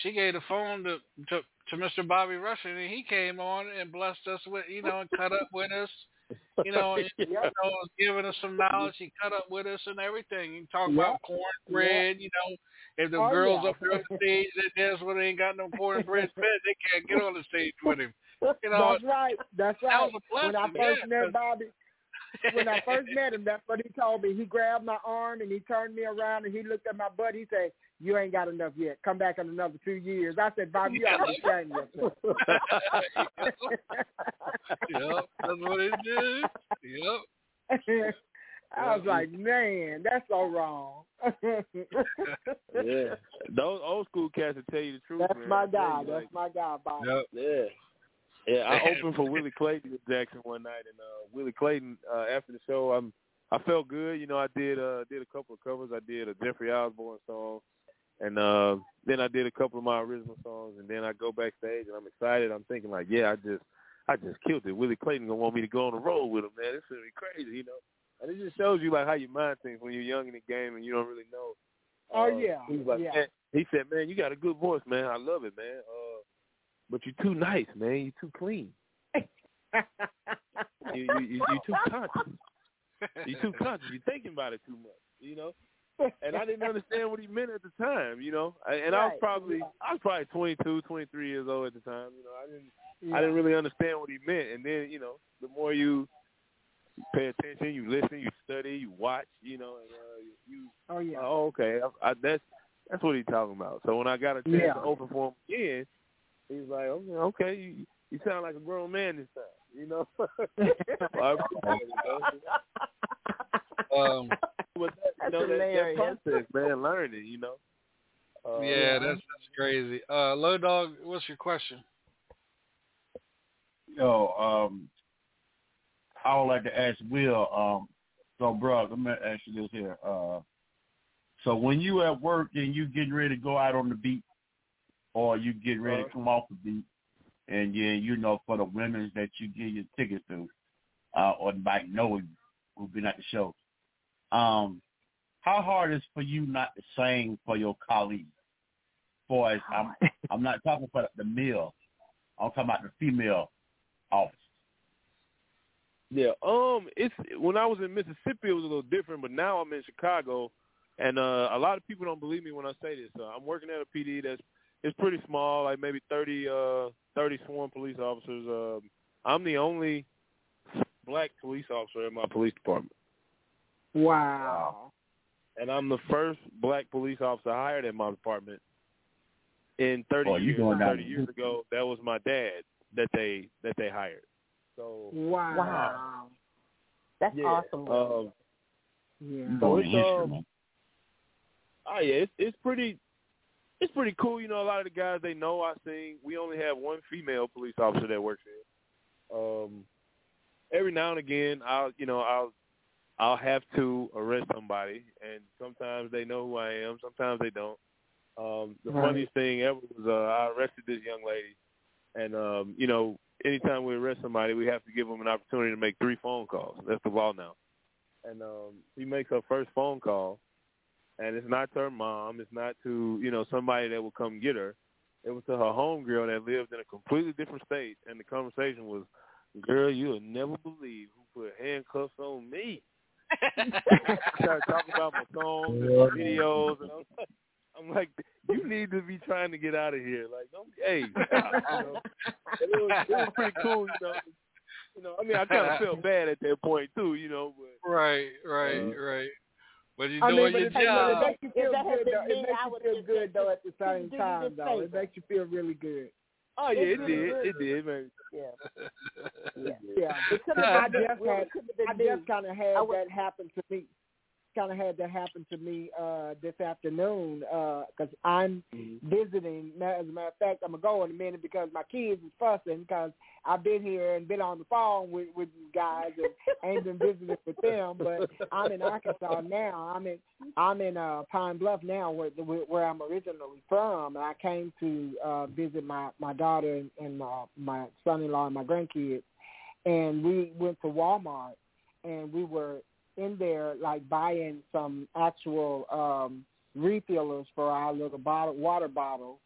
she gave the phone to to, to Mr. Bobby Rushing, and he came on and blessed us with you know and cut up with us. You know, and, you know, giving us some knowledge. He cut up with us and everything. He talked about Yep. cornbread. You know, if the Oh, girls yeah. up there on the stage that dance when they ain't got no cornbread fed, they can't get on the stage with him. You know, that's right. That's that right. was a when I first yeah. met Bobby, when I first met him, that's what he told me. He grabbed my arm and he turned me around and he looked at my butt. He said, "You ain't got enough yet. Come back in another two years." I said, Bob, you ought to be ashamed of yourself." yep, that's what he did. Yep. I was like, man, that's so wrong. yeah. Those old school cats will tell you the truth. That's man. my I guy. you, That's like, my guy, Bob. Yep. Yeah. Yeah, I opened for Willie Clayton at Jackson one night, and uh, Willie Clayton uh, after the show, I'm I felt good. You know, I did uh, did a couple of covers. I did a Jeffrey Osborne song, and uh, then I did a couple of my original songs, and then I go backstage and I'm excited. I'm thinking like, yeah, I just I just killed it. Willie Clayton gonna want me to go on the road with him, man. It's gonna be crazy, you know. And it just shows you like how you mind things when you're young in the game and you don't really know. Oh Uh, yeah, He was like, yeah. man, he said, man, you got a good voice, man. I love it, man. Uh, but you're too nice, man. You're too clean. You you you you too conscious. You're too conscious. You're thinking about it too much, you know. And I didn't understand what he meant at the time, you know. I, and I was probably yeah. I was probably 22, 23 years old at the time. You know, I didn't Yeah. I didn't really understand what he meant. And then you know, the more you pay attention, you listen, you study, you watch, you know, and uh, you Oh yeah. Oh, okay. I, I, that's that's what he's talking about. So when I got a chance Yeah. to open for him again, he was like, okay, okay, you, you sound like a grown man this time, you know. I appreciate it, though. Um, but that, That's you know, that, that process, man, learning, you know. Uh, yeah, that's that's crazy. Uh, Low Dog, what's your question? Yo, um, I would like to ask Will. Um, so, bro, let me ask you this here. Uh, so when you at work and you getting ready to go out on the beat, or you getting ready to come off the beat, and yeah, you know, for the women that you give your tickets to, uh, or might know you who've been at the show, um, how hard is for you not to sing for your colleagues? For as I'm, I'm not talking about the male, I'm talking about the female office. Yeah, um, it's when I was in Mississippi, it was a little different, but now I'm in Chicago, and uh, a lot of people don't believe me when I say this. Uh, I'm working at a PD that's it's pretty small, like maybe 30, uh, 30 sworn police officers. Um, I'm the only black police officer in my police department, Wow. and I'm the first black police officer hired in my department in 30 Oh, years. going down 30 years ago, that was my dad that they that they hired. So Wow. Wow. That's yeah, awesome. Um, Yeah. You So going it's, um. Oh yeah, it's it's pretty it's pretty cool. You know, a lot of the guys they know I sing. We only have one female police officer that works here. Um every now and again, I'll you know I'll I'll have to arrest somebody, and sometimes they know who I am, sometimes they don't. Um, the Right. funniest thing ever was uh, I arrested this young lady, and um, you know, anytime we arrest somebody, we have to give them an opportunity to make three phone calls. That's the law now. And um, she makes her first phone call, and it's not to her mom, it's not to you know somebody that will come get her. It was to her homegirl that lived in a completely different state, and the conversation was, "Girl, you'll never believe who put handcuffs on me." Started talking about my songs and my videos, and I'm like, I'm like, you need to be trying to get out of here. Like, don't, hey, you know. It was, it was pretty cool, you know. You know, I mean, I kind of felt bad at that point too, you know, but Right, right, Uh, right. But you're I doing mean, your it, hey, it job. makes you feel If that had good though. It makes you feel good though at the same time though. It makes you feel really good. Oh yeah, It's it really did, it did, man. Yeah. Yeah. Yeah. It could I have been just had it could have been I just kind of had I would- that happen to me. Kind of had that happen to me uh this afternoon because I'm visiting. As a matter of fact, I'm gonna go in a minute because my kids is fussing because I've been here and been on the phone with with these guys and ain't been visiting with them. But I'm in Arkansas now. I'm in I'm in uh Pine Bluff now, where where I'm originally from. And I came to uh visit my my daughter and, and uh, my son-in-law and my grandkids, and we went to Walmart and we were in there like buying some actual um refillers for our little bottle water bottles.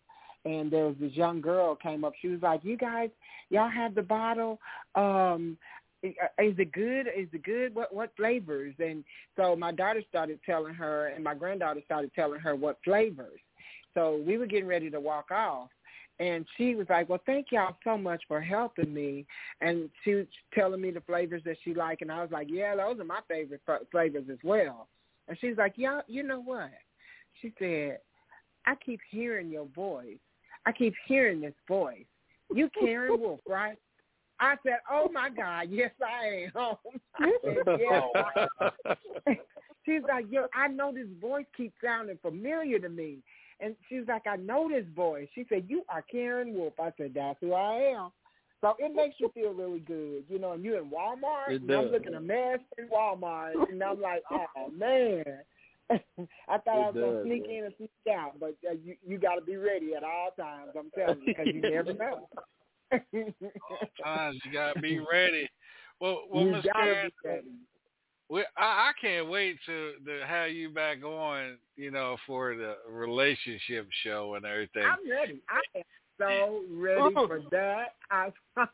And there was this young girl came up. She was like you guys y'all have the bottle um is it good? Is it good? What what flavors? And so my daughter started telling her and my granddaughter started telling her what flavors. So we were getting ready to walk off and she was like, "Well, thank y'all so much for helping me." And she was telling me the flavors that she liked, and I was like, "Yeah, those are my favorite f- flavors as well." And she's like, "Yeah, you know what?" She said, "I keep hearing your voice. I keep hearing this voice. You Karen Wolf, right?" I said, "Oh my God, yes I am." Oh, I said, "Yes." I She's like, yo, I know this voice keeps sounding familiar to me. And she's like, I know this voice. She said, you are Karen Wolf. I said, that's who I am. So it makes you feel really good, you know. And you're in Walmart, It and I'm looking a mess in Walmart, and I'm like, oh man. I thought I was It gonna sneak man. in and sneak out, but uh, you you got to be ready at all times. I'm telling you, because you never know. all Times you gotta be ready. Well, well, you Miss gotta Karen, be ready. We, I, I can't wait to to have you back on. You know, for the relationship show and everything. I'm ready. I am so ready oh. for that. I promise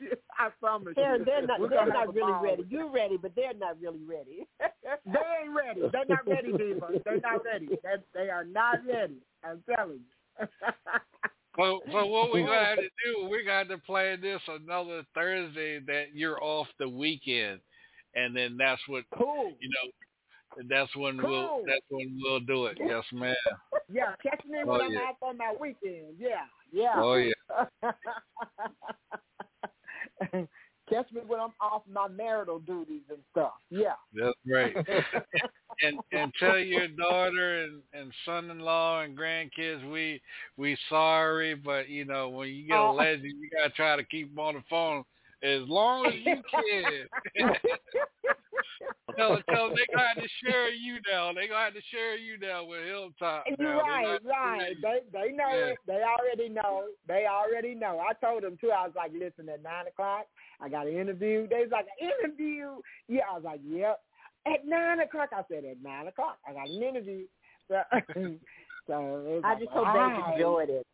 you. I promise They're you. they're not We're they're not really ball. ready. You're ready, but they're not really ready. They ain't ready. They're not ready, Diva. They're not ready. They, they are not ready. I'm telling you. So, so what we gonna have to do? We got to plan this another Thursday that you're off the weekend, and then that's what cool. you know. That's when we'll that's when we'll do it. Yes, ma'am. Yeah, catch me Oh, when I'm off on my weekend. Yeah, yeah. Oh, yeah. catch me when I'm off my marital duties and stuff. Yeah. That's right. and and tell your daughter and and son-in-law and grandkids we we sorry, but you know when you get a Oh. legend, you gotta try to keep them on the phone as long as you can. tell them, tell they gonna have to share you now. They gonna have to share you now with Hilltop. You're now. Right, right. They they know Yeah. it. They already know. They already know. I told them too. I was like, listen, at nine o'clock, I got an interview. They was like, an interview? Yeah, I was like, yep. At nine o'clock, I said, at nine o'clock, I got an interview. So, so I like, just hope all they enjoyed it.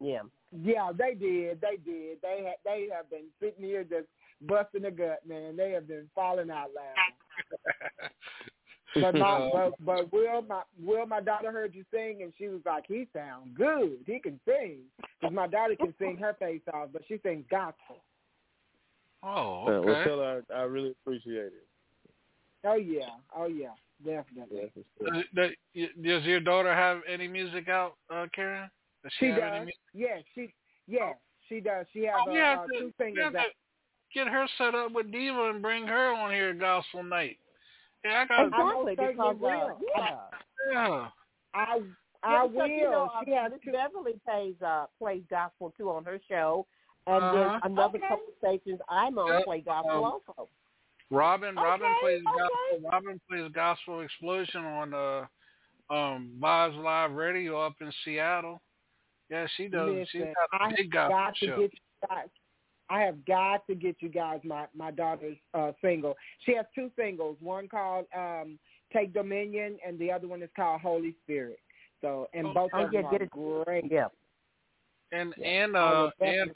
Yeah. Yeah, they did. They did. They had. They have been sitting here just busting the gut, man. They have been falling out laughing. But my, Uh, but but Will my Will my daughter heard you sing and she was like, he sound good. He can sing because my daughter can sing her face off, but she sings gospel. Oh, Uh, well, okay. tell her I, I really appreciate it. Oh yeah, oh yeah, definitely. Uh, does- Does your daughter have any music out, uh, Karen? Does she, She have any does. music? Yeah, she yeah she does. She has Oh, uh, we have uh, to- two we singers. have That, get her set up with Diva and bring her on here gospel night. Yeah, I got Exactly, I because uh, will. yeah. Yeah. I I because, will. You know, uh, she has two. Beverly plays uh plays gospel too on her show, and Uh-huh. then another Okay. couple stations I'm on Yep. play gospel Um, also. Robin, Robin Okay, plays okay. gospel. Robin plays gospel explosion on uh um Vibes Live Radio up in Seattle. Yeah, she does. She's Listen, got I a have big got gospel to show. get you guys. I have got to get you guys my my daughter's uh, single. She has two singles. One called um, "Take Dominion" and the other one is called "Holy Spirit." So, and Oh, both oh, of yeah, them get are it. great. Yeah. And Yeah, and I uh will and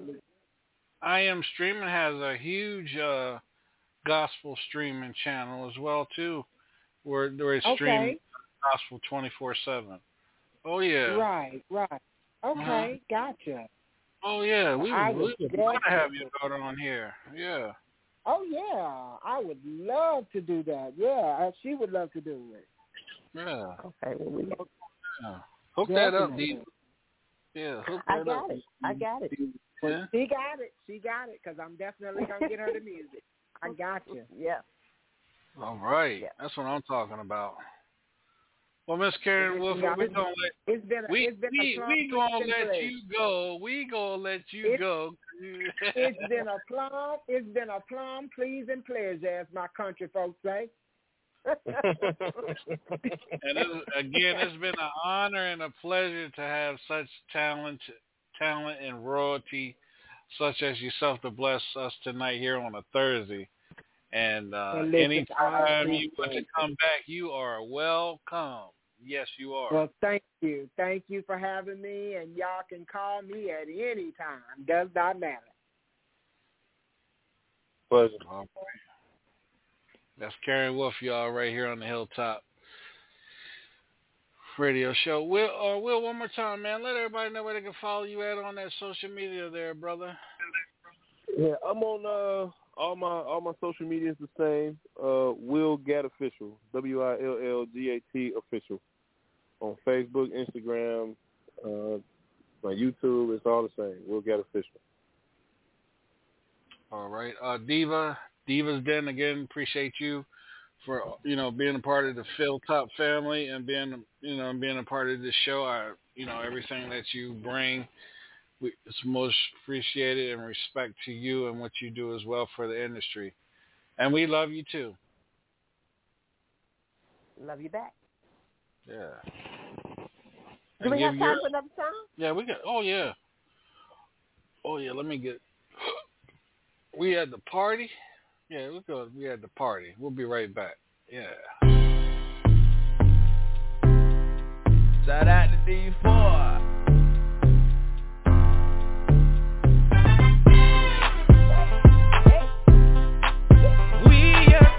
I am streaming has a huge uh gospel streaming channel as well too, where where it's streaming gospel twenty four seven. Oh yeah. Right, right. Okay, gotcha. Oh yeah. We I would, we would would love to have definitely- your daughter on here. Yeah. Oh yeah, I would love to do that. Yeah, uh, she would love to do it. Yeah. Okay. Well, we, yeah. Hook that up, Definitely. Dee. Yeah, hook I got up. it. I got it. Yeah. She got it. She got it. Cause I'm definitely gonna get her the music. I got you. Yeah. All right. Yeah. That's what I'm talking about. Well, Miss Karen Wolford, we're gonna let It's been a, we it's been we a we gonna let you go. We gonna let you It's- go. It's been a plum. It's been a plum pleasing pleasure, as my country folks say. and it, again, it's been an honor and a pleasure to have such talent, talent and royalty, such as yourself, to bless us tonight here on a Thursday. And uh, And anytime you want to come back, you are welcome. Yes, you are. Well, thank you. Thank you for having me, and y'all can call me at any time. Does not matter. Pleasure. All right. That's Karen Wolf, y'all, right here on the Hilltop Radio Show. Will, uh, Will, one more time, man. Let everybody know where they can follow you at on that social media, there, brother. Yeah, I'm on uh all my all my social media is the same. Uh Will Gat official. W I L L G A T official. On Facebook, Instagram, uh my YouTube, it's all the same. Will Gat official. All right, uh, Diva, Diva's Den again. Appreciate you for you know being a part of the Hilltop family and being you know being a part of this show. I you know everything that you bring, we, it's most appreciated and respect to you and what you do as well for the industry, and we love you too. Love you back. Yeah. Do And we have time your- for another song? Yeah, we got. Oh yeah. Oh yeah. Let me get. We had the party. Yeah, we go. We had the party. We'll be right back. Yeah. Shout out to D4.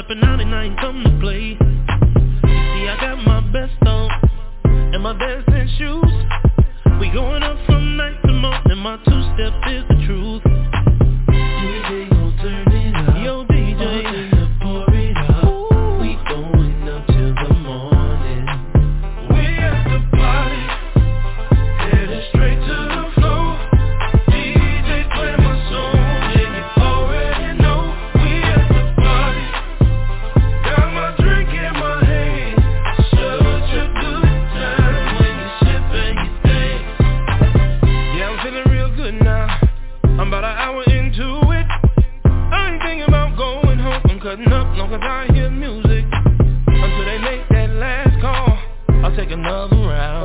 stepping out and I ain't come to play. See, I got my best on and my dancing shoes. We going up from night to morning, my two step is the truth. Another round.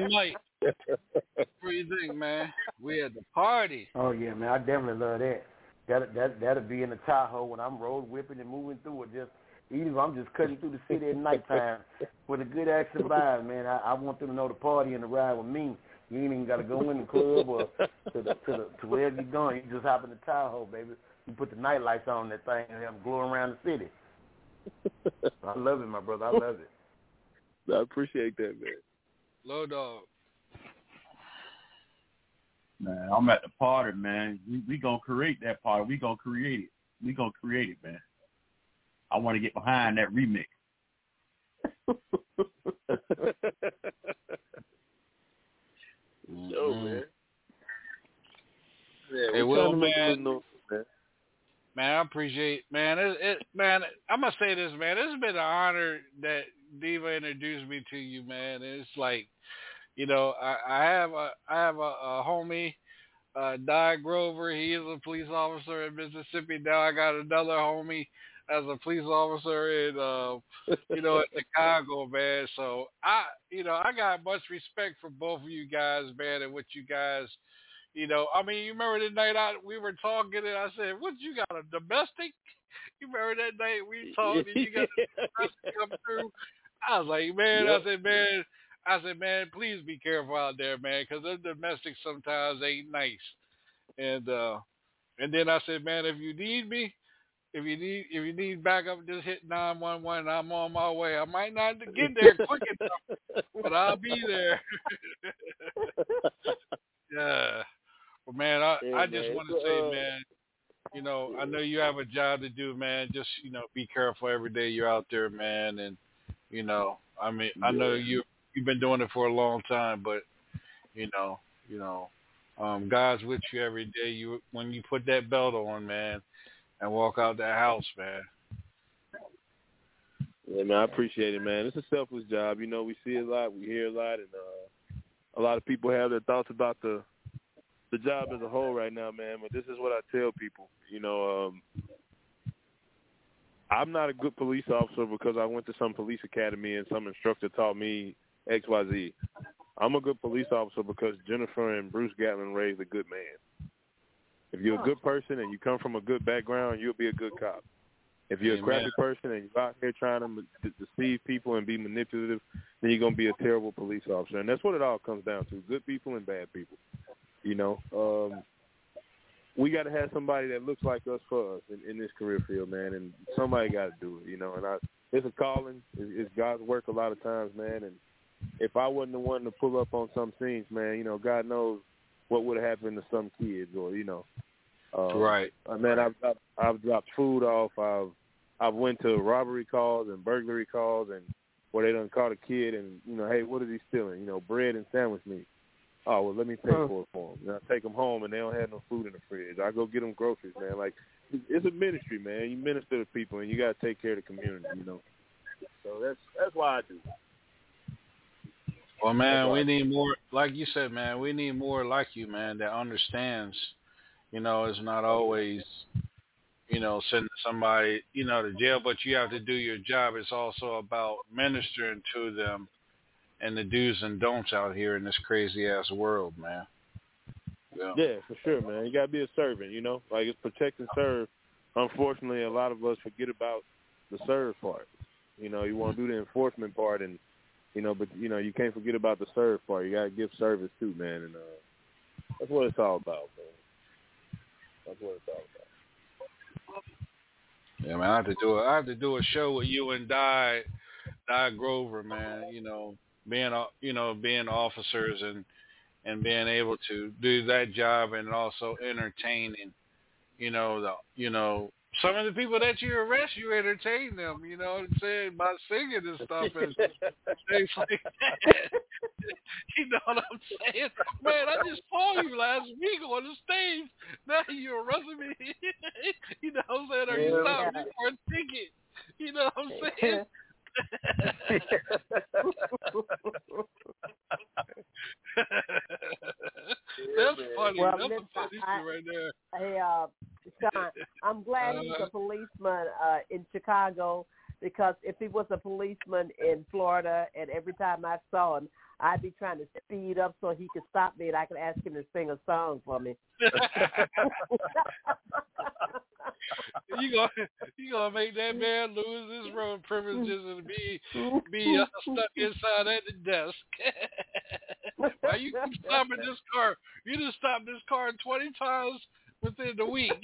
Hey, Mike, what do you think, man? We at the party. Oh yeah, man, I definitely love that. That that that'll be in the Tahoe when I'm road whipping and moving through it. Just even if I'm just cutting through the city at nighttime with a good action vibe, man. I, I want them to know the party and the ride with me. You ain't even got to go in the club or to the to the to wherever you're going. You just hop in the Tahoe, baby. You put the night lights on that thing and have them glow around the city. I love it, my brother. I love it. I appreciate that, man. Low dog. Man, I'm at the party, man. We we gonna create that party. We gonna create it. We gonna create it, man. I want to get behind that remix. Yo, man. Yeah, Hey, we Will, trying to make a man. little noise, man. Man, I appreciate man. It, it man, I'm gonna say this, man. It's been an honor that Diva introduced me to you, man. It's like, you know, I, I have a I have a, a homie, uh, Di Grover. He is a police officer in Mississippi. Now I got another homie as a police officer in, uh, you know, in Chicago, man. So I, you know, I got much respect for both of you guys, man, and what you guys you know, I mean, you remember the night I we were talking and I said, "What you got a domestic?" You remember that night we talked and you got a domestic come through? I was like, man, Yep. I said, man, I said, man, please be careful out there, man, because the domestics sometimes ain't nice. And uh, and then I said, man, if you need me, if you need if you need backup, just hit nine one one. I'm on my way. I might not get there quick enough, but I'll be there. yeah. Well, man, I, Yeah, I just want to say, uh, man, you know, I know you have a job to do, man. Just, you know, be careful every day you're out there, man. And, you know, I mean, I know you, you've been doing it for a long time, but, you know, you know, um, God's with you every day. You, when you put that belt on, man, and walk out that house, man. Yeah, man, I appreciate it, man. It's a selfless job. You know, we see a lot, we hear a lot, and uh, a lot of people have their thoughts about the the job as a whole right now, man. But this is what I tell people. You know, um, I'm not a good police officer because I went to some police academy and some instructor taught me X, Y, Z. I'm a good police officer because Jennifer and Bruce Gatlin raised a good man. If you're a good person and you come from a good background, you'll be a good cop. If you're a crappy person and you're out here trying to deceive people and be manipulative, then you're gonna be a terrible police officer. And that's what it all comes down to: good people and bad people. You know, um, we got to have somebody that looks like us for us in, in this career field, man. And somebody got to do it. You know, and I, it's a calling. It's, it's God's work a lot of times, man. And if I wasn't the one to pull up on some scenes, man, you know, God knows what would have happened to some kids, or you know, um, Right. uh, man, I've, I've I've dropped food off. I've I've went to robbery calls and burglary calls, and where they done caught a kid, and you know, hey, what is he stealing? You know, bread and sandwich meat. Oh well, let me pay Huh. for it for them. And I take them home, and they don't have no food in the fridge. I go get them groceries, man. Like it's- it's a ministry, man. You minister to people, and you got to take care of the community. You know, so that's that's why I do. Well, man, we need more, like you said, man. We need more like you, man, that understands. You know, it's not always, you know, sending somebody, you know, to jail, but you have to do your job. It's also about ministering to them and the do's and don'ts out here in this crazy ass world, man. Yeah. Yeah, for sure, man. You gotta be a servant, you know. Like it's protect and serve. Unfortunately, a lot of us forget about the serve part. You know, you want to do the enforcement part, and you know, but you know, you can't forget about the serve part. You gotta give service too, man, and uh, that's what it's all about, man. That's what it's all about. Yeah, man. I have to do a, I have to do a show with you and Di, Di Grover, man. You know, being, uh, you know, being officers and and being able to do that job and also entertaining, you know, the, you know, some of the people that you arrest, you entertain them. You know what I'm saying by singing and stuff and things like that. you know what I'm saying? Man, I just saw you last week on the stage. Now you're arresting me. you know what I'm saying? Or you stopped me for a ticket. You know what I'm saying? That's funny. Well, That's listen, a funny I- right there. Hey, uh, Sean, I'm glad he's a policeman uh, in Chicago. because if he was a policeman in Florida and every time I saw him, I'd be trying to speed up so he could stop me and I could ask him to sing a song for me. you gonna you gonna make that man lose his road privileges and be be uh, stuck inside at the desk. Why you keep stopping this car? You just stopped this car twenty times within the week.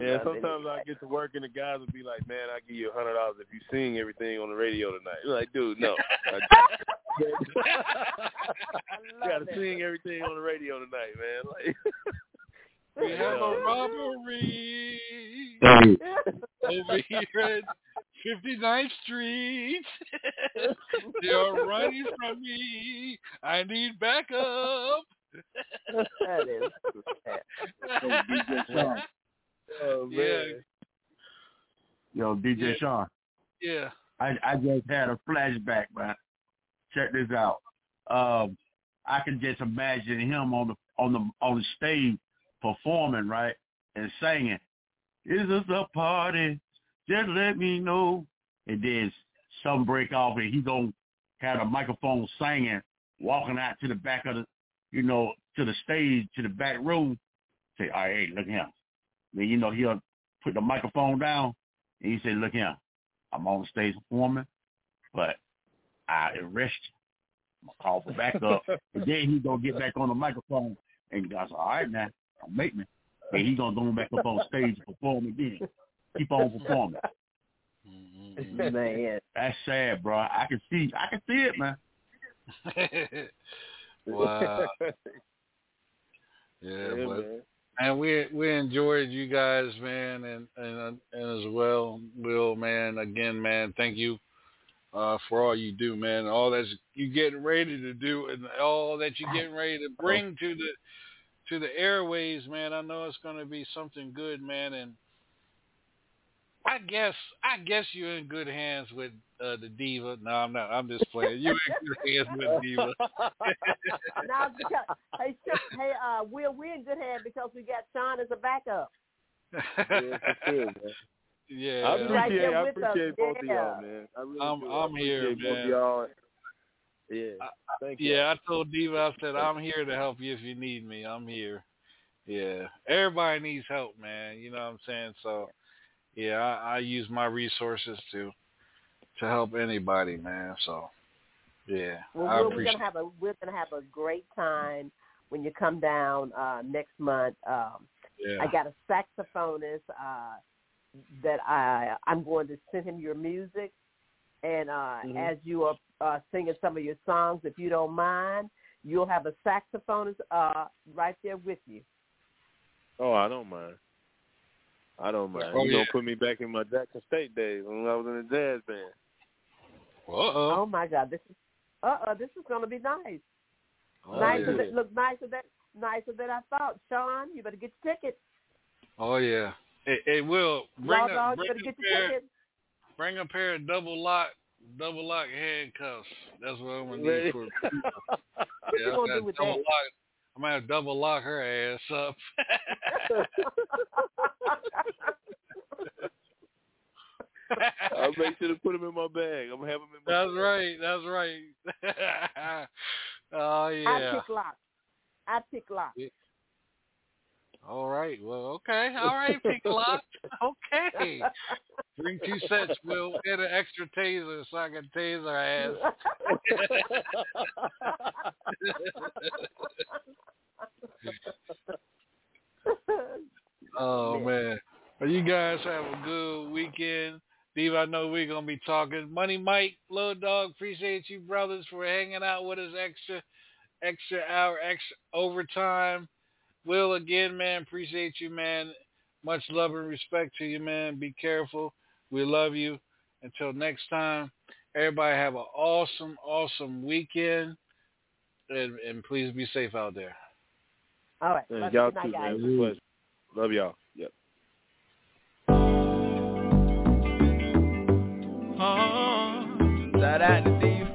Yeah, sometimes I get to work and the guys will be like, "Man, I give you a hundred dollars if you sing everything on the radio tonight." You're like, dude, no. Got to sing everything on the radio tonight, man. Like, we have a robbery over here at 59th Street. they are running from me. I need backup. that is. DJ Sean. oh Yeah. man. Yo, DJ Yeah. Sean. Yeah. I, I just had a flashback, man. Check this out. Um, I can just imagine him on the on the on the stage performing, right, and singing. Is this a party? Just let me know. And then some break off, and he gonna have a microphone singing, walking out to the back of the, you know, to the stage, to the back room. Say, all right, hey, look here. Then you know he'll put the microphone down, and he say, look here. I'm on the stage performing, but I arrest you. I'm gonna call for backup. and then he gonna get back on the microphone and I said, All right now, don't make me. And he gonna go back up on stage and perform again. Keep on performing. Man. That's sad, bro. I can see I can see it, man. wow. Yeah, Yeah, but man. and we we enjoyed you guys, man, and and and as well, Will, man. Again, man, thank you uh, for all you do, man. All that you getting ready to do, and all that you're getting ready to bring to the to the airways, man. I know it's going to be something good, man. And I guess I guess you're in good hands with uh, the diva. No, I'm not. I'm just playing. You're in good hands with diva. now, because, hey, Sean, hey, uh, we're we're in good hands because we got Sean as a backup. Yeah, for sure, man. Yeah, I He's right appreciate, I with us. appreciate both of y'all, man. I really I'm- do. I'm I here, appreciate both man. y'all. Yeah, thank you. Yeah, I told Diva, I said, I'm here to help you if you need me. I'm here. Yeah. Everybody needs help, man. You know what I'm saying? So, yeah, I, I use my resources to to help anybody, man. So, yeah, Well, I Will, we're appreciate gonna have a we're gonna have a great time when you come down uh, next month. Um, Yeah. I got a saxophonist uh, that I I'm going to send him your music, and uh, Mhm. as you are uh, singing some of your songs, if you don't mind, you'll have a saxophonist uh, right there with you. Oh, I don't mind. I don't mind. Oh, you yeah. gonna put me back in my Jackson State days when I was in the jazz band. Uh-oh. Oh my God, this is uh uh this is gonna be nice. Oh, nicer yeah. than look nicer than nicer than I thought. Sean, you better get your ticket. Oh, yeah. It, it will. Bring, Raw a, dog, you bring, better a get your pair, ticket. bring a pair of double lock double lock handcuffs. That's what I'm going to Ready? need for What Yeah, you gonna do with double that? lock. I'm gonna have double lock her ass up. I'll make sure to put them in my bag. I'm gonna have them in my That's bag. right. That's right. oh yeah. I yeah. pick lock. I pick lock. All right. Well, okay. All right. Pick lock. Okay. Bring two sets. We'll get an extra taser so I can tase her ass. Oh man. Well, you guys have a good weekend. Steve, I know we're gonna be talking. Money Mike, Little Dog, appreciate you brothers for hanging out with us extra extra hour, extra overtime. Will again, man, appreciate you, man. Much love and respect to you, man. Be careful. We love you. Until next time, everybody have an awesome, awesome weekend. And, and please be safe out there. All right. Yeah, Love y'all you. Too, night, man. It was a. Love y'all. Yep. Shout out to